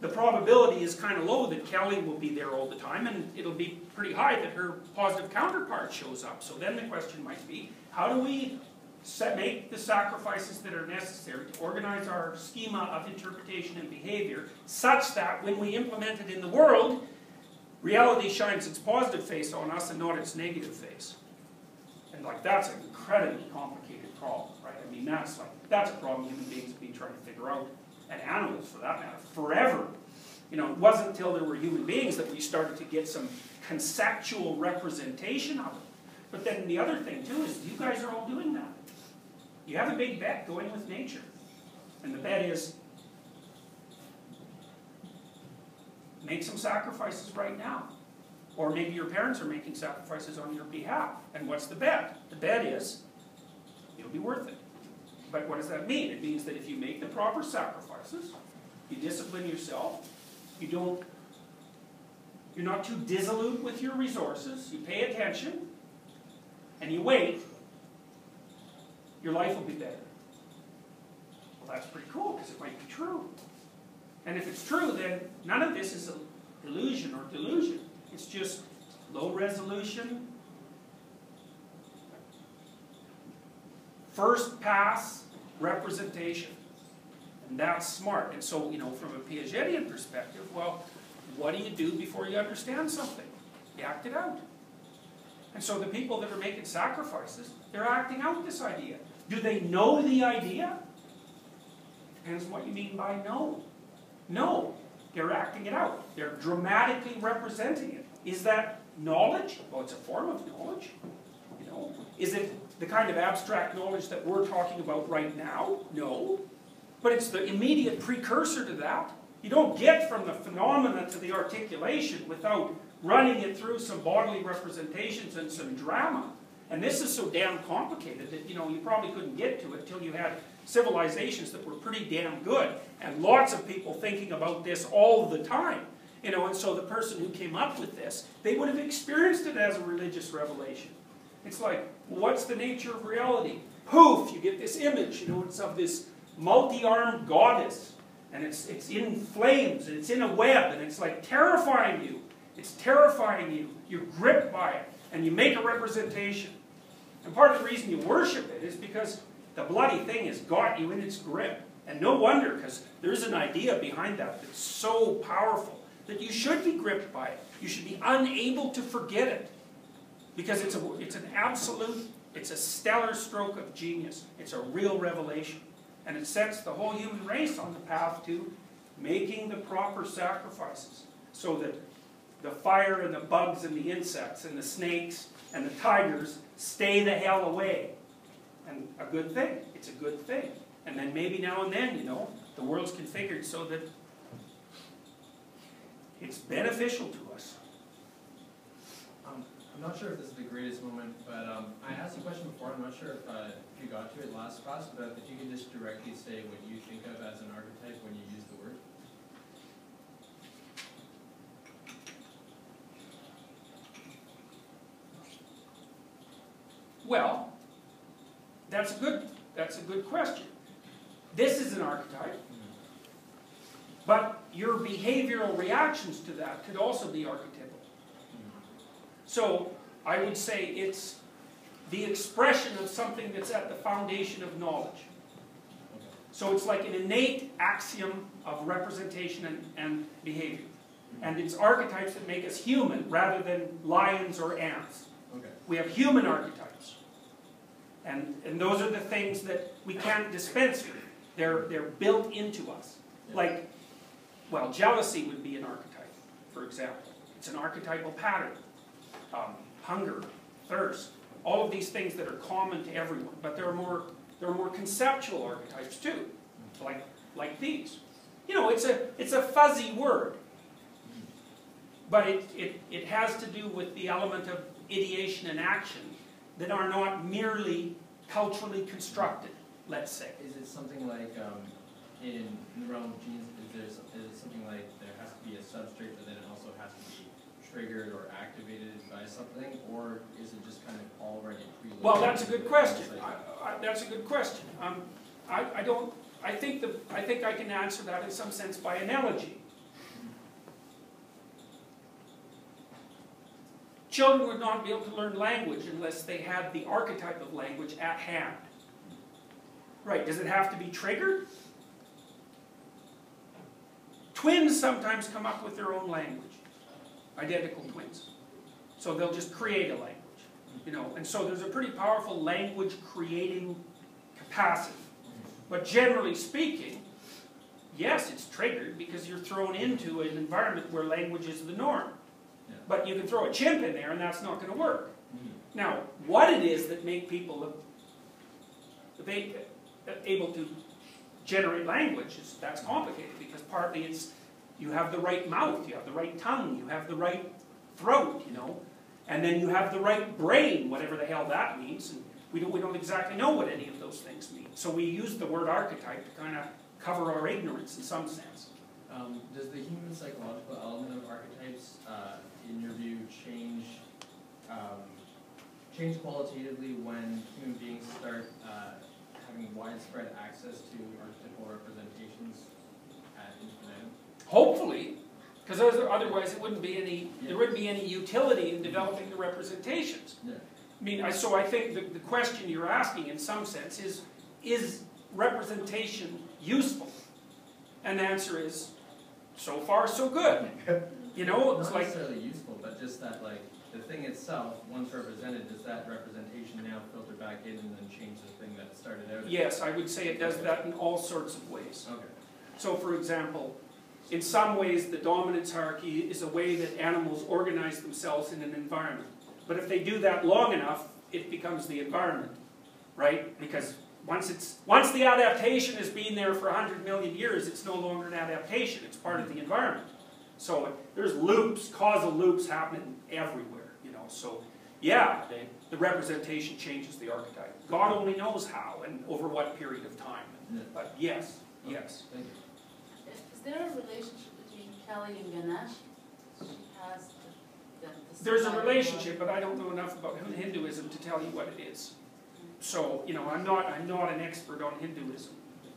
[SPEAKER 1] the probability is kind of low that Kali will be there all the time, and it'll be pretty high that her positive counterpart shows up. So then the question might be, how do we set, make the sacrifices that are necessary to organize our schema of interpretation and behavior such that when we implement it in the world, reality shines its positive face on us and not its negative face. And like that's an incredibly complicated problem, right? I mean that's like that's a problem human beings have been trying to figure out and animals for that matter, forever. You know, it wasn't until there were human beings that we started to get some conceptual representation of it. But then the other thing too is you guys are all doing that. You have a big bet going with nature. And the bet is make some sacrifices right now. Or maybe your parents are making sacrifices on your behalf. And what's the bet? The bet is it'll be worth it. But what does that mean? It means that if you make the proper sacrifices, you discipline yourself, you don't, you're not too dissolute with your resources, you pay attention, and you wait, your life will be better. Well, that's pretty cool because it might be true. And if it's true, then none of this is an illusion or delusion. It's just low resolution, first pass representation. And that's smart. And so, you know, from a Piagetian perspective, well, what do you do before you understand something? You act it out. And so the people that are making sacrifices, they're acting out this idea. Do they know the idea? Depends what you mean by know. No, they're acting it out. They're dramatically representing it. Is that knowledge? Well, it's a form of knowledge. You know, is it the kind of abstract knowledge that we're talking about right now? No. But it's the immediate precursor to that. You don't get from the phenomena to the articulation without running it through some bodily representations and some drama. And this is so damn complicated that you know you probably couldn't get to it until you had civilizations that were pretty damn good and lots of people thinking about this all the time. You know, and so the person who came up with this, they would have experienced it as a religious revelation. It's like, what's the nature of reality? Poof, you get this image, you know, it's of this multi-armed goddess. And it's, it's in flames, and it's in a web, and it's like terrifying you. It's terrifying you. You're gripped by it, and you make a representation. And part of the reason you worship it is because the bloody thing has got you in its grip. And no wonder, because there's an idea behind that that's so powerful that you should be gripped by it. You should be unable to forget it. Because it's, a, it's an absolute, it's a stellar stroke of genius. It's a real revelation. And it sets the whole human race on the path to making the proper sacrifices so that the fire and the bugs and the insects and the snakes and the tigers stay the hell away. And a good thing. It's a good thing. And then maybe now and then, you know, the world's configured so that it's beneficial to us. Um,
[SPEAKER 6] I'm not sure if this is the greatest moment, but um, I asked a question before, I'm not sure if, uh, if you got to it last class, but if you could just directly say what you think of as an archetype when you use the word.
[SPEAKER 1] Well, that's a good, that's a good question. This is an archetype, but your behavioral reactions to that could also be archetypal. So I would say it's the expression of something that's at the foundation of knowledge. So it's like an innate axiom of representation and, and behavior. And it's archetypes that make us human rather than lions or ants. We have human archetypes. And, and those are the things that we can't dispense with. They're, they're built into us. Like, well, jealousy would be an archetype, for example. It's an archetypal pattern. Um, hunger, thirst, all of these things that are common to everyone. But there are more, there are more conceptual archetypes too, like, like these. You know, it's a, it's a fuzzy word. But it, it, it has to do with the element of ideation and action that are not merely culturally constructed, let's say.
[SPEAKER 6] Is it something like, um, in the realm of genes, is there, it something like there has to be a substrate, but then it also has to be triggered or activated by something, or is it just kind of already preloaded?
[SPEAKER 1] Well, that's a good question. I, I, that's a good question. Um, I, I don't, I think the, I think I can answer that in some sense by analogy. Children would not be able to learn language unless they had the archetype of language at hand. Right, does it have to be triggered? Twins sometimes come up with their own language, identical twins. So they'll just create a language, you know, and so there's a pretty powerful language creating capacity. But generally speaking, yes, it's triggered because you're thrown into an environment where language is the norm. But you can throw a chimp in there and that's not going to work.
[SPEAKER 6] Mhm.
[SPEAKER 1] Now, what it is that make people they, able to generate language is that's complicated because partly it's you have the right mouth, you have the right tongue, you have the right throat, you know, and then you have the right brain, whatever the hell that means. And we don't we don't exactly know what any of those things mean. So we use the word archetype to kind of cover our ignorance in some sense.
[SPEAKER 6] Um, does the human psychological element of archetypes, uh, in your view, change, um, change qualitatively when human beings start, uh, having widespread access to archetypal representations at infinitum?
[SPEAKER 1] Hopefully, because otherwise it wouldn't be any there wouldn't be any utility in developing the representations.
[SPEAKER 6] Yeah.
[SPEAKER 1] I mean, I, so I think the, the question you're asking in some sense is, is representation useful? And the answer is, so far so good. You know, it's
[SPEAKER 6] Not
[SPEAKER 1] like,
[SPEAKER 6] necessarily useful, but just that like, the thing itself, once represented, does that representation now filter back in and then change the thing that started out?
[SPEAKER 1] yes, I would say it does that in all sorts of ways.
[SPEAKER 6] Okay.
[SPEAKER 1] So for example, in some ways the dominance hierarchy is a way that animals organize themselves in an environment. But if they do that long enough, it becomes the environment, right? Because once it's once the adaptation has been there for 100 million years, it's no longer an adaptation, it's part of the environment. So there's loops, causal loops happening everywhere, you know. So yeah, the, the representation changes the archetype. God only knows how and over what period of time. But yes, yes.
[SPEAKER 6] Thank you.
[SPEAKER 7] Is there a relationship between Kali and Ganesh? She has the, the. the
[SPEAKER 1] There's a relationship, but I don't know enough about Hinduism to tell you what it is. So, you know, I'm not, I'm not an expert on Hinduism,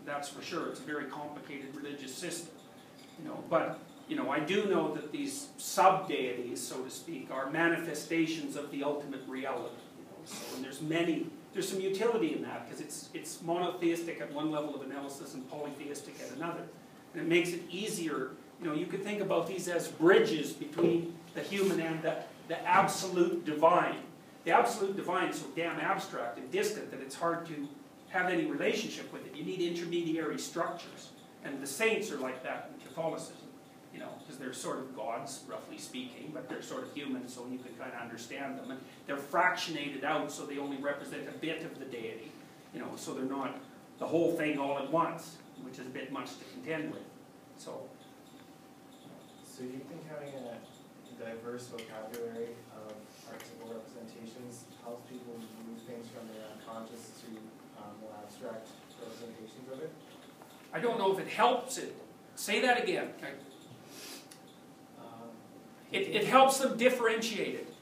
[SPEAKER 1] that's for sure. It's a very complicated religious system, you know. But, you know, I do know that these sub-deities, so to speak, are manifestations of the ultimate reality, you know. So, and there's many, there's some utility in that, because it's, it's monotheistic at one level of analysis and polytheistic at another. And it makes it easier, you know, you could think about these as bridges between the human and the, the absolute divine. The absolute divine is so damn abstract and distant that it's hard to have any relationship with it. You need intermediary structures. And the saints are like that in Catholicism, you know, because they're sort of gods, roughly speaking, but they're sort of human, so you can kind of understand them. And they're fractionated out, so they only represent a bit of the deity, you know, so they're not the whole thing all at once, which is a bit much to contend with. So,
[SPEAKER 2] So you think having a diverse vocabulary of
[SPEAKER 8] archetypal representations helps people move things from their unconscious to um, more abstract representations of it.
[SPEAKER 1] I don't know if it helps it. Say that again. It, it helps them differentiate it.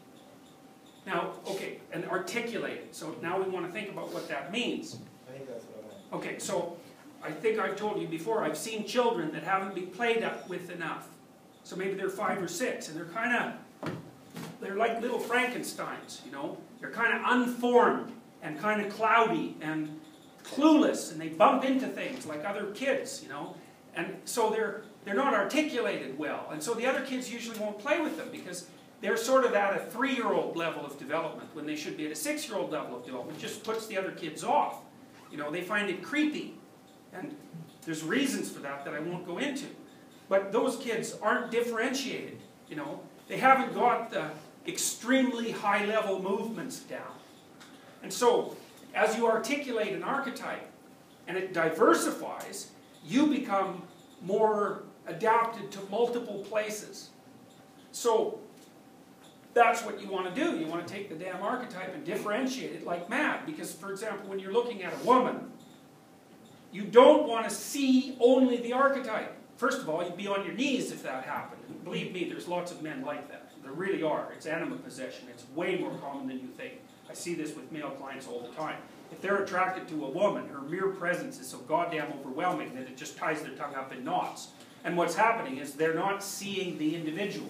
[SPEAKER 1] Now, okay, and articulate it. So now we want to think about what that means.
[SPEAKER 8] I think that's what I meant.
[SPEAKER 1] Okay, so I think I've told you before, I've seen children that haven't been played up with enough. So maybe they're five or six, and they're kind of, they're like little Frankensteins, you know? They're kind of unformed and kind of cloudy and clueless, and they bump into things like other kids, you know? And so they're, they're not articulated well, and so the other kids usually won't play with them because they're sort of at a three-year-old level of development when they should be at a six-year-old level of development. It just puts the other kids off. You know, they find it creepy. And there's reasons for that that I won't go into. But those kids aren't differentiated, you know. They haven't got the extremely high level movements down. And so, as you articulate an archetype and it diversifies, you become more adapted to multiple places. So, that's what you want to do. You want to take the damn archetype and differentiate it like mad. Because, for example, when you're looking at a woman, you don't want to see only the archetype. First of all, you'd be on your knees if that happened. And believe me, there's lots of men like that. There really are. It's anima possession. It's way more common than you think. I see this with male clients all the time. If they're attracted to a woman, her mere presence is so goddamn overwhelming that it just ties their tongue up in knots. And what's happening is they're not seeing the individual.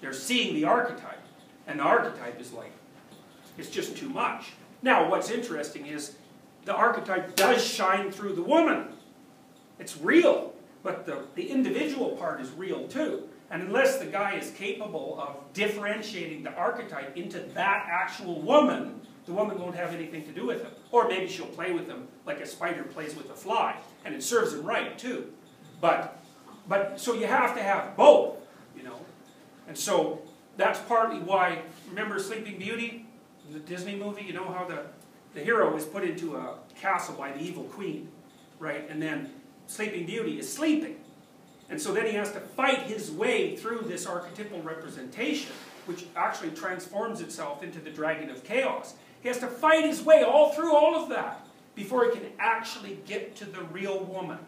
[SPEAKER 1] They're seeing the archetype. And the archetype is like, it's just too much. Now, what's interesting is the archetype does shine through the woman. It's real, but the, the individual part is real too. And unless the guy is capable of differentiating the archetype into that actual woman, the woman won't have anything to do with him. Or maybe she'll play with him like a spider plays with a fly, and it serves him right too. But, but so you have to have both, you know. And so that's partly why, remember Sleeping Beauty, the Disney movie, you know how the, the hero is put into a castle by the evil queen, right? And then Sleeping Beauty is sleeping. And so then he has to fight his way through this archetypal representation, which actually transforms itself into the dragon of chaos. He has to fight his way all through all of that before he can actually get to the real woman.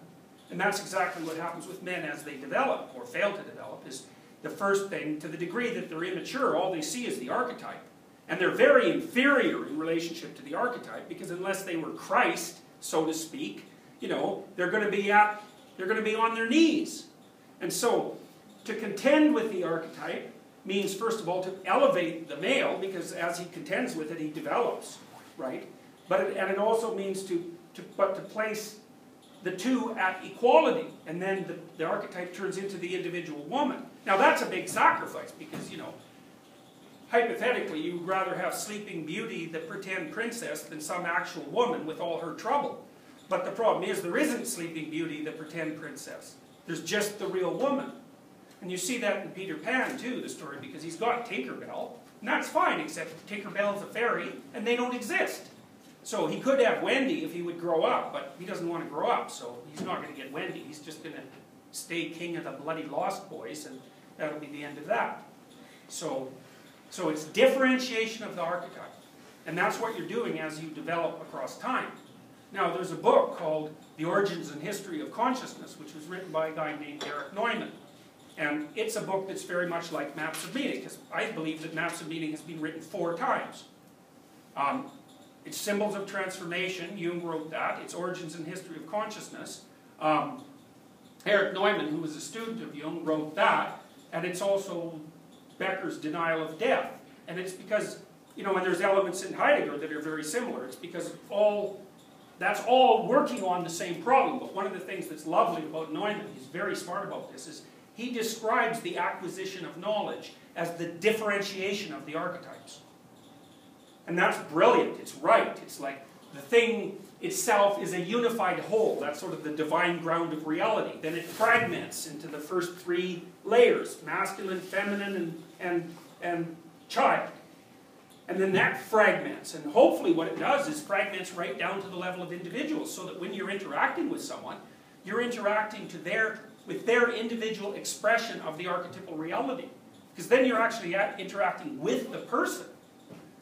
[SPEAKER 1] And that's exactly what happens with men as they develop, or fail to develop, is the first thing, to the degree that they're immature, all they see is the archetype. And they're very inferior in relationship to the archetype, because unless they were Christ, so to speak, you know, they're going to be at, they're going to be on their knees. And so, to contend with the archetype means, first of all, to elevate the male, because as he contends with it, he develops, right? But it, and it also means to, to, but to place the two at equality, and then the, the archetype turns into the individual woman. Now that's a big sacrifice, because, you know, hypothetically, you would rather have Sleeping Beauty, the pretend princess, than some actual woman with all her trouble. But the problem is, there isn't Sleeping Beauty, the pretend princess. There's just the real woman. And you see that in Peter Pan, too, the story, because he's got Tinkerbell. And that's fine, except Tinkerbell's a fairy, and they don't exist. So he could have Wendy if he would grow up, but he doesn't want to grow up, so he's not going to get Wendy. He's just going to stay king of the bloody Lost Boys, and that'll be the end of that. So, so it's differentiation of the archetype. And that's what you're doing as you develop across time. Now, there's a book called The Origins and History of Consciousness, which was written by a guy named Erich Neumann. And it's a book that's very much like Maps of Meaning, because I believe that Maps of Meaning has been written four times. Um, it's Symbols of Transformation, Jung wrote that. It's Origins and History of Consciousness. Um, Erich Neumann, who was a student of Jung, wrote that. And it's also Becker's Denial of Death. And it's because, you know, and there's elements in Heidegger that are very similar. It's because all that's all working on the same problem. But one of the things that's lovely about Neumann, he's very smart about this, is he describes the acquisition of knowledge as the differentiation of the archetypes. And that's brilliant. It's right. It's like the thing itself is a unified whole. That's sort of the divine ground of reality. Then it fragments into the first three layers masculine, feminine, and, and, and child. And then that fragments. And hopefully, what it does is fragments right down to the level of individuals so that when you're interacting with someone, you're interacting to their, with their individual expression of the archetypal reality. Because then you're actually interacting with the person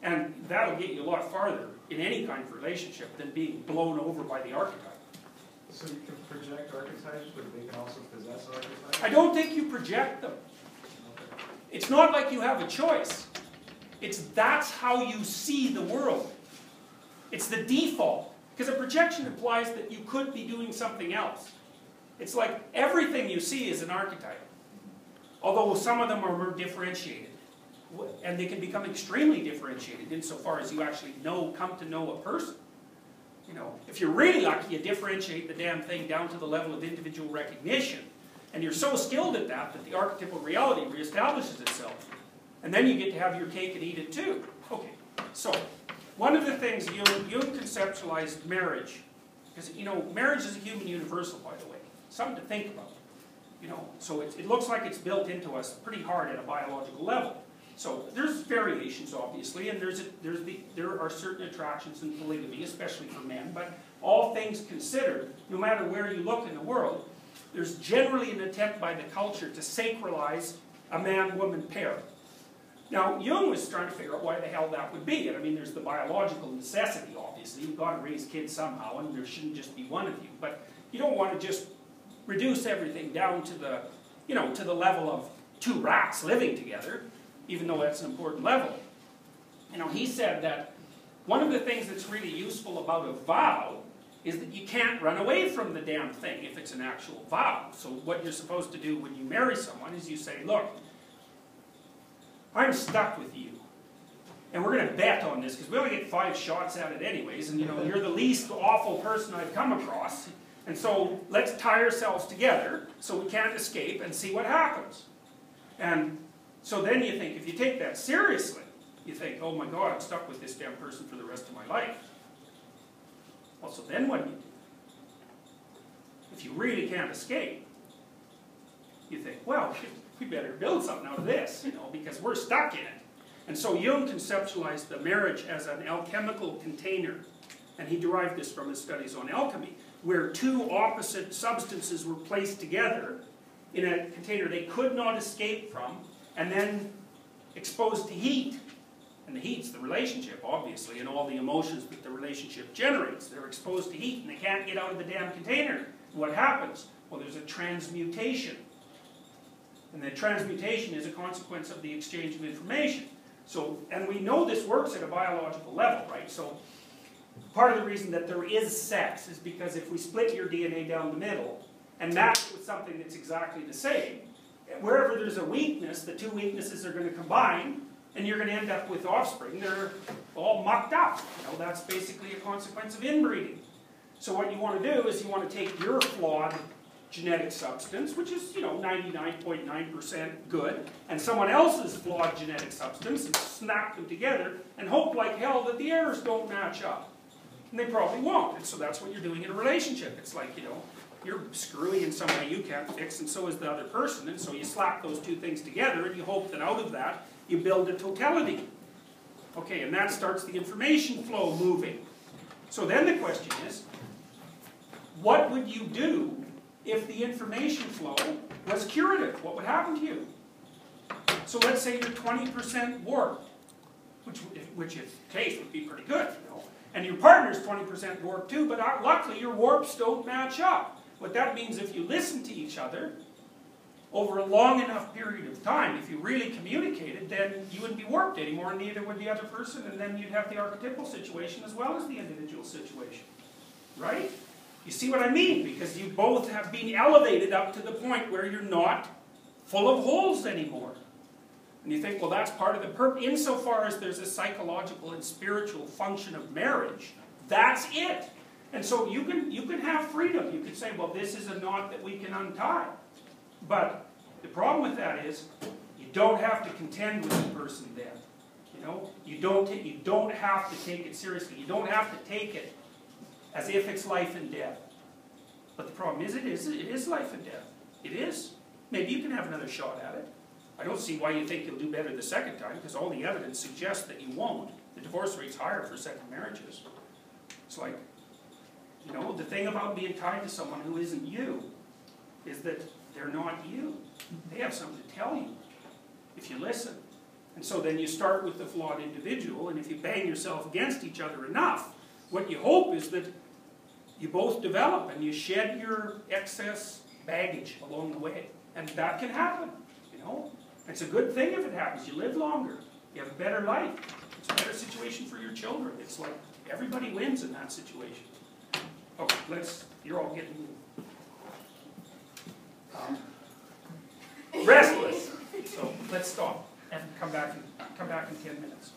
[SPEAKER 1] And that'll get you a lot farther in any kind of relationship than being blown over by the archetype.
[SPEAKER 9] So you can project archetypes, but they can also possess archetypes?
[SPEAKER 1] I don't think you project them. It's not like you have a choice. It's that's how you see the world. It's the default. Because a projection implies that you could be doing something else. It's like everything you see is an archetype. Although some of them are more differentiated. And they can become extremely differentiated insofar as you actually know, come to know a person. You know, if you're really lucky, you differentiate the damn thing down to the level of individual recognition. And you're so skilled at that that the archetypal reality reestablishes itself. And then you get to have your cake and eat it too. Okay, so one of the things Jung, Jung conceptualized marriage, because you know, marriage is a human universal, by the way, something to think about. You know, so it, it looks like it's built into us pretty hard at a biological level. So there's variations, obviously, and there's a, there's the, there are certain attractions in polygamy, especially for men. But all things considered, no matter where you look in the world, there's generally an attempt by the culture to sacralize a man-woman pair. Now, Jung was trying to figure out why the hell that would be. And I mean, there's the biological necessity, obviously. You've got to raise kids somehow, and there shouldn't just be one of you. But you don't want to just reduce everything down to the, you know, to the level of two rats living together, even though that's an important level. You know, he said that one of the things that's really useful about a vow is that you can't run away from the damn thing if it's an actual vow. So what you're supposed to do when you marry someone is you say, look, I'm stuck with you. And we're going to bet on this because we only get five shots at it anyways. And you know, you're the least awful person I've come across. And so let's tie ourselves together so we can't escape and see what happens. And so then you think, if you take that seriously, you think, oh my God, I'm stuck with this damn person for the rest of my life. Well, so then what do you do? If you really can't escape, you think, well, we better build something out of this, you know, because we're stuck in it. And so Jung conceptualized the marriage as an alchemical container, and he derived this from his studies on alchemy, where two opposite substances were placed together in a container they could not escape from, and then exposed to heat. And the heat's the relationship, obviously, and all the emotions that the relationship generates. They're exposed to heat and they can't get out of the damn container. What happens? Well, there's a transmutation. And the transmutation is a consequence of the exchange of information. So, and we know this works at a biological level, right? So, part of the reason that there is sex is because if we split your DNA down the middle and match it with something that's exactly the same, wherever there's a weakness, the two weaknesses are going to combine, and you're going to end up with offspring that are all mucked up. You know, that's basically a consequence of inbreeding. So what you want to do is you want to take your flawed genetic substance, which is, you know, 99.9% good, and someone else's flawed genetic substance, and snap them together, and hope like hell that the errors don't match up. And they probably won't, and so that's what you're doing in a relationship. It's like, you know, you're screwy in some way you can't fix, and so is the other person, and so you slap those two things together, and you hope that out of that, you build a totality. Okay, and that starts the information flow moving. So then the question is, what would you do if the information flow was curative? What would happen to you? So let's say you're 20% warped, which, which in case would be pretty good, you know. And your partner's 20% warped too, but uh, luckily your warps don't match up. What that means if you listen to each other over a long enough period of time, if you really communicated, then you wouldn't be warped anymore, and neither would the other person, and then you'd have the archetypal situation as well as the individual situation. Right? You see what I mean? Because you both have been elevated up to the point where you're not full of holes anymore. And you think, well, that's part of the purpose. Insofar as there's a psychological and spiritual function of marriage, that's it. And so you can, you can have freedom. You can say, well, this is a knot that we can untie. But the problem with that is you don't have to contend with the person then. You know, you don't, you don't have to take it seriously. You don't have to take it as if it's life and death. But the problem is, it is, it is life and death. It is. Maybe you can have another shot at it. I don't see why you think you'll do better the second time, because all the evidence suggests that you won't. The divorce rate's higher for second marriages. It's like, you know, the thing about being tied to someone who isn't you is that they're not you. They have something to tell you if you listen. And so then you start with the flawed individual, and if you bang yourself against each other enough, what you hope is that you both develop and you shed your excess baggage along the way. And that can happen, you know? It's a good thing if it happens. You live longer, you have a better life, it's a better situation for your children. It's like everybody wins in that situation. Okay, let's, you're all getting um, restless. So let's stop and come back, in come back in ten minutes.